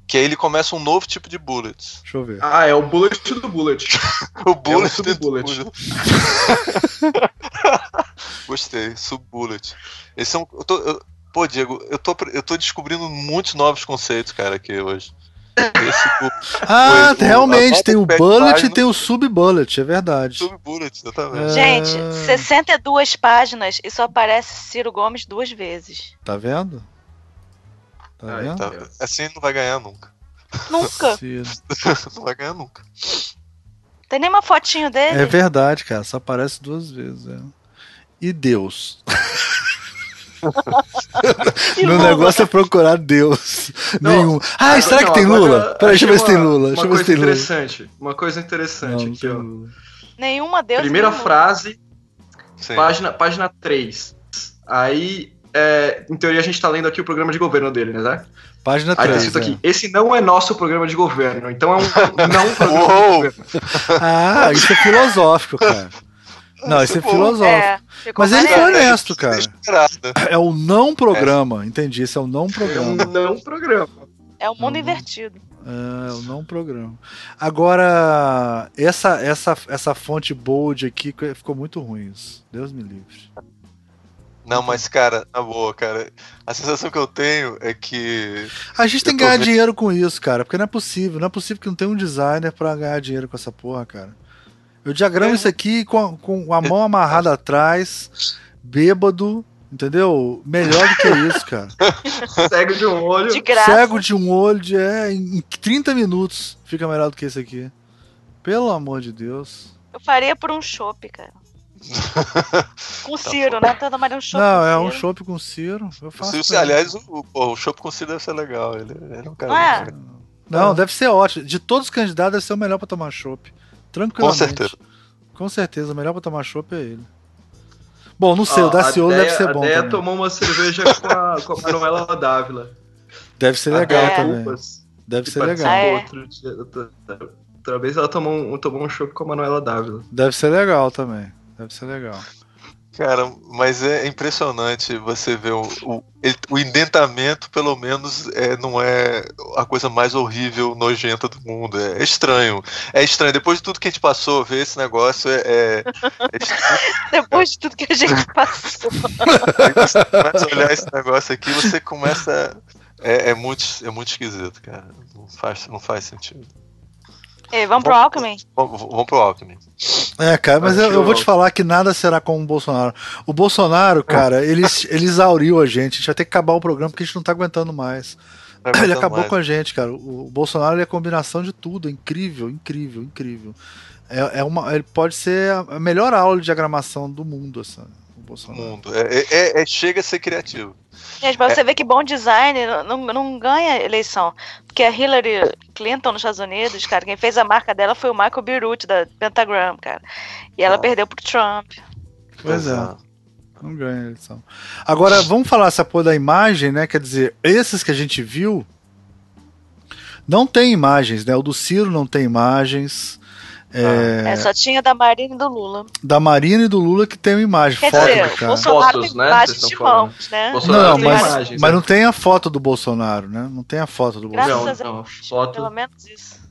que aí ele começa um novo tipo de bullets.
Deixa eu ver.
Ah, é o bullet do bullet.
o bullet é o do bullet. Gostei, sub-bullet. Esse é um. Eu tô, eu, pô, Diego, eu tô, eu tô descobrindo muitos novos conceitos, cara, aqui hoje.
Esse, ah, o, realmente, tem o bullet e tem o sub-bullet, é verdade.
Sub-bullet, exatamente.
Gente, 62 páginas e só aparece Ciro Gomes duas vezes.
Tá vendo? Tá vendo? Tá,
assim não vai ganhar nunca.
Nunca.
não vai ganhar nunca.
Tem nem uma fotinho dele?
É verdade, cara. Só aparece duas vezes. É. E Deus. Meu negócio é procurar Deus. Não, Nenhum. Ah, ah será não, que tem Lula? Peraí, deixa eu ver se tem Lula. Tem Lula.
Interessante. Uma coisa interessante não, aqui, ó.
Nenhuma Deus.
Primeira frase, página, página 3. Aí é, em teoria, a gente está lendo aqui o programa de governo dele, né, Zé?
Página 3. Aí tá
escrito é. aqui: esse não é nosso programa de governo, então é um não programa de governo.
Ah, isso é filosófico, cara. Não, isso é filosófico. É, Mas ele foi honesto, cara. É o não programa, entendi. Esse é o não programa.
É um não programa.
É o mundo invertido.
É, o não programa. Agora, essa, essa, essa fonte bold aqui ficou muito ruim. Isso. Deus me livre.
Não, mas, cara, na boa, cara, a sensação que eu tenho é que.
A gente tem que ganhar vendo... dinheiro com isso, cara, porque não é possível. Não é possível que não tenha um designer pra ganhar dinheiro com essa porra, cara. Eu diagramo é. isso aqui com a, com a mão amarrada atrás, bêbado, entendeu? Melhor do que isso, cara.
Cego de um olho.
De graça.
Cego de um olho, de, é, em 30 minutos fica melhor do que esse aqui. Pelo amor de Deus.
Eu faria por um chopp, cara. com tá Ciro, né? Tá tomando um chopp
Não, é um chopp com Ciro. Eu faço
Ciro, aliás, o, o chopp com Ciro deve ser legal. Ele, ele é um cara. Não,
é? não, deve ser ótimo. De todos os candidatos, deve ser o melhor pra tomar chopp. Tranquilamente.
Com certeza.
Com certeza, o melhor pra tomar chopp é ele. Bom, não sei, oh, o Daciolo deve ser bom. A
ideia tomou uma cerveja com a, com a Manuela Dávila.
Deve ser legal é. também. Deve ser legal. É.
Outro dia, outra vez ela tomou um, tomou um chopp com a Manuela Dávila.
Deve ser legal também. Deve ser legal.
Cara, mas é impressionante você ver o, o, o indentamento, pelo menos, é, não é a coisa mais horrível, nojenta do mundo. É, estranho. É estranho. Depois de tudo que a gente passou, ver esse negócio é. é,
é Depois de tudo que a gente passou.
você começa a olhar esse negócio aqui, você começa. É, é, muito, é muito esquisito, cara. Não faz, não faz sentido.
E, vamos pro Alckmin?
Vamos, vamos pro Alckmin.
É, cara, mas eu, eu, vou te falar que nada será como o Bolsonaro. O Bolsonaro, cara, ele, ele exauriu a gente. A gente vai ter que acabar o programa porque a gente não tá aguentando mais. Tá ele acabou mais. com a gente, cara. O, Bolsonaro é a combinação de tudo. É incrível, incrível, incrível. É, é uma, ele pode ser a melhor aula de diagramação do mundo, assim, o Bolsonaro.
Mundo. É, é, é, chega a ser criativo.
Gente, pra é. você ver que bom design não, não ganha eleição. Porque a Hillary Clinton nos Estados Unidos, cara, quem fez a marca dela foi o Michael Beirut, da Pentagram, cara. E ela ah. perdeu pro Trump.
Pois é. Não ganha eleição. Agora, vamos falar essa porra da imagem, né? Quer dizer, esses que a gente viu não tem imagens, né? O do Ciro não tem imagens.
É... é... só tinha da Marina e do Lula.
Da Marina e do Lula que tem uma imagem.
Quer foto dizer, do cara. Bolsonaro Fotos, tem né? de mãos, né?
Bolsonaro não, mas, imagens, mas né? não tem a foto do Bolsonaro, né? Não tem a foto do
Graças
Bolsonaro.
Não, não. Foto... Pelo menos isso.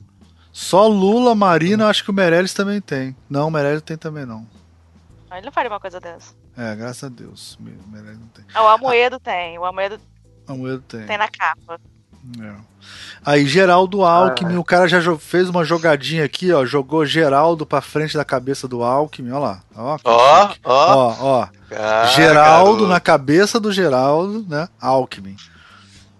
Só Lula, Marina, acho que o Meirelles também tem. Não, o Meirelles tem também não.
Ele não faria uma coisa dessa.
É, graças a Deus. O Meirelles
não tem. Ah, o Amoedo ah. tem. O Amoedo,
Amoedo tem.
Tem na capa.
É. Aí, Geraldo Alckmin, ah, o cara já fez uma jogadinha aqui, ó. Jogou Geraldo pra frente da cabeça do Alckmin, ó lá. Ó,
ó, ó.
ó, Geraldo na cabeça do Geraldo, né? Alckmin.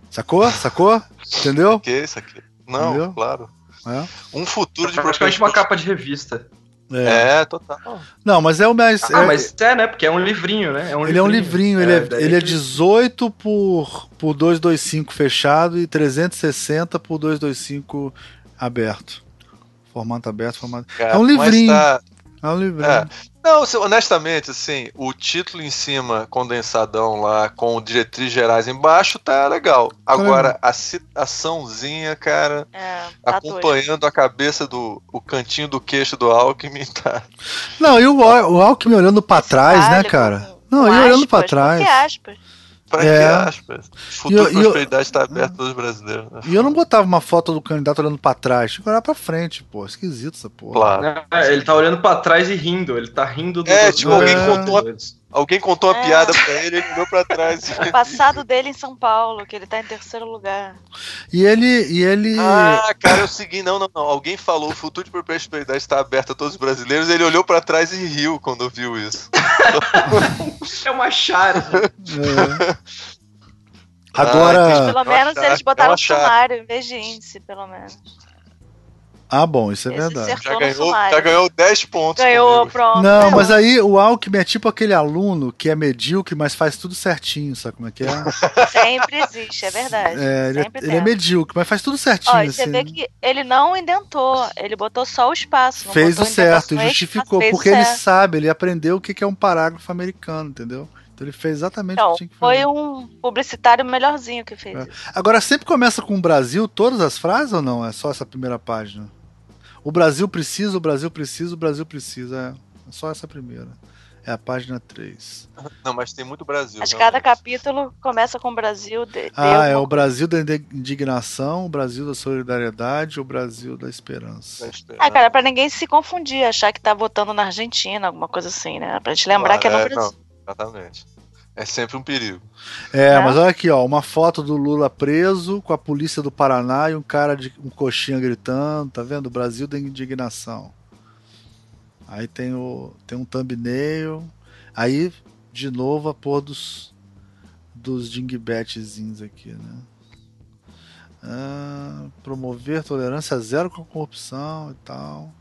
Sacou? Sacou? Entendeu?
Que isso aqui? Não, Entendeu? claro.
É. Um futuro de praticamente uma capa de revista.
É. é, total.
Não, mas é o mais.
Ah, é, mas é, né? Porque é um livrinho, né?
É um ele livrinho. é um livrinho, ele é, é ele é 18 por, por 225 fechado e 360 por 225 aberto. Formato aberto, formato. Cara, é um livrinho. Tá... É um livrinho. É.
Não, honestamente, assim, o título em cima, condensadão lá, com diretrizes gerais embaixo, tá legal. Agora, a citaçãozinha, cara, é, tá acompanhando doido. a cabeça do. o cantinho do queixo do Alckmin, tá.
Não, e o, o Alckmin olhando pra trás, né, cara? Não, e olhando pra trás. Que aspas.
Pra é. que aspas? Futuro prosperidade está aberto aos brasileiros. Né?
E eu não botava uma foto do candidato olhando pra trás, tinha que olhar pra frente, pô. Esquisito essa porra.
Claro. É, ele tá olhando pra trás e rindo. Ele tá rindo
do. É, tipo, alguém contou. Alguém contou uma é. piada pra ele, ele olhou pra trás.
O passado dele em São Paulo, que ele tá em terceiro lugar.
E ele. E ele...
Ah, cara, é o seguinte, não, não, não. Alguém falou, o futuro de prosperidade está aberto a todos os brasileiros, ele olhou pra trás e riu quando viu isso.
é uma charge. É.
Agora.
Ah, pelo menos eles botaram o sumário em vez de índice, pelo menos.
Ah, bom, isso é Esse verdade.
Já ganhou, já ganhou 10 pontos.
Ganhou, comigo. pronto.
Não, mas aí o Alckmin é tipo aquele aluno que é medíocre, mas faz tudo certinho, sabe como é que
é? Sempre existe, é verdade.
É, ele, é, ele, é medíocre, mas faz tudo certinho. Ó,
assim, você vê né? que ele não indentou, ele botou só o espaço.
Fez o certo, e justificou, porque ele certo. sabe, ele aprendeu o que é um parágrafo americano, entendeu? Então ele fez exatamente então, o que tinha que
fazer. Foi um publicitário melhorzinho que fez. É.
Agora, sempre começa com o Brasil, todas as frases ou não? É só essa primeira página? O Brasil precisa, o Brasil precisa, o Brasil precisa. É, só essa primeira. É a página 3.
Não, mas tem muito Brasil.
Acho que cada capítulo começa com o Brasil. De,
ah, é o Brasil da indignação, o Brasil da solidariedade, o Brasil da esperança. Da
esperança. Ah, cara, pra ninguém se confundir, achar que tá votando na Argentina, alguma coisa assim, né? Pra gente lembrar claro, que é no é, Brasil.
Não, exatamente. É sempre um perigo.
É, é, mas olha aqui, ó, uma foto do Lula preso com a polícia do Paraná e um cara de um coxinha gritando, tá vendo? Brasil da indignação. Aí tem o tem um thumbnail. Aí de novo a pôr dos dos dingbetzinhos aqui, né? Ah, promover tolerância zero com corrupção e tal.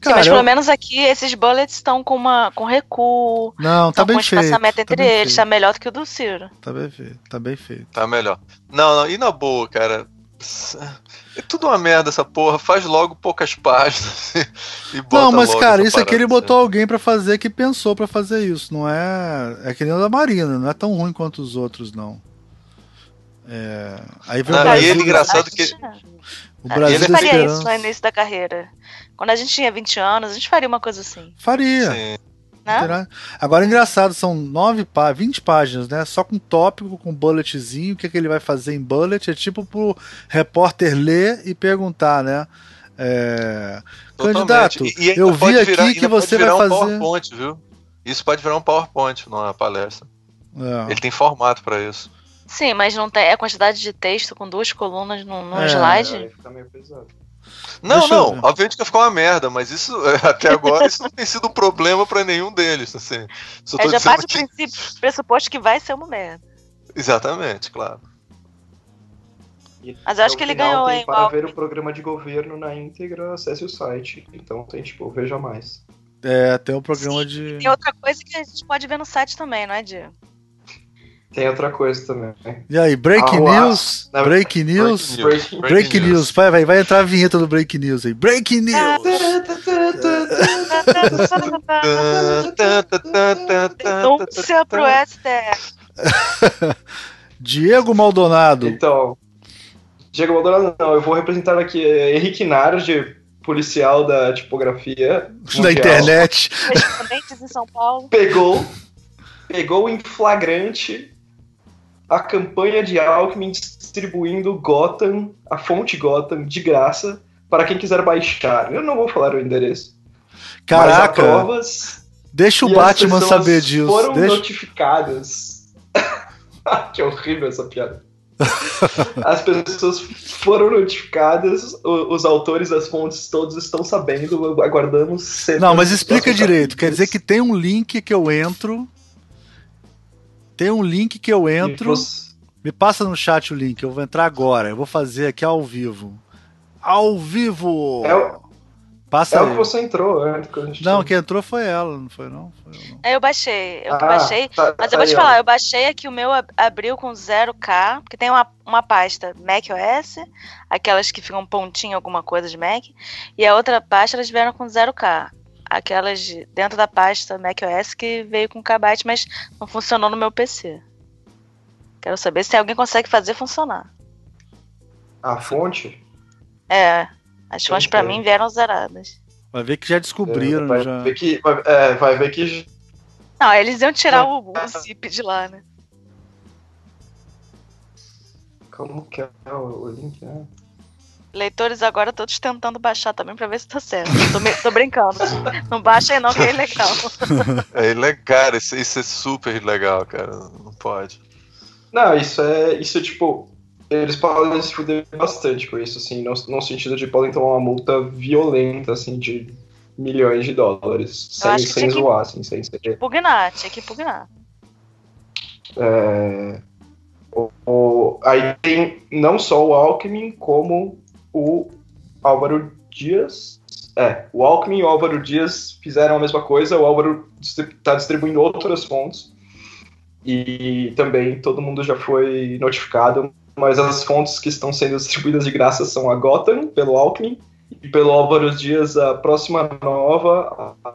Cara, Sim, mas pelo eu... menos aqui esses bullets estão com uma com recuo.
Não, tá bem com feito. espaçamento
tá entre eles, feito. tá melhor do que o do Ciro.
Tá bem feito, tá bem feito.
Tá melhor. Não, não, e na boa, cara. É tudo uma merda essa porra, faz logo poucas páginas
e bota Não, mas cara, isso aqui ele botou alguém para fazer que pensou para fazer isso, não é, é que nem o da Marina, não é tão ruim quanto os outros não. É... Aí
o Brasil, e ele engraçado que
o Brasil ele faria isso no início da carreira. Quando a gente tinha 20 anos, a gente faria uma coisa assim.
Faria. Né? Agora, engraçado, são nove pá 20 páginas, né? Só com tópico, com bulletzinho. O que, é que ele vai fazer em bullet? É tipo pro repórter ler e perguntar, né? É... Candidato, e, e eu vi aqui virar, que você vai um fazer.
PowerPoint, viu? Isso pode virar um PowerPoint numa palestra. É. Ele tem formato para isso.
Sim, mas não tem a quantidade de texto com duas colunas num, é. slide. É, fica meio
pesado. Não, Deixa não, obviamente que ficou uma merda, mas isso até agora isso não tem sido um problema para nenhum deles. Assim.
Só é, já parte que... o princípio, pressuposto que vai ser uma merda.
Exatamente, claro.
E mas eu acho que ele ganhou, hein?
Para ver o programa de governo na íntegra, acesse o site. Então tem, tipo, veja mais.
É, tem o um programa Sim, de.
Tem outra coisa que a gente pode ver no site também, não é, Diego?
Tem outra coisa também.
E aí, break ah, news? Break news? Break, break, break news. news. Vai, vai, vai entrar a vinheta do break news aí. Break news!
Denúncia pro STF.
Diego Maldonado.
Então, Diego Maldonado não, eu vou representar aqui Henrique Nardi, policial da tipografia.
Da internet.
Em São Paulo.
Pegou, pegou em flagrante a campanha de Alckmin distribuindo Gotham, a fonte Gotham, de graça para quem quiser baixar. Eu não vou falar o endereço.
Caraca! provas. Deixa o Batman saber disso.
Foram
deixa...
notificadas. que horrível essa piada. As pessoas foram notificadas, os autores das fontes todos estão sabendo, aguardamos.
Não, mas explica direito. Quer dizer que tem um link que eu entro tem um link que eu entro. Você... Me passa no chat o link, eu vou entrar agora. Eu vou fazer aqui ao vivo. Ao vivo!
É o,
Passa
é
aí.
o que você entrou antes.
Não, quem entrou foi ela, não foi não? Foi eu, não.
É, eu baixei, eu ah, baixei. Tá, mas tá eu vou te falar, eu baixei aqui o meu abriu com 0K, porque tem uma, uma pasta Mac OS, aquelas que ficam pontinho alguma coisa de Mac, e a outra pasta elas vieram com 0K. Aquelas de, dentro da pasta Mac OS que veio com kbyte, mas não funcionou no meu PC. Quero saber se alguém consegue fazer funcionar.
A fonte?
É, as fontes para mim vieram zeradas.
Vai ver que já descobriram.
É, vai,
já.
Ver que, vai, é, vai ver que.
Não, eles iam tirar o, o zip de lá, né?
Como que é o link? É?
Leitores agora todos tentando baixar também pra ver se tá certo. Tô, me, tô brincando. Não baixa aí não, que é ilegal.
É ilegal, isso, isso é super ilegal, cara. Não pode.
Não, isso é. Isso é tipo eles podem se fuder bastante com isso, assim, no, no sentido de podem tomar uma multa violenta, assim, de milhões de dólares, sem, sem zoar, assim, sem ser...
Pugnar, tinha que pugnar.
É... O, o, aí tem não só o Alckmin, como o Álvaro Dias. É, o Alckmin e o Álvaro Dias fizeram a mesma coisa, o Álvaro está distribuindo outras fontes. E também todo mundo já foi notificado, mas as fontes que estão sendo distribuídas de graça são a Gotham, pelo Alckmin, e pelo Álvaro Dias, a Próxima Nova, a,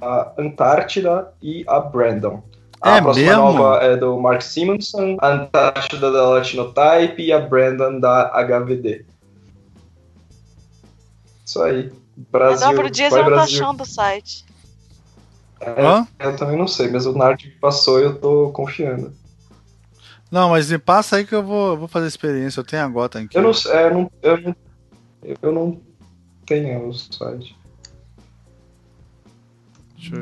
a Antártida e a Brandon. A
é
próxima
mesmo?
nova é do Mark Simonson, a Antártida da Latinotype e a Brandon da HVD. Isso aí. Brasil. Mas o
Álvaro Dias eu não tô achando o site.
É, eu também não sei, mas o Nard passou e eu tô confiando.
Não, mas me passa aí que eu vou, vou fazer experiência. Eu tenho a Gotham aqui.
Eu não, é, eu não, eu não, eu não tenho o site.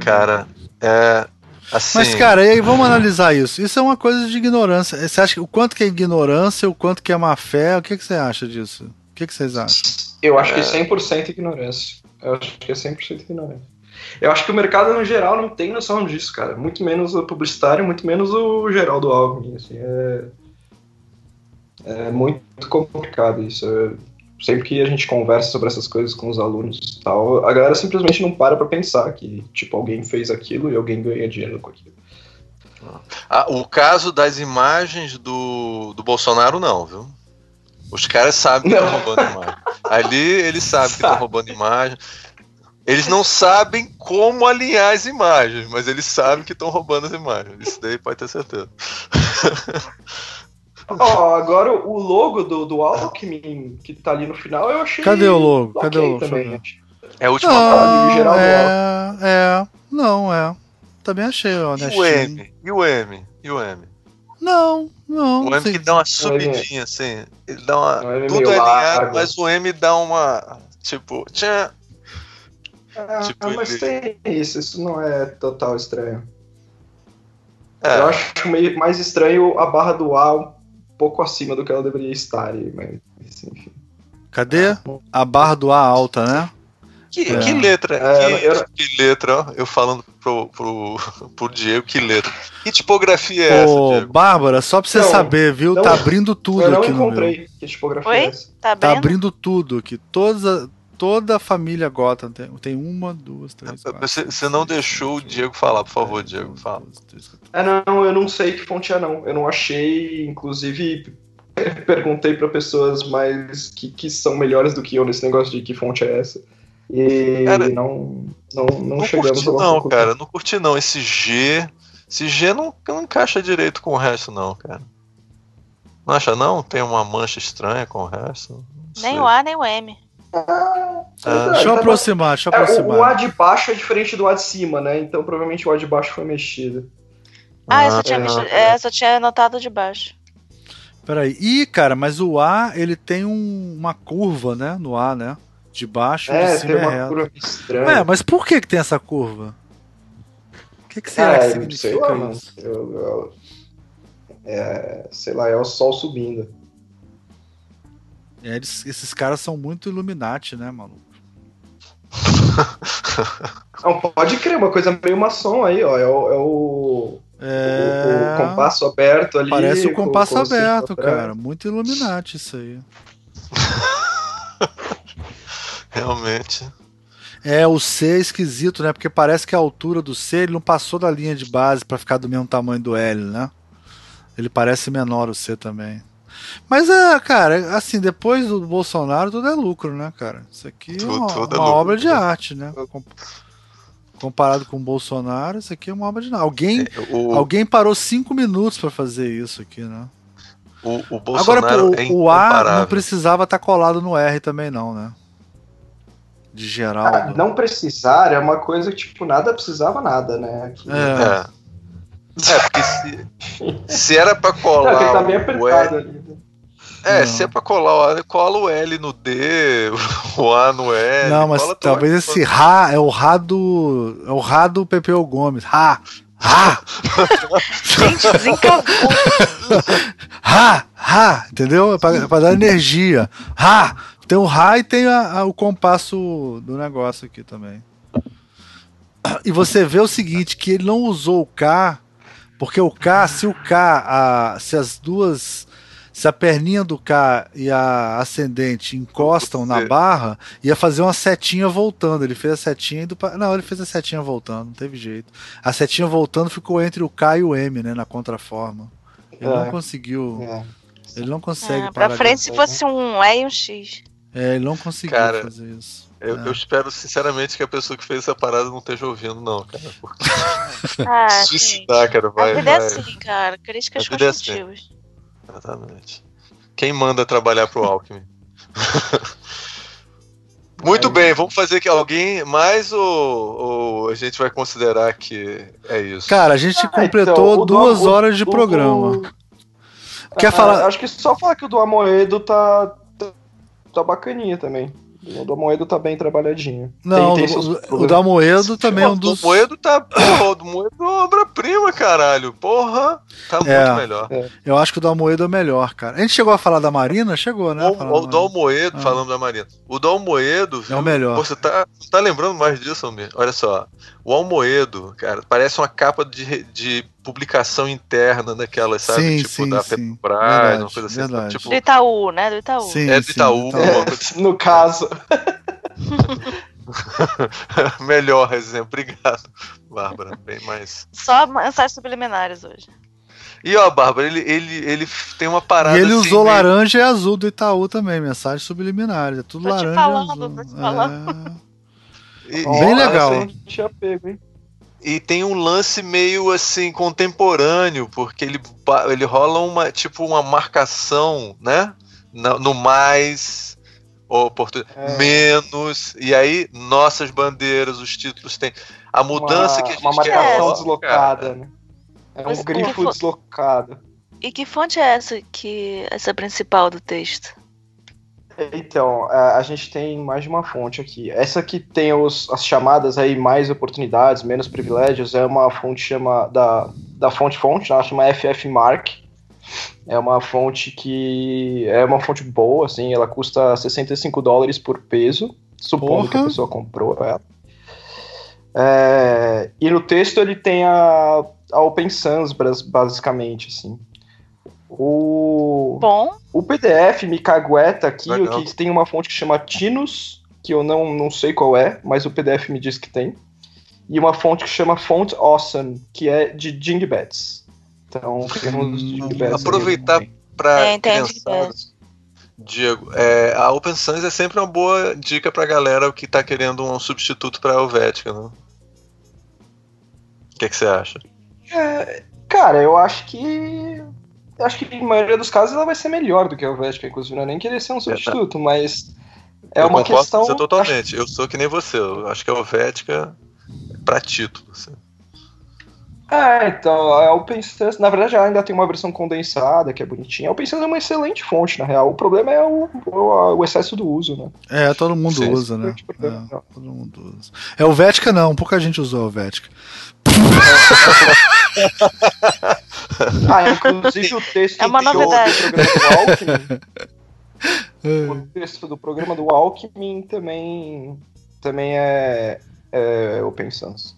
Cara, é. Assim...
Mas, cara, e aí vamos analisar isso. Isso é uma coisa de ignorância. Você acha que o quanto que é ignorância, o quanto que é má fé? O que, que você acha disso? O que, que vocês acham?
Eu acho que é 100% ignorância. Eu acho que é 100% ignorância. Eu acho que o mercado no geral não tem noção disso, cara. Muito menos o publicitário, muito menos o geral do Alckmin. Assim, é, é muito complicado isso. É... Sempre que a gente conversa sobre essas coisas com os alunos e tal, a galera simplesmente não para pra pensar que, tipo, alguém fez aquilo e alguém ganha dinheiro com aquilo.
Ah, o caso das imagens do, do Bolsonaro, não, viu? Os caras sabem que estão roubando imagem. Ali eles sabem que estão roubando imagem. Eles não sabem como alinhar as imagens, mas eles sabem que estão roubando as imagens. Isso daí pode ter certeza.
Ó, oh, agora o logo do, do Alckmin que tá ali no final, eu achei.
Cadê o logo? Cadê o logo? Também.
É a última
não, geral é, é, não, é. Também achei, ó.
E o M? E o M? E o M?
Não, não.
O M que dá uma subidinha, assim. Ele dá uma. Tudo é alinhado, mas o M dá uma. Tipo. Tchan,
ah, tipo, mas ele... tem isso, isso não é total estranho. É. Eu acho meio mais estranho a barra do A um pouco acima do que ela deveria estar. Mas, enfim.
Cadê? A barra do A alta, né?
Que, é. que letra? É, que, eu... que, letra, ó, eu falando pro, pro, pro Diego, que letra. Que tipografia é essa, Diego?
Bárbara, só pra você não, saber, viu? Não, tá abrindo tudo aqui no meu. Eu não encontrei
que tipografia Oi? é essa.
Tá abrindo?
tá abrindo tudo aqui. Todas, toda a família Gotham tem, tem uma, duas, três, quatro.
Você, você não deixou o Diego falar, por favor, Diego, fala.
É, não, eu não sei que fonte é, não. Eu não achei, inclusive, perguntei para pessoas mais que, que são melhores do que eu nesse negócio de que fonte é essa. E cara, não, não, não, não chegamos
curti, a Não, cara, não curti não. Esse G. Esse G não, não encaixa direito com o resto, não, cara. Não acha não? Tem uma mancha estranha com o resto?
Nem o A, nem o M.
Ah, deixa eu aproximar, deixa eu aproximar.
É, o, o A de baixo é diferente do A de cima, né? Então provavelmente o A de baixo foi mexido.
Ah, ah eu, só tinha é, mexido, é, só tinha notado de baixo.
Peraí. Ih, cara, mas o A, ele tem um, uma curva, né? No A, né? De baixo
é,
de cima
tem uma
é
curva estranha.
É, mas por que que tem essa curva? O que que será é, que significa
lá, isso? Eu, eu, é, sei lá, é o sol subindo.
É, eles, esses caras são muito Illuminati, né, maluco?
Não, pode crer, uma coisa meio maçom aí, ó. É o, é o,
é...
o, o compasso aberto ali.
Parece o compasso com, com aberto, cara. Muito Illuminati isso aí.
Realmente.
É, o C é esquisito, né? Porque parece que a altura do C ele não passou da linha de base para ficar do mesmo tamanho do L, né? Ele parece menor o C também. Mas é, cara, assim, depois do Bolsonaro tudo é lucro, né, cara? Isso aqui é uma, tudo, uma é obra de arte, né? Comparado com o Bolsonaro, isso aqui é uma obra de arte. Alguém, é, o... alguém parou cinco minutos para fazer isso aqui, né?
O, o Bolsonaro Agora, o,
é o A não precisava estar tá colado no R também, não, né? De geral. Ah,
não precisar é uma coisa que, tipo, nada precisava nada, né?
É. é. É, porque se, se era pra colar. Não, tá bem apertado ali. Né? É, não. se é pra colar o A, cola o L no D, o A no L.
Não, mas talvez esse Rá é o Rá do. É o Rá do Pepeu Gomes. Rá! Rá!
Gente, desencavou.
Rá! Rá! Entendeu? É pra, é pra dar energia. Rá! Tem o Rá e tem a, a, o compasso do negócio aqui também. E você vê o seguinte, que ele não usou o K porque o K, se o K, a, se as duas. Se a perninha do K e a ascendente encostam na barra, ia fazer uma setinha voltando. Ele fez a setinha indo pra... Não, ele fez a setinha voltando, não teve jeito. A setinha voltando ficou entre o K e o M, né? Na contraforma. Ele é. não conseguiu. É. Ele não consegue. É,
pra frente se fosse um E e um X.
É, ele não conseguiu Cara, fazer isso.
Eu, é. eu, espero sinceramente que a pessoa que fez essa parada não esteja ouvindo, não, cara. Porque...
Ah, Suicidar, cara, vai. A vida é vai. é assim, cara. Críticas construtivas. É assim.
Exatamente. Quem manda trabalhar pro Alckmin? Muito bem, vamos fazer que alguém mais ou, ou, a gente vai considerar que é isso?
Cara, a gente ah, completou então, duas do, horas de do, programa. Do...
Quer ah, falar? Acho que só falar que o do Amoedo tá, tá, bacaninha também. O do Amoedo tá bem trabalhadinho.
Não, tem, tem o, o do Amoedo também é um dos.
O Amoedo tá. Porra, o do Amoedo é uma obra-prima, caralho. Porra, tá é, muito melhor. É.
Eu acho que o do Amoedo é melhor, cara. A gente chegou a falar da Marina? Chegou, né?
O, o do Almoedo, ah. falando da Marina. O do Almoedo.
É o melhor.
Você tá, tá lembrando mais disso, Almir? Olha só. O Almoedo, cara, parece uma capa de, de publicação interna daquela, sabe?
Sim,
tipo,
sim,
da. Petrobras, uma coisa assim. Verdade.
Tipo... Do Itaú, né? Do Itaú.
Sim, é do Itaú. Sim, do Itaú.
É, no caso.
Melhor exemplo. Obrigado, Bárbara. Bem mais.
Só mensagens subliminares hoje.
E ó, Bárbara, ele, ele, ele tem uma parada.
E ele assim, usou meio... laranja e azul do Itaú também, mensagens subliminares. É tudo tô laranja. Te falando, e azul. Tô te falando. É... E, Bem legal.
Tinha pego, hein?
E tem um lance meio assim contemporâneo, porque ele, ele rola uma tipo uma marcação, né? No, no mais oportun... É. menos e aí nossas bandeiras, os títulos têm a mudança
uma,
que a gente
uma marcação quer, deslocada, cara. né? É um grifo deslocado.
E que fonte é essa que essa principal do texto?
Então, a gente tem mais de uma fonte aqui. Essa que tem os, as chamadas aí, mais oportunidades, menos privilégios, é uma fonte chama da, da fonte fonte, ela chama FF Mark. É uma fonte que é uma fonte boa, assim, ela custa 65 dólares por peso, supondo Porra. que a pessoa comprou ela. É, e no texto ele tem a, a Open Sans, basicamente, assim. O,
Bom.
o PDF me cagueta aqui, Legal. que tem uma fonte que chama Tinus, que eu não, não sei qual é, mas o PDF me diz que tem. E uma fonte que chama Font Awesome, que é de Jingbats. Então, temos
Jingbats. Aproveitar para é, Diego, é, a Open Sans é sempre uma boa dica pra galera que tá querendo um substituto pra Helvética, né? O que, que você acha?
É, cara, eu acho que acho que na maioria dos casos ela vai ser melhor do que a Helvética, inclusive, não é nem querer ser um substituto, mas é
eu
uma questão.
Você totalmente, acho... eu sou que nem você, eu acho que a Helvética é pra título. Assim.
É, então, a OpenSense, na verdade, ela ainda tem uma versão condensada, que é bonitinha. A OpenSense é uma excelente fonte, na real. O problema é o, o, o excesso do uso, né?
É, todo mundo Sim, usa, né? É, todo mundo usa. É o Vética não, pouca gente usou o Vética.
ah, inclusive o texto
é uma novidade.
do programa do Alckmin. o texto do programa do Alckmin também, também é, é Open Sans.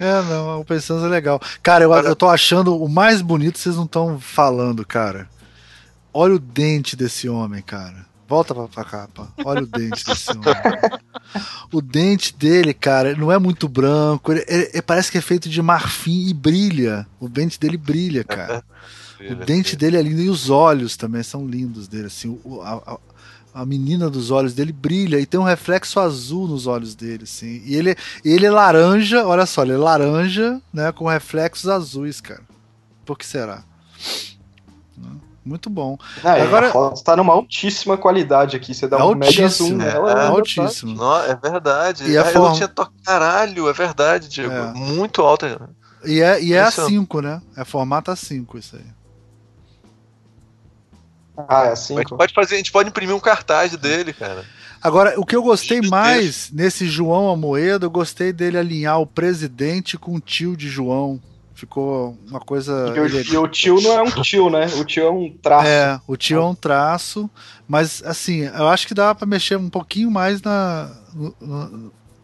É, não, o Open Sans é legal. Cara, eu, eu tô achando o mais bonito, vocês não estão falando, cara. Olha o dente desse homem, cara. Volta pra, pra capa. Olha o dente desse homem. O dente dele, cara, não é muito branco. Ele, ele, ele, parece que é feito de marfim e brilha. O dente dele brilha, cara. o dente dele é lindo. E os olhos também são lindos dele. Assim, o, a, a, menina dos olhos dele brilha e tem um reflexo azul nos olhos dele, assim. E ele, ele é laranja, olha só, ele é laranja, né, com reflexos azuis, cara. Por que será? Muito bom.
Ah, Agora, a foto está numa altíssima qualidade aqui. Você dá um mega zoom nela.
É, é altíssimo.
Não, é verdade. E a é, forma... tinha to... Caralho, é verdade, Diego. É. Muito alta.
E é, e é A5, né? É formato A5 isso aí.
Ah, é A5. A
gente pode, fazer, a gente pode imprimir um cartaz dele, cara.
Agora, o que eu gostei mais nesse João Amoedo, eu gostei dele alinhar o presidente com o tio de João. Ficou uma coisa.
E o, tio não é um tio, né? O tio é um traço.
É, o tio é um traço, mas assim, eu acho que dá para mexer um pouquinho mais na,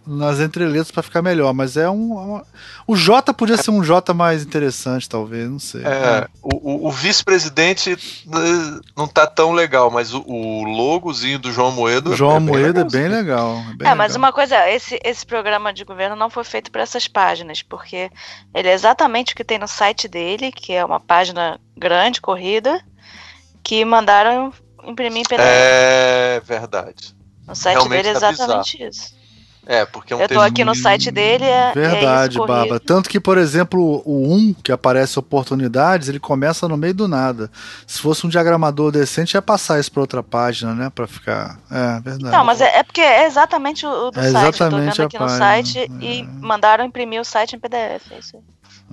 nas entreletras para ficar melhor, mas é um. Uma... O J podia ser um J mais interessante, talvez, não sei.
É, o, o vice-presidente eh, não tá tão legal, mas o, o logozinho do João Moedo.
O João é Moedo é bem legal.
É, bem é mas uma coisa, esse, esse programa de governo não foi feito para essas páginas, porque ele é exatamente o que tem no site dele, que é uma página grande, corrida, que mandaram imprimir em PDF.
É verdade.
No site Realmente dele é tá exatamente tá isso.
É, porque é um
Eu tô aqui no site dele, é.
é Verdade, é Baba. Tanto que, por exemplo, o 1, que aparece oportunidades, ele começa no meio do nada. Se fosse um diagramador decente, ia passar isso pra outra página, né? Pra ficar. É, verdade.
Não, mas é, é porque é exatamente o, do é site. Exatamente Eu tô vendo aqui no site é. e mandaram imprimir o site em PDF. É isso aí.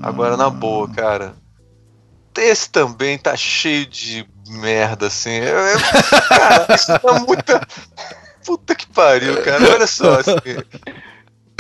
Agora, na boa, cara. Esse também tá cheio de merda, assim. Eu, eu, cara, isso tá muito. Puta que pariu, cara. Olha só. Assim.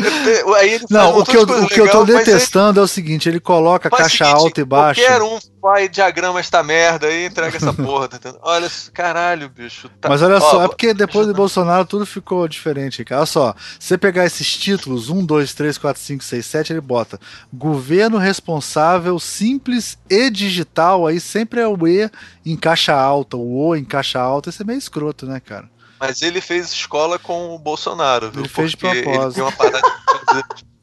Ele não, o que, eu, o que legal, eu tô detestando é o seguinte: ele coloca caixa seguinte, alta e baixa.
Qualquer um vai diagrama esta merda aí entrega essa porra. Tá olha, caralho, bicho.
Tá... Mas olha Ó, só, é porque depois do Bolsonaro tudo ficou diferente, cara. Olha só, você pegar esses títulos, 1, 2, 3, 4, 5, 6, 7, ele bota governo responsável, simples e digital. Aí sempre é o E em caixa alta, o O em caixa alta. Isso é meio escroto, né, cara?
Mas ele fez escola com o Bolsonaro, viu?
Ele fez porque de propósito. Ele, uma parada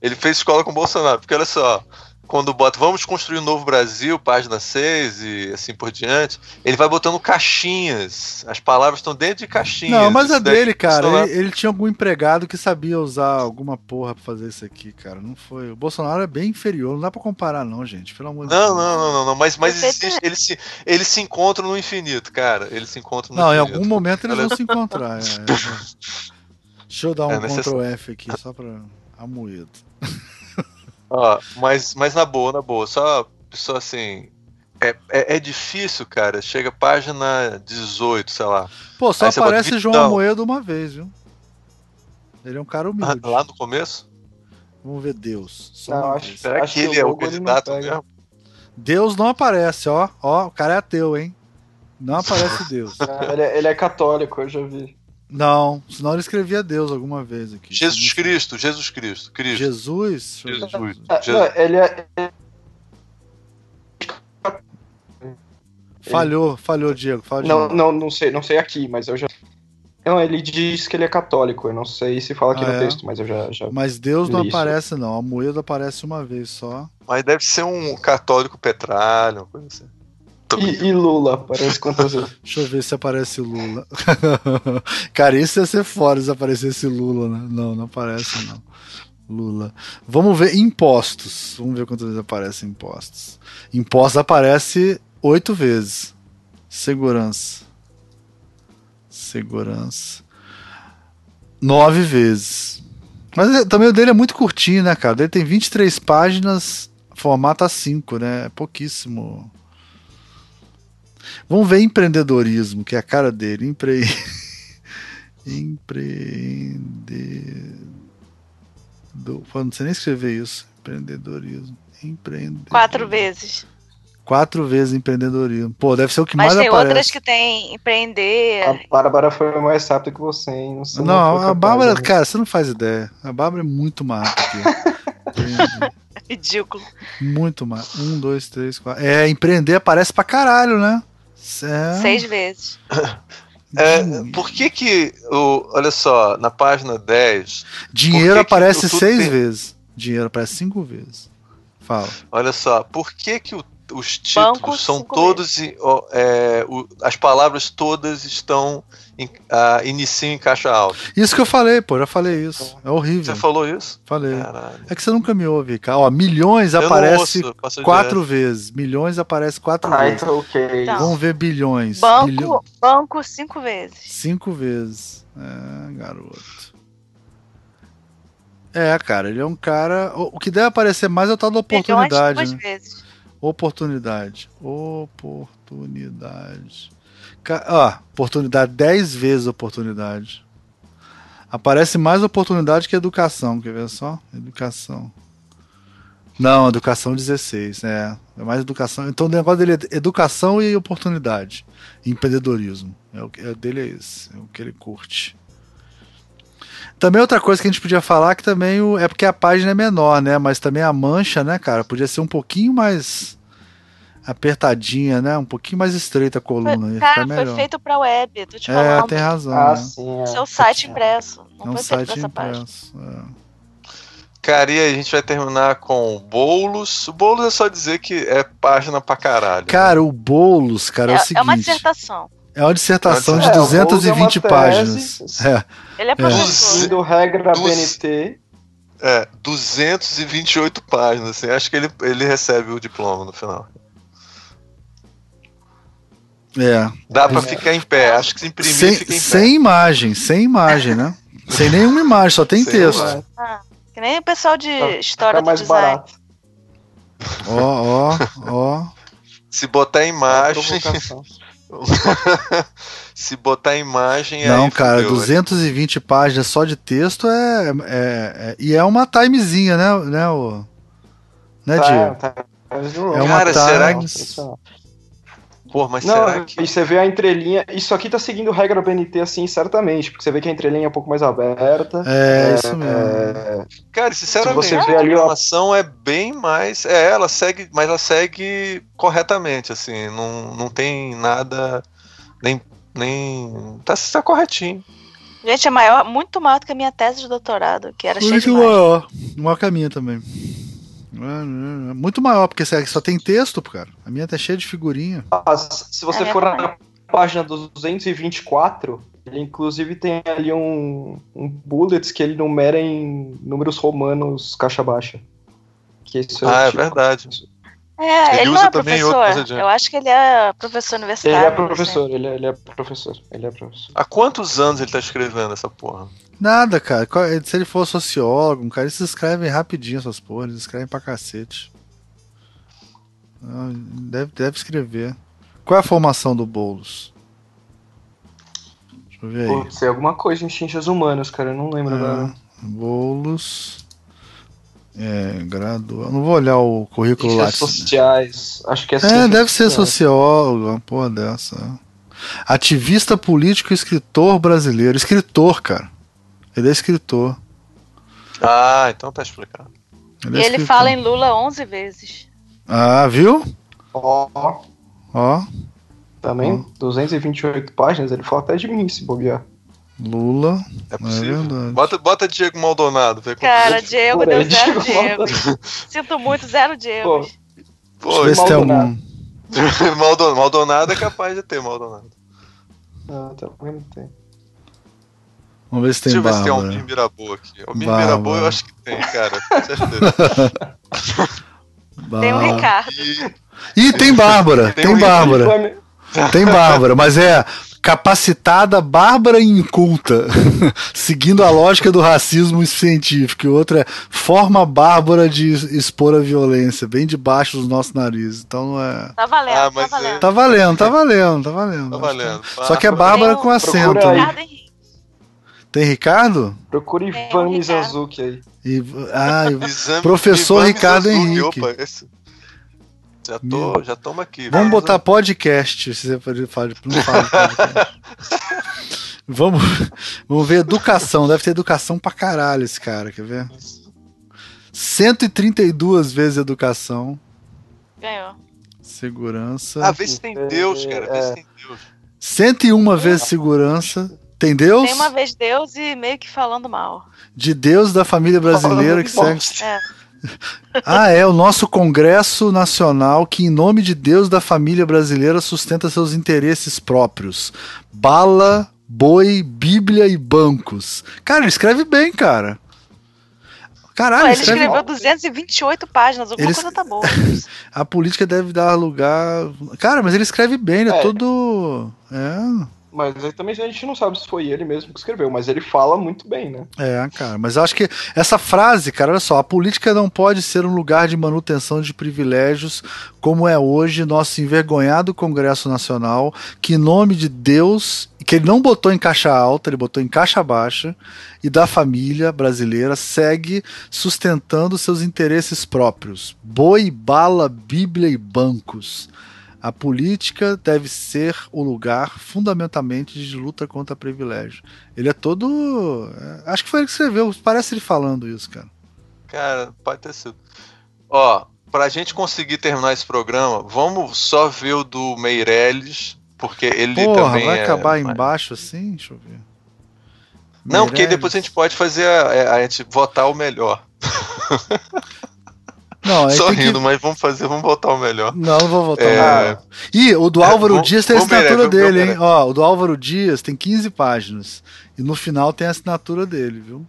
ele fez escola com o Bolsonaro, porque olha só, quando bota vamos construir um novo Brasil, página 6 e assim por diante, ele vai botando caixinhas. As palavras estão dentro de caixinhas.
Não, mas é dele, cara. Ele, ele, tinha algum empregado que sabia usar alguma porra pra fazer isso aqui, cara. Não foi. O Bolsonaro é bem inferior, não dá pra comparar, não, gente. Pelo amor de
Deus. Não, não, não, não, mas, mas existe, ele, se, ele se encontra no infinito, cara. Ele se encontra no
não,
infinito.
Não, em algum momento eles vão se encontrar. É, é. Deixa eu dar um é Ctrl F aqui, só pra amoedo.
Ó, mas, mas na boa, na boa, só, só assim. É, é, é, difícil, cara. Chega página 18, sei lá.
Pô, só aparece bota, João Amoedo uma vez, viu? Ele é um cara humilde.
Ah, lá no começo?
Vamos ver Deus.
Só não, acho, Será acho que ele é o candidato mesmo?
Deus não aparece, ó. Ó, o cara é ateu, hein? Não aparece Deus.
Ah, ele, é, ele é católico, eu já vi.
Não, senão ele escrevia Deus alguma vez aqui.
Jesus Cristo, Jesus Cristo, Cristo.
Jesus?
Jesus.
Jesus. Não, ele é.
Falhou, falhou, Diego.
não, não, não sei, não sei aqui, mas eu já. Não, ele diz que ele é católico. Eu não sei se fala aqui ah, no é? texto, mas eu já. já
mas Deus não aparece, não. A moeda aparece uma vez só.
Mas deve ser um católico petralho, uma coisa assim.
E, e, Lula, aparece quantas vezes?
Deixa eu ver se aparece Lula. Cara, isso ia ser fora se aparecesse Lula, né? Não, não aparece, não. Lula. Vamos ver impostos. Vamos ver quantas vezes aparece impostos. Impostos aparece oito vezes. Segurança. Segurança. Nove vezes. Mas é, também o dele é muito curtinho, né, cara? Ele tem 23 páginas, formato A5, né? É pouquíssimo. Vamos ver empreendedorismo, que é a cara dele. Empre... Empreender. Não sei nem escrever isso. Empreendedorismo. Empreendedorismo.
Quatro vezes.
Quatro vezes empreendedorismo. Pô, deve ser o que Mas mais aparece. Mas
tem outras que tem empreender.
A Bárbara foi mais rápida que você, hein?
Não, não a Bárbara, né? cara, você não faz ideia. A Bárbara é muito mais rápida.
Ridículo.
Muito mais. Um, dois, três, quatro. É, empreender aparece pra caralho, né?
É... Seis vezes.
É, por que que, o, olha só, na página 10...
Dinheiro que aparece que seis tem... vezes. Dinheiro aparece cinco vezes. Fala.
Olha só, por que que o, os títulos Banco são todos... É, o, as palavras todas estão uh, inicia em caixa alta.
Isso que eu falei, pô, já falei isso. É horrível.
Você falou isso?
Falei. Caralho. É que você nunca me ouve, cara. Ó, milhões eu aparece ouço, quatro vezes. Milhões aparece quatro ah, vezes. Então, okay. Então, Vamos ver bilhões.
Banco, Bilhão... banco cinco vezes.
Cinco vezes. É, garoto. É, cara, ele é um cara. O que deve aparecer mais é o tal da oportunidade. Milhões, né? vezes. Oportunidade. Oportunidade. Ó, oportunidade, 10 vezes oportunidade. Aparece mais oportunidade que educação, quer ver só? Educação. Não, educação 16, é. É mais educação. Então o negócio dele é educação e oportunidade. Empreendedorismo. É o, é, dele é esse. É o que ele curte. Também outra coisa que a gente podia falar que também o, é porque a página é menor, né? Mas também a mancha, né, cara, podia ser um pouquinho mais apertadinha, né? Um pouquinho mais estreita a coluna.
Foi, cara, foi feito pra web, tô te é, falando.
É, tem razão. Ah, né? sim,
é. Seu site impresso. Não é um foi site feito pra impresso. É.
Cara, e aí a gente vai terminar com Boulos. O Boulos é só dizer que é página pra caralho.
Cara, né? o Boulos, cara, é, é o seguinte. É
uma dissertação.
É uma dissertação de 220 é, páginas.
É. Ele é professor.
Do regra Dos... BNT.
É, 228 páginas. Assim, acho que ele, ele recebe o diploma no final.
É.
Dá pra ficar em pé. Acho que se imprimir
sem,
fica em pé.
Sem imagem, sem imagem, né? sem nenhuma imagem, só tem sem texto.
Ah, que nem o pessoal de história mais do design. Barato.
Ó, ó, ó.
Se botar imagem. Se botar imagem.
Não, aí, cara, fudeu, 220 páginas só de texto é, é, é, E é uma timezinha, né, né, o. Né, tá, Diego? Tá,
é uma cara, time... será que. Pô, mas
não, será que. E você vê a entrelinha. Isso aqui tá seguindo regra BNT assim, certamente, porque você vê que a entrelinha é um pouco mais aberta.
É, é isso mesmo. É...
Cara, sinceramente, se você vê ali, a informação é bem mais. É, ela segue, mas ela segue corretamente, assim. Não, não tem nada. Nem. nem tá, tá corretinho.
Gente, é maior, muito maior do que a minha tese de doutorado, que era
muito cheia de maior. Maior que a minha também. É, é, muito maior, porque só tem texto, cara. A minha tá cheia de figurinha.
Ah, se você é for na página 224, ele inclusive tem ali um, um bullets que ele numera em números romanos caixa baixa.
Que isso é ah, é, tipo, verdade.
É, ele, ele não é professor. Eu acho que ele é professor universitário.
Ele é professor, assim. ele, é, ele é professor. Ele é professor.
Há quantos anos ele tá escrevendo essa porra?
Nada, cara. Se ele for sociólogo, um cara, eles escrevem rapidinho essas porras, eles escrevem pra cacete. Ah, deve, deve escrever. Qual é a formação do Boulos?
Deixa eu ver aí. Pode ser alguma coisa em ciências humanas, cara, eu não lembro é, agora.
Boulos. É, graduado. Não vou olhar o currículo lá.
sociais. Acho que é
É, deve ser sociólogo, uma porra dessa. Ativista político e escritor brasileiro. Escritor, cara. Ele é escritor.
Ah, então tá explicado.
Ele é e ele fala em Lula 11 vezes.
Ah, viu?
Ó.
Oh. Ó. Oh.
Também, oh. 228 páginas, ele fala até de mim se bobear.
Lula.
É, é possível. É bota, bota Diego Maldonado. Vê
Cara, Diego deu zero Diego. Sinto muito, zero Diego.
Pô, Deixa eu ver se tem algum.
Maldonado. Maldonado é capaz de ter Maldonado.
Não, também não tem.
Vamos ver se tem Deixa eu ver se tem
um Miraboa aqui. O Miraboa eu acho que tem, cara. Com certeza.
tem o Ricardo.
E... Ih, tem Bárbara. tem, tem Bárbara. Tem Bárbara, mas é capacitada, bárbara e inculta, seguindo a lógica do racismo científico. E outra é forma bárbara de expor a violência, bem debaixo dos nossos narizes. Então não é.
Tá valendo, ah, tá, valendo. É...
tá valendo. Tá valendo, tá valendo,
tá valendo.
Só que é bárbara com acento. Tem Ricardo?
Procure Ivan Mizanzuki aí.
Ah, professor Ivan Ricardo Henrique. Opa, esse.
Já, tô, já toma aqui.
Vamos botar podcast. Se você fala, não fala vamos, vamos ver educação. Deve ter educação pra caralho esse cara, quer ver? 132 vezes educação.
Ganhou.
Segurança.
Ah, vê se tem Deus, cara. Vê se tem Deus.
101 vezes segurança. Tem Deus?
Tem uma vez Deus e meio que falando mal.
De Deus da família brasileira que segue. É. ah, é o nosso Congresso Nacional que, em nome de Deus da família brasileira, sustenta seus interesses próprios. Bala, boi, Bíblia e bancos. Cara, ele escreve bem, cara.
Caralho, Pô, ele escreve... escreveu 228 páginas, alguma ele... coisa tá boa.
a política deve dar lugar. Cara, mas ele escreve bem, ele é, é todo. É.
Mas aí também a gente não sabe se foi ele mesmo que escreveu, mas ele fala muito bem, né?
É, cara, mas eu acho que essa frase, cara, olha só, a política não pode ser um lugar de manutenção de privilégios como é hoje nosso envergonhado Congresso Nacional, que em nome de Deus, que ele não botou em caixa alta, ele botou em caixa baixa, e da família brasileira segue sustentando seus interesses próprios. Boi, bala, Bíblia e bancos. A política deve ser o lugar fundamentalmente de luta contra privilégio. Ele é todo. É, acho que foi ele que escreveu, parece ele falando isso, cara.
Cara, pode ter sido. Ó, pra gente conseguir terminar esse programa, vamos só ver o do Meirelles, porque ele Porra, também.
Vai é... acabar embaixo assim? Deixa eu ver.
Não, porque depois a gente pode fazer a, a gente votar o melhor. Não, Só rindo, que... mas vamos fazer, vamos votar o melhor.
Não, não vou votar é... o melhor. Ih, o do Álvaro é, Dias tem a assinatura dele, hein? Ó, o do Álvaro Dias tem 15 páginas. E no final tem a assinatura dele, viu?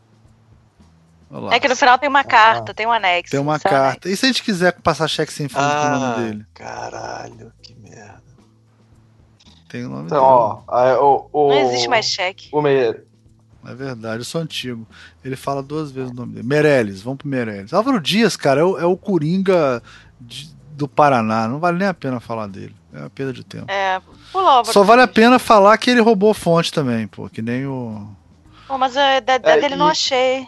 É que no final tem uma carta, ah, tem um anexo.
Tem uma carta. Anexo. E se a gente quiser passar cheque sem fundo ah, com o nome ah, dele?
Caralho, que merda.
Tem o nome
então, dele. Ó, o, o,
Não existe mais cheque.
O Meire,
é verdade, eu sou antigo. Ele fala duas vezes o nome dele. Meirelles, vamos pro Meirelles. Álvaro Dias, cara, é o, é o Coringa de, do Paraná. Não vale nem a pena falar dele. É uma perda de tempo.
É, pula
Só vale a pena falar que ele roubou fonte também, pô, que nem o.
Pô, mas é, da, é, dele e... não achei.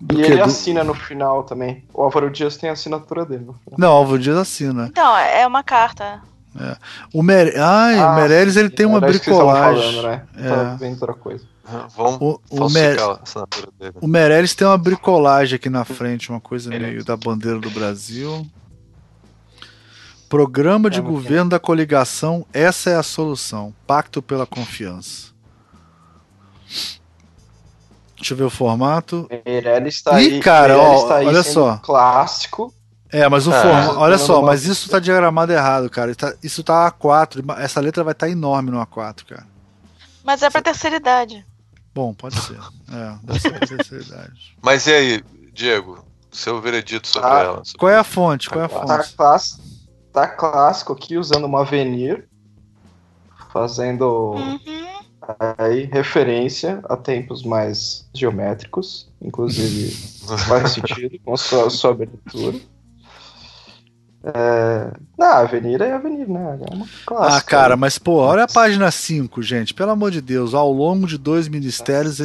Do e ele do... assina no final também. O Álvaro Dias tem a assinatura dele.
Não, o Álvaro Dias assina.
Então, é uma carta.
É. O Mer... Ai, ah, o Meirelles ele tem uma bricolagem. Falando, né?
É. Vendo outra coisa.
Vamos o, o, Mer...
O Meirelles tem uma bricolagem aqui na frente, uma coisa meio da bandeira do Brasil. Programa de é governo da coligação, essa é a solução. Pacto pela confiança. Deixa eu ver o formato.
Meirelles está
Ih,
aí,
cara, ó, tá olha só.
Clássico.
É, mas o é, formato. Olha só, mas isso tá diagramado errado, cara. Isso tá A4. Essa letra vai estar tá enorme no A4, cara.
Mas é pra terceira idade.
Bom, pode ser. É, deve ser terceira idade.
Mas e aí, Diego? Seu veredito sobre
ah,
ela? Sobre
qual é a fonte? Qual é a tá fonte?
Tá, clássico, tá clássico aqui usando uma Avenir, fazendo uhum. aí referência a tempos mais geométricos, inclusive faz sentido com a sua, sua abertura. É... Não, Avenida é Avenida, né? É uma clássica.
Ah, cara, mas pô, olha a página 5, gente. Pelo amor de Deus, ao longo de dois ministérios,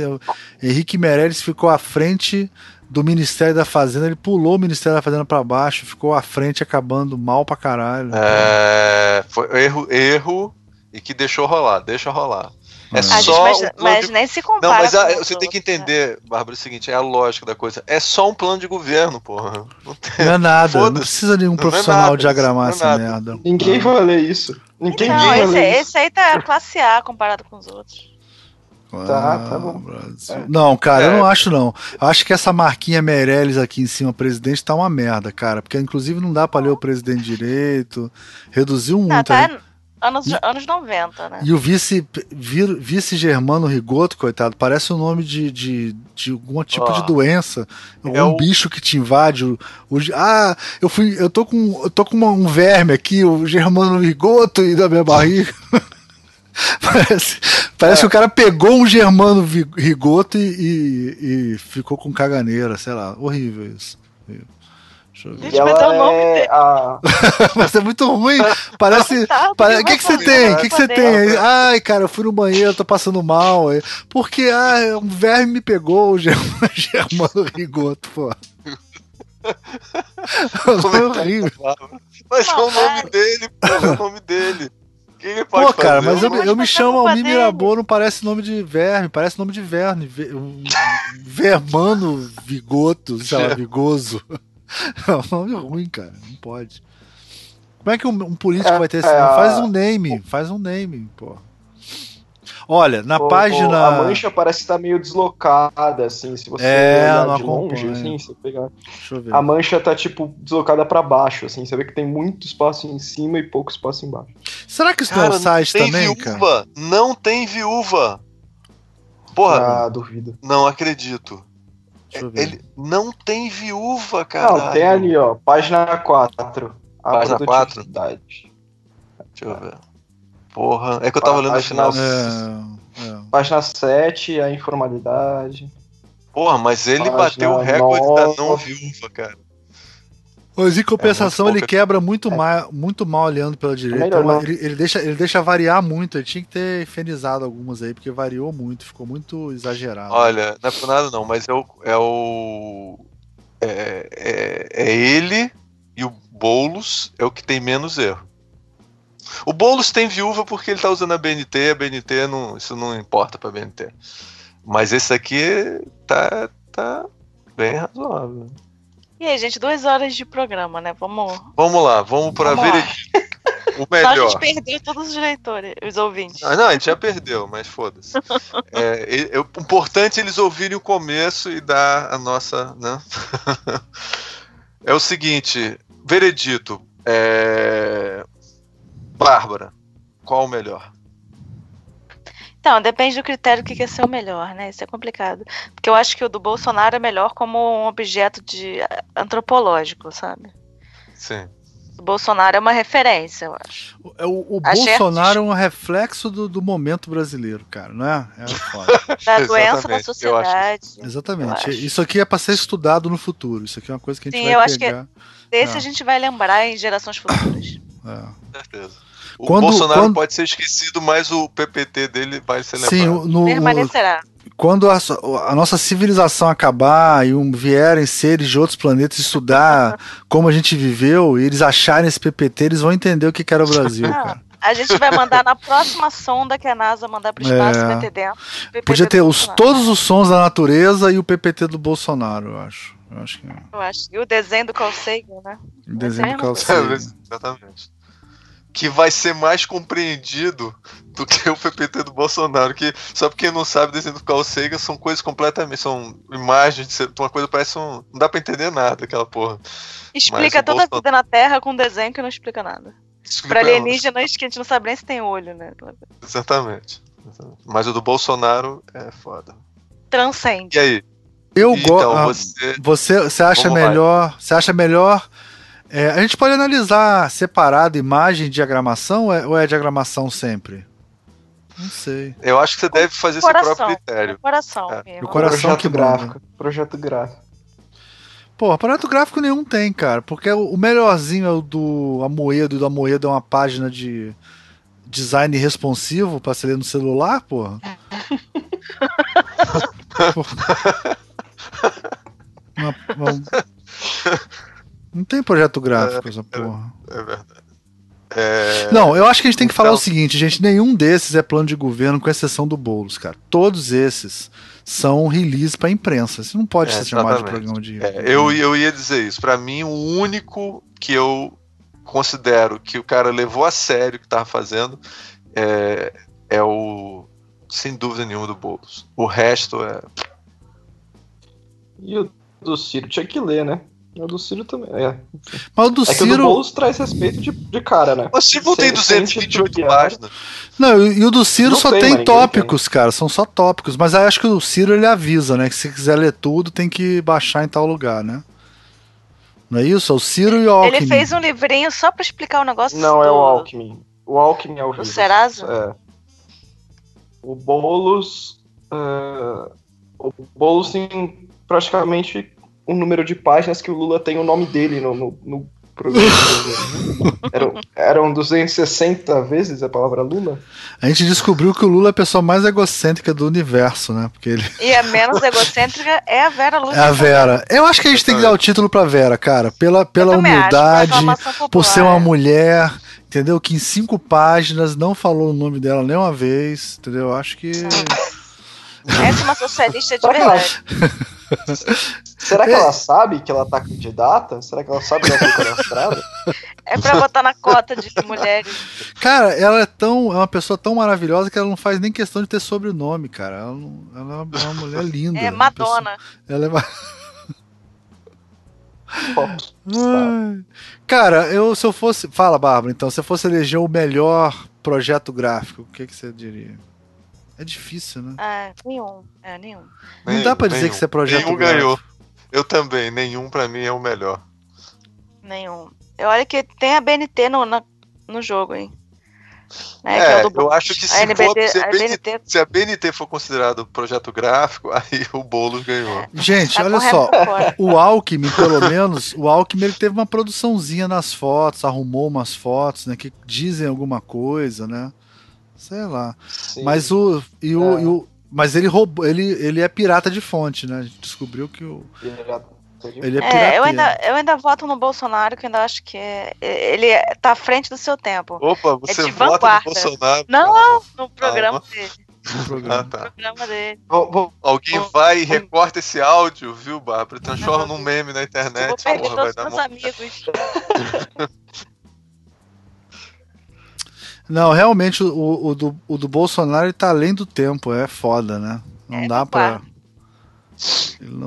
Henrique Meirelles ficou à frente do Ministério da Fazenda, ele pulou o Ministério da Fazenda para baixo, ficou à frente, acabando mal pra caralho.
É, foi erro, erro e que deixou rolar, deixa rolar. É ah, só
mas, um mas de... nem se compara.
Não, mas a, você tem que entender, Bárbara, é o seguinte, é a lógica da coisa. É só um plano de governo, porra.
Não, tem... não é nada, não precisa de um profissional é diagramar essa é merda.
Ninguém vai ler isso. Ninguém
não, vai esse, ler esse aí tá classe A comparado com os outros.
Tá, tá bom.
É. Não, cara, é. eu não acho não. Eu acho que essa marquinha Meirelles aqui em cima, presidente, tá uma merda, cara. Porque inclusive não dá pra ler o presidente direito. Reduziu muito. Tá, tá,
Anos, e, anos 90, né?
E o vice, vice Germano Rigoto, coitado, parece o um nome de, de, de algum tipo oh. de doença. Algum é o... bicho que te invade. O, o, ah, eu fui. Eu tô com, eu tô com uma, um verme aqui, o Germano Rigoto e da minha barriga. parece parece é. que o cara pegou um Germano Rigoto e, e, e ficou com caganeira, sei lá. Horrível isso.
Deixa eu ver. Gente, o nome é dele. A...
Mas é muito ruim. Parece. Tá, pare... O que, que você tem? O que, que você tem? Ai, cara, eu fui no banheiro, tô passando mal. Porque ah, um verme me pegou, o Germano Rigoto, pô.
é horrível. Mas é o nome dele, pô, é o nome dele.
Pô, cara, mas eu, eu me chamo Almir Mirabô, não parece nome de verme, parece nome de verme. Um vermano Vigoto, sei lá, Vigoso. É um nome ruim, cara. Não pode. Como é que um, um político é, vai ter esse é, nome? Faz um name, faz um name, pô. Olha, na página.
A mancha parece estar meio deslocada, assim. Se você é, olhar de longe, assim, você pegar. A mancha tá, tipo, deslocada para baixo, assim. Você vê que tem muito espaço em cima e pouco espaço embaixo.
Será que isso cara, é o site
não
tem também,
viúva. cara? Não tem viúva. Porra.
Ah, duvido.
Não acredito. Ele não tem viúva, cara. Não,
tem ali, ó. Página 4.
Página 4? Deixa eu ver. Porra, é que eu tava lendo no final.
É, é. Página 7, a informalidade.
Porra, mas ele Página bateu o recorde 9. da não viúva, cara.
Mas em compensação, é ele quebra muito, é. mal, muito mal olhando pela direita. Então, ele, ele, deixa, ele deixa variar muito. Ele tinha que ter infernizado algumas aí, porque variou muito, ficou muito exagerado.
Olha, não é por nada não, mas é o. É, o, é, é, é ele e o Boulos é o que tem menos erro. O Boulos tem viúva porque ele tá usando a BNT, a BNT não, isso não importa pra BNT. Mas esse aqui tá, tá bem razoável.
E aí, gente, duas horas de programa, né? Vamos.
Vamos lá, vamos pra vamos ver
o melhor. Só a gente perdeu todos os leitores, os ouvintes.
Ah, não, a gente já perdeu, mas foda-se. é, é, é, importante eles ouvirem o começo e dar a nossa. Né? é o seguinte: veredito. É, Bárbara, qual o melhor?
Então, depende do critério que quer ser o melhor, né? Isso é complicado. Porque eu acho que o do Bolsonaro é melhor como um objeto de antropológico, sabe?
Sim.
O Bolsonaro é uma referência, eu acho.
O, é o, o Bolsonaro é um reflexo do, do, momento brasileiro, cara, não é? É
foda. da doença da sociedade.
Exatamente. Isso aqui é para ser estudado no futuro. Isso aqui é uma coisa que a gente Sim, vai
eu
pegar.
acho que desse é. a gente vai lembrar em gerações futuras.
É. Com certeza. O quando, Bolsonaro quando... pode ser esquecido, mas o PPT dele vai ser lembrado. Sim,
no, permanecerá.
Quando a, a, nossa civilização acabar e um, vierem seres de outros planetas estudar como a gente viveu e eles acharem esse PPT, eles vão entender o que, que era o Brasil, Não, cara.
A gente vai mandar na próxima sonda que a NASA mandar para o espaço, é, vai ter dentro.
Podia ter os, todos os sons da natureza e o PPT do Bolsonaro, eu acho. Eu acho que.
Eu acho. E o desenho do Carl Sagan, né?
O desenho do Carl Sagan.
exatamente que vai ser mais compreendido do que o PPT do Bolsonaro. Que, só porque quem não sabe, desenho do Carl Sagan são coisas completamente. São imagens, uma coisa parece um. Não dá pra entender nada aquela porra.
Explica toda Bolsonaro... a vida na Terra com um desenho que não explica nada. Explica pra alienígenas que a gente não sabe nem se tem olho, né?
Exatamente. Mas o do Bolsonaro é foda.
Transcende.
E aí?
Eu gosto. Então, ah, você... você, você acha Vamos melhor. Lá. Você acha melhor é, a gente pode analisar separado imagem e diagramação ou é, ou é diagramação sempre? Não sei.
Eu acho que você deve fazer o seu próprio critério.
O coração.
É. O coração
projeto que gráfico. Projeto gráfico.
Pô, projeto gráfico nenhum tem, cara. Porque o melhorzinho é o do Amoedo, e do Amoedo é uma página de design responsivo pra se ler no celular, porra. porra. Uma, uma... Não tem projeto gráfico é, essa porra.
É, é verdade. É...
Não, eu acho que a gente tem que então... falar o seguinte, gente, nenhum desses é plano de governo, com exceção do Boulos, cara. Todos esses são release para imprensa. Isso não pode é, ser chamado de programa de.
É, eu, eu ia dizer isso. Para mim, o único que eu considero que o cara levou a sério o que tava fazendo é, é o. Sem dúvida nenhuma do Boulos. O resto é.
E o do Ciro tinha que ler, né? O do Ciro também, é.
Mas o do é Ciro.
o do Boulos traz respeito de, de cara, né?
O Ciro tem 228 páginas.
Não, e o do Ciro não só tem, tem tópicos, tem. cara, são só tópicos. Mas aí acho que o Ciro ele avisa, né? Que se quiser ler tudo, tem que baixar em tal lugar, né? Não é isso? É o Ciro e o Alckmin.
Ele fez um livrinho só pra explicar o negócio.
Não, do... é o Alckmin. O Alckmin é o
O Serasa?
É. O Boulos. Uh... O Boulos tem praticamente o número de páginas que o Lula tem o nome dele no, no, no programa. eram, eram 260 vezes a palavra Lula.
A gente descobriu que o Lula é a pessoa mais egocêntrica do universo, né? Porque ele...
E a menos egocêntrica é a Vera Lula.
É a Vera. Eu acho que a gente tem que dar o título pra Vera, cara. Pela, pela humildade, por ser uma mulher entendeu? Que em cinco páginas não falou o nome dela nem uma vez, entendeu? Acho que.
Essa é uma socialista de verdade.
Será que é. ela sabe que ela tá candidata? Será que ela sabe que ela foi cadastrada?
É pra botar na cota de mulheres.
Cara, ela é tão. É uma pessoa tão maravilhosa que ela não faz nem questão de ter sobrenome, cara. Ela, não, ela é uma mulher linda.
É Madonna.
Pessoa, ela é. Cara, eu se eu fosse. Fala, Bárbara, então, se eu fosse eleger o melhor projeto gráfico, o que, que você diria? É difícil, né?
É, nenhum. É, nenhum.
Não nenhum, dá pra dizer nenhum. que você é projeto
Nenhum ganhou. Eu também, nenhum pra mim é o melhor.
Nenhum. Eu olho que tem a BNT no, na, no jogo, hein?
Né, é, é eu acho que se, a NBD, for, se, a BNT, BNT... se, a BNT, for considerado projeto gráfico, aí o Boulos ganhou.
Gente, tá olha só, o Alckmin, pelo menos, o Alckmin ele teve uma produçãozinha nas fotos, arrumou umas fotos, né, que dizem alguma coisa, né? Sei lá. Sim. Mas o e o, é. e o mas ele roubou, ele, ele é pirata de fonte, né? A gente descobriu que o
ele é, é eu, ainda, eu ainda voto no Bolsonaro, que eu ainda acho que é, ele tá à frente do seu tempo.
Opa, você é vota vanguarda. no Bolsonaro?
Não, no programa ah, dele. No programa. Ah, tá. programa dele. Vou,
vou, Alguém vou, vai e recorta esse áudio, viu, Bárbara? Transforma num meme na internet. vou
perder porra, todos meus amigos.
Não, realmente o, o, do, o do Bolsonaro tá além do tempo, é foda, né? Não é, dá pra.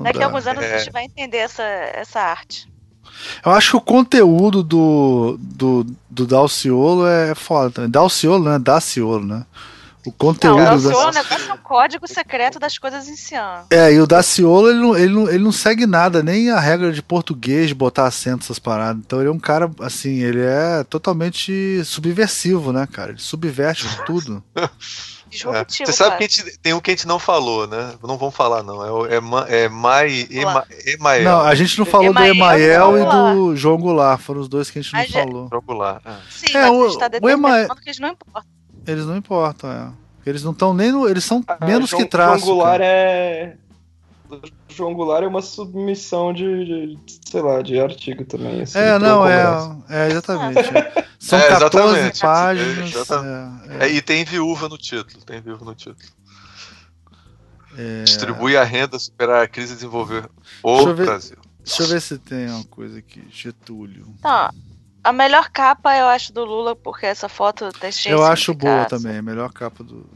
Daqui a alguns anos é. a gente vai entender essa, essa arte.
Eu acho que o conteúdo do, do, do Dalciolo é foda também. Dalciolo, né? Daciolo, né? O conteúdo. Não, o
Daciolo da... é o código secreto das coisas em ciano.
É, e o Daciolo, ele não, ele, não, ele não segue nada, nem a regra de português, de botar acento, essas paradas. Então ele é um cara, assim, ele é totalmente subversivo, né, cara? Ele subverte tudo.
É. Você sabe que gente, tem um que a gente não falou, né? Não vamos falar, não. É, é, é Mai, Ema, Emael.
Não, a gente não falou Emael, do Emael e do João Goulart. Foram os dois que a gente não a falou.
João Goulart.
É. Sim, é, o, a gente tá o Emael... que eles não importam.
Eles não importam, é. Eles não estão nem no. Eles são ah, menos João, que traço.
João Goulart cara. é. João Goulart é uma submissão de, de, sei lá, de artigo também. Assim,
é, não, é, é, exatamente. São é, 14 páginas.
É, é, e tem viúva no título, tem viúva no título. Distribui a renda, superar a crise e desenvolver o deixa Brasil.
Ver, deixa eu ver se tem uma coisa aqui. Getúlio.
Tá. A melhor capa eu acho do Lula, porque essa foto
tem cheio Eu acho boa também, a melhor capa do.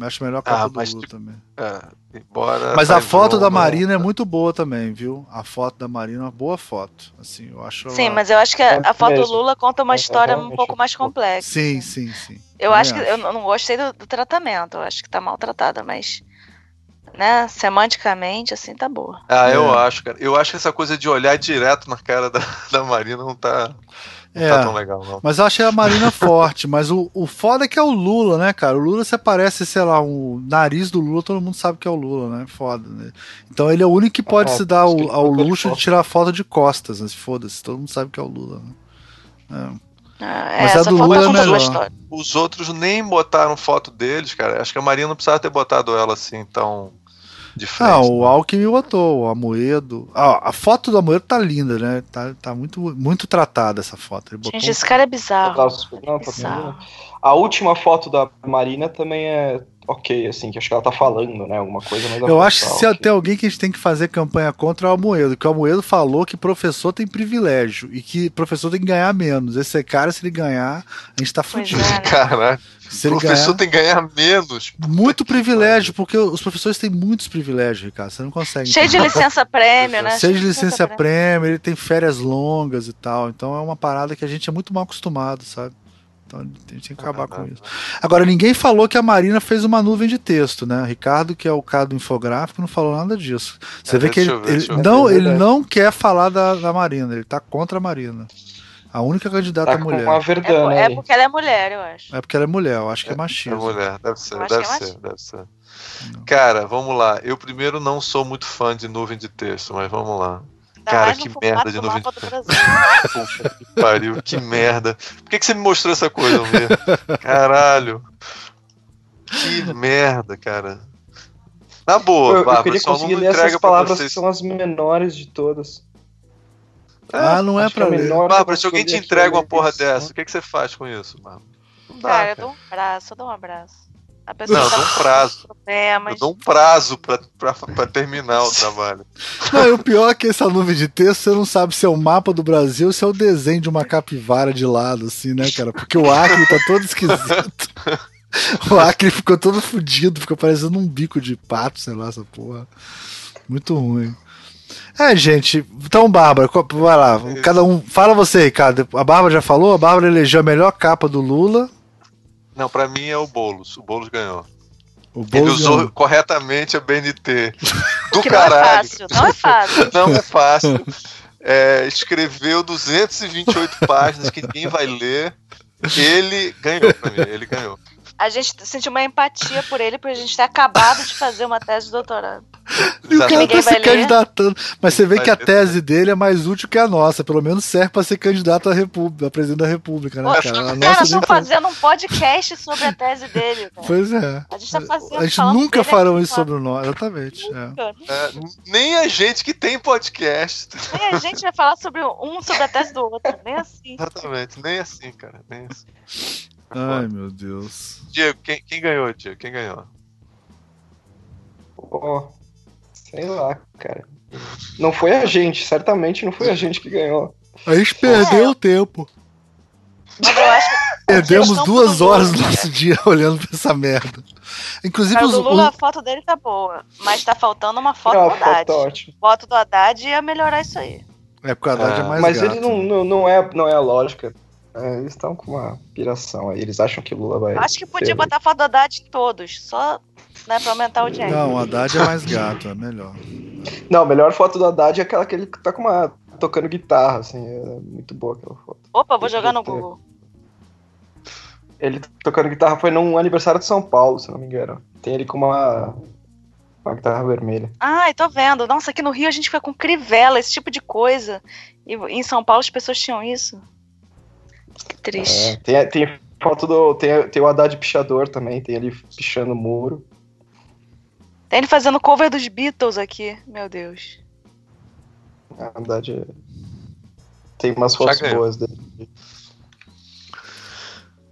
Acho a melhor capa ah, do Lula também. É, embora mas a foto da Marina é muito boa também, viu? A foto da Marina é uma boa foto. Assim, eu acho
Sim, ela... mas eu acho que a, é a foto do Lula conta uma é, história um pouco mais complexa.
Sim, sim, sim.
Eu acho que eu não gostei do, do tratamento, eu acho que tá mal tratada, mas né, semanticamente, assim, tá boa.
Ah, eu é. acho, cara. Eu acho que essa coisa de olhar direto na cara da, da Marina não tá. Não tá é, tá tão legal, não.
Mas eu achei a Marina forte. Mas o, o foda é que é o Lula, né, cara? O Lula se aparece, sei lá, o nariz do Lula, todo mundo sabe que é o Lula, né? Foda, né? Então ele é o único que pode ah, se dar ao, ao luxo de tirar foto de costas, né? Foda-se, todo mundo sabe que é o Lula. Né? É.
Ah, Mas a do Lula é melhor.
Os outros nem botaram foto deles, cara. Acho que a Marina não precisava ter botado ela assim, então de frente. Ah,
o né? Alckmin botou, o Amoedo. Ah, a foto do Amoedo tá linda, né? Tá, tá muito, muito tratada essa foto.
Ele Gente, esse cara é bizarro. Não,
tá bizarro. A última foto da Marina também é ok, assim, que acho que ela tá falando, né? Alguma coisa, mas
Eu acho que se okay. tem alguém que a gente tem que fazer campanha contra é o Almoedo, que o Almoedo falou que professor tem privilégio e que professor tem que ganhar menos. Esse cara, se ele ganhar, a gente tá fudido. É, né?
Caralho. Se o professor ganhar, tem que ganhar menos.
Muito privilégio, porque os professores têm muitos privilégios, Ricardo. Você não consegue.
Cheio de licença prêmio, né?
Cheio de licença prêmio, ele tem férias longas e tal. Então é uma parada que a gente é muito mal acostumado, sabe? Então a gente tem que acabar com isso. Agora, ninguém falou que a Marina fez uma nuvem de texto, né? Ricardo, que é o cara do infográfico, não falou nada disso. Você é, vê que ele, ver, ele não, ele não quer falar da, da Marina, ele tá contra a Marina. A única candidata tá mulher.
Uma verdade,
é, é, porque ela é mulher, eu acho.
É porque ela é mulher, eu acho que é, é machismo.
É mulher, deve ser, deve, é ser deve ser. Cara, vamos lá. Eu primeiro não sou muito fã de nuvem de texto, mas vamos lá. Cara, que merda de que pariu, que merda. Por que, que você me mostrou essa coisa, Almir? Caralho. Que merda, cara. Na boa,
eu, eu queria conseguir ler essas palavras que são as menores de todas.
É, ah, não é pra ler.
Bárbara, se alguém te entrega uma porra dessa, o que, que você faz com isso,
Bárbara? Dá, cara, eu dou um abraço, eu dou um abraço. A pessoa
não, eu dou um prazo. Problemas. Eu dou um prazo pra, pra, pra terminar o trabalho.
Não, e o pior é que essa nuvem de texto você não sabe se é o mapa do Brasil ou se é o desenho de uma capivara de lado, assim, né, cara? Porque o Acre tá todo esquisito. O Acre ficou todo fodido, ficou parecendo um bico de pato, sei lá, essa porra. Muito ruim. É, gente. Então, Bárbara, vai lá. Cada um. Fala você, Ricardo. A Bárbara já falou? A Bárbara elegeu a melhor capa do Lula.
Não, pra mim é o Boulos. O Boulos ganhou. O Boulos Ele usou ganhou. corretamente a BNT. Do que caralho.
Não é fácil.
Não é fácil. Não é fácil. É, escreveu 228 páginas que ninguém vai ler. Ele ganhou pra mim. Ele ganhou
a gente sentiu uma empatia por ele, por a gente ter acabado de fazer uma tese de doutorado.
E o cara tá se candidatando. Mas você vê vai que a tese dele é mais útil que a nossa. Pelo menos serve para ser candidato a, República, a presidente da República, né,
cara? A cara, estão fazendo um podcast sobre a tese dele. Cara.
Pois é. A gente tá fazendo. A gente nunca farão isso sobre nós, exatamente. É.
É, nem a gente que tem podcast.
Nem a gente vai falar sobre um sobre a tese do outro. Nem assim.
Exatamente, nem assim, cara. Nem assim.
Ai, meu Deus.
Diego, quem, quem ganhou, Diego? Quem ganhou?
Oh, sei lá, cara. Não foi a gente, certamente não foi a gente que ganhou.
A gente perdeu o tempo.
Mas eu acho que
Perdemos duas horas do nosso dia olhando pra essa merda. Inclusive,
os, Lula, a foto dele tá boa, mas tá faltando uma foto não, do Haddad. Foto, foto do Haddad ia melhorar isso aí.
É porque o Haddad é ah, é mais
Mas
gato.
ele não, não, não, é, não é a lógica. É, eles estão com uma piração aí. Eles acham que Lula vai.
Acho que podia botar foto do Haddad em todos, só né, pra aumentar o dinheiro.
Não, o Haddad é mais gato, é melhor.
Não, a melhor foto do Haddad é aquela que ele tá com uma. tocando guitarra, assim. É muito boa aquela foto.
Opa, vou jogar no Google.
Ele tocando guitarra foi num aniversário de São Paulo, se não me engano. Tem ele com uma. Uma guitarra vermelha.
Ai, tô vendo. Nossa, aqui no Rio a gente fica com crivela, esse tipo de coisa. E em São Paulo as pessoas tinham isso. Que triste. É,
tem, tem foto do. Tem, tem o Haddad pichador também, tem ele pichando o muro.
Tem ele fazendo cover dos Beatles aqui, meu Deus.
A Haddad tem umas fotos boas dele.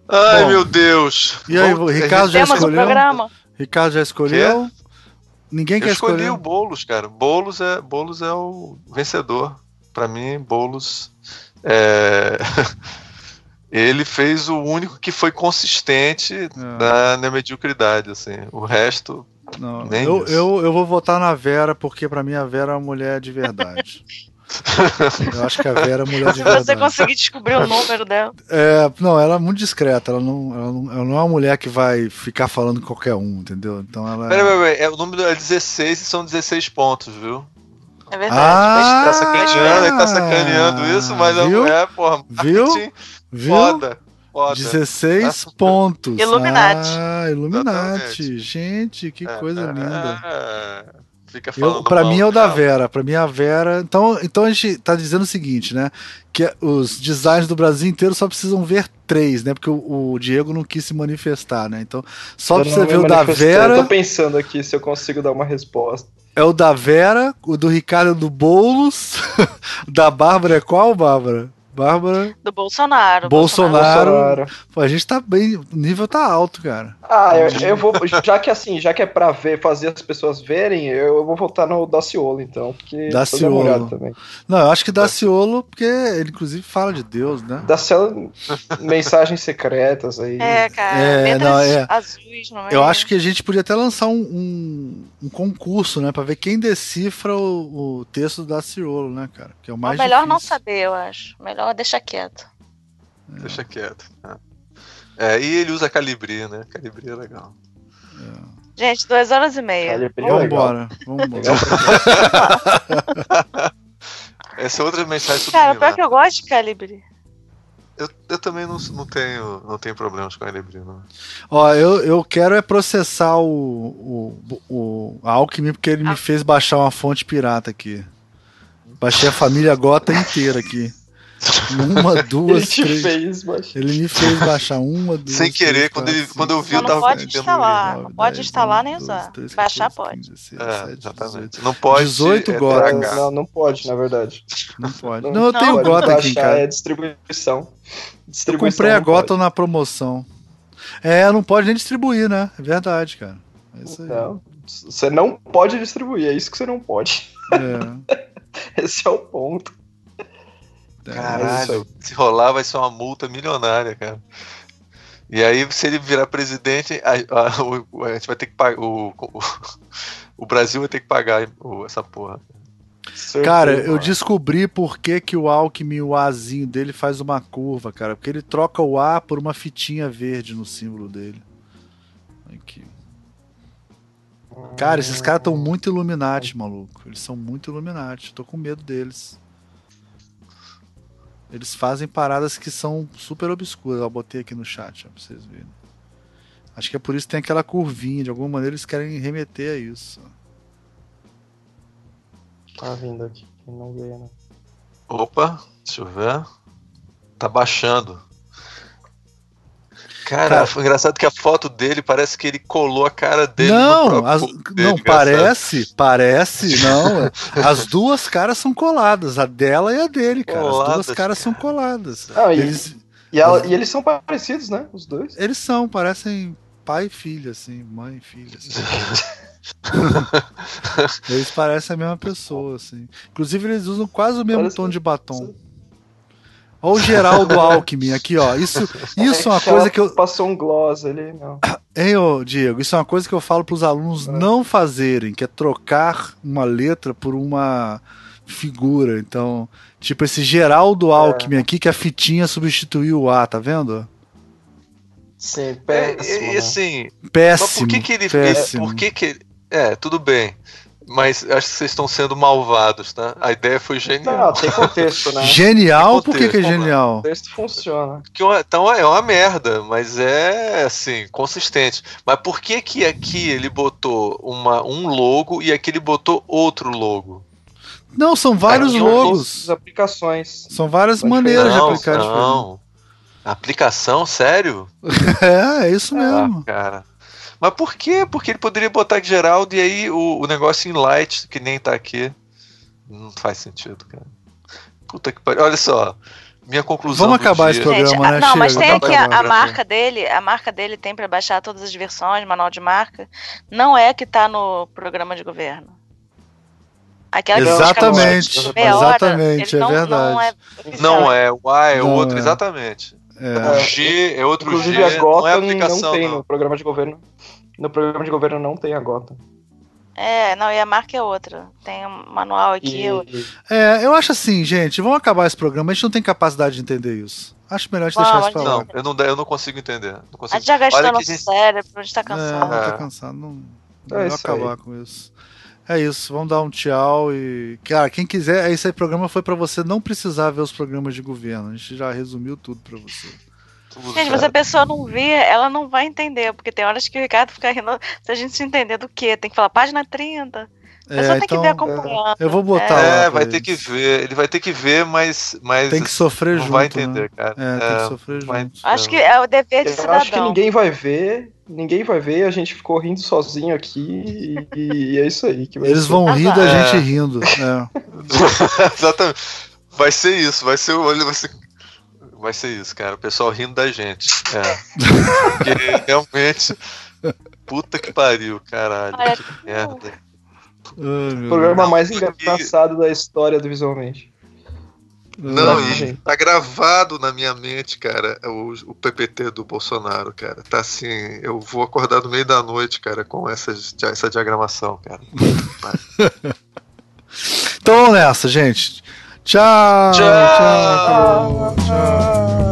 Ai, Bom, meu Deus.
E aí, o Ricardo já escolheu? Um programa. Ricardo já escolheu? Ninguém quer escolher. Eu escolhi
o Boulos, cara. Boulos é, Boulos é o vencedor. Para mim, Boulos é... ele fez o único que foi consistente é. na, na, mediocridade, assim. O resto.
Não, nem eu, eu, eu vou votar na Vera, porque para mim a Vera é uma mulher de verdade. Eu acho que a Vera é mulher de
Se você conseguir descobrir o número dela.
É, não, ela é muito discreta. Ela não, ela não, ela não é uma mulher que vai ficar falando com qualquer um, entendeu? Então ela.
Peraí, peraí, peraí. É, o número é 16 e são 16 pontos, viu?
É verdade. Ah,
tá sacaneando, ele tá sacaneando isso, mas viu? é, porra,
viu? Viu? Foda. Foda. 16 pontos.
Illuminati.
Ah, Illuminati. Gente, que é, coisa linda.
É, fica falando.
Eu, pra mim é o da Vera. Pra mim a Vera. Então, então a gente tá dizendo o seguinte, né? Que os designs do Brasil inteiro só precisam ver três, né? Porque o, o Diego não quis se manifestar, né? Então, só pra você ver o da Vera.
Eu tô pensando aqui se eu consigo dar uma resposta.
É o da Vera, o do Ricardo é do Boulos, da Bárbara é qual, Bárbara? Bárbara.
Do Bolsonaro.
Bolsonaro. Bolsonaro. Pô, a gente tá bem. O nível tá alto, cara.
Ah, eu, eu, vou. Já que assim, já que é pra ver, fazer as pessoas verem, eu vou votar no Daciolo, então. Porque
Daciolo. Também. Não, eu acho que Daciolo, porque ele inclusive fala de Deus, né?
Daciolo, mensagens secretas aí.
É, cara. É, não, é. azuis, não é?
Eu acho que a gente podia até lançar um, um, um concurso, né? Pra ver quem decifra o, o texto do Daciolo, né, cara? Que é o mais.
É melhor
difícil.
não saber, eu acho. Melhor melhor deixa quieto.
É. Deixa quieto. É. é. e ele usa calibri, né? Calibri é legal.
É. Gente, duas horas e meia.
Calibri é vamos embora. Vamos embora.
Essa é outra mensagem
Cara, pior que eu gosto de Calibri.
Eu, eu também não, não, tenho, não tenho problemas com a Calibri, não.
Ó, eu, eu quero é processar o, o, o Alckmin porque ele ah. me fez baixar uma fonte pirata aqui. Baixei a família Gota inteira aqui. Uma, duas, ele três. Fez, ele me fez baixar uma, duas.
Sem querer, três, quando, ele, quando eu vi,
não,
eu tava
não pode instalar, não pode instalar nem usar. Baixar pode.
16, é, exatamente. Não pode.
18 é, Gota.
Não, não pode, na verdade.
Não pode. Não, não eu tenho Gota aqui em casa.
É distribuição.
distribuição eu comprei a Gota na promoção. É, não pode nem distribuir, né? É verdade, cara. É
então, você não pode distribuir, é isso que você não pode. É. Esse é o ponto.
É, Caralho, é se rolar vai ser uma multa milionária, cara. E aí, se ele virar presidente, a, a, a gente vai ter que pagar. O, o, o, Brasil vai ter que pagar essa porra.
Cara, eu descobri por que, que o Alckmin, o Azinho dele, faz uma curva, cara. Porque ele troca o A por uma fitinha verde no símbolo dele. Aqui. Cara, esses caras estão muito Illuminati, maluco. Eles são muito Illuminati. Tô com medo deles. Eles fazem paradas que são super obscuras. Eu botei aqui no chat, ó, pra vocês verem. Acho que é por isso que tem aquela curvinha. De alguma maneira eles querem remeter a isso.
Tá vindo aqui. Não veio, né?
Opa, deixa eu ver. Tá baixando. Cara, cara, foi engraçado que a foto dele parece que ele colou a cara dele.
Não, as, dele, não parece, parece, não. As duas caras são coladas, a dela e a dele, cara. Coladas, as duas caras cara. são coladas.
Ah, eles, e, ela, e, eles são parecidos, né? Os dois.
Eles são, parecem pai e filha, assim, mãe e filha. Assim. eles parecem a mesma pessoa, assim. Inclusive, eles usam quase o mesmo Parece tom de batom. Olha o Geraldo Alckmin aqui, ó. Isso, isso é uma coisa que eu.
Passou um gloss ali, não.
Hein, ô, Diego, isso é uma coisa que eu falo para os alunos é. não fazerem, que é trocar uma letra por uma figura. Então, tipo esse Geraldo é. Alckmin é. aqui, que a fitinha substituiu o A, tá vendo?
Sim, péssimo.
É, e, assim.
Péssimo.
por que, que ele.
Péssimo.
Por que, que. É, tudo bem. Mas acho que vocês estão sendo malvados, tá? A ideia foi genial.
Não, tem contexto, né?
Genial? Contexto. Por que, que é genial?
O texto funciona.
Que então é uma merda, mas é assim, consistente. Mas por que que aqui ele botou uma, um logo e aqui ele botou outro logo?
Não, são vários é, logos.
aplicações.
São várias Pode maneiras não, de aplicar.
Não. Aplicação? Sério?
é, é isso mesmo.
Ah, cara. Mas por quê? Porque ele poderia botar Geraldo e aí o, o negócio em light, que nem tá aqui. Não faz sentido, cara. Puta que pariu. Olha só. Minha conclusão.
Vamos acabar esse programa, Gente, né?
Não, Chega. mas tem aqui a, a marca dele. A marca dele tem para baixar todas as versões, manual de marca. Não é que tá no programa de governo.
Aquela exatamente, que exatamente, é verdade.
Não é, não é, o A é não outro, é. exatamente. É. O G é outro
Inclusive,
G.
a Gota não, é aplicação, não tem não. no programa de governo. No programa de governo não tem a Gota.
É, não, e a marca é outra. Tem um manual aqui. E... Eu...
É, eu acho assim, gente, vamos acabar esse programa. A gente não tem capacidade de entender isso. Acho melhor a gente deixar isso pra
lá. Não, eu não, eu não consigo entender. Não consigo.
A gente já gastou nosso gente... cérebro, a gente tá cansado.
É, tá cansado. Não, não é acabar aí. com isso. É isso, vamos dar um tchau e. Cara, quem quiser, esse programa foi para você não precisar ver os programas de governo. A gente já resumiu tudo para você.
Gente, mas a pessoa não vê, ela não vai entender, porque tem horas que o Ricardo fica rindo. Se a gente se entender do que, tem que falar página 30. É, tem então, que ver acompanhando.
Eu vou botar
é. lá. É, vai ter que ver. Ele vai ter que ver, mas. mas
tem que sofrer
não
junto.
vai entender,
né?
cara.
É, tem que é, sofrer junto.
Acho que é o dever de Eu cidadão.
Acho que ninguém vai ver. Ninguém vai ver, a gente ficou rindo sozinho aqui e, e é isso aí.
Eles ser. vão rir da gente rindo. É.
Exatamente. Vai ser isso, vai ser, vai ser vai ser isso, cara. O pessoal rindo da gente. É. Porque realmente. Puta que pariu, caralho. Ai, que merda.
O programa mais engraçado da história do Visualmente.
Não, e tá gravado na minha mente, cara, o, o PPT do Bolsonaro, cara. Tá assim, eu vou acordar no meio da noite, cara, com essa, essa diagramação, cara.
então vamos nessa, gente. Tchau. Tchau. tchau, tchau.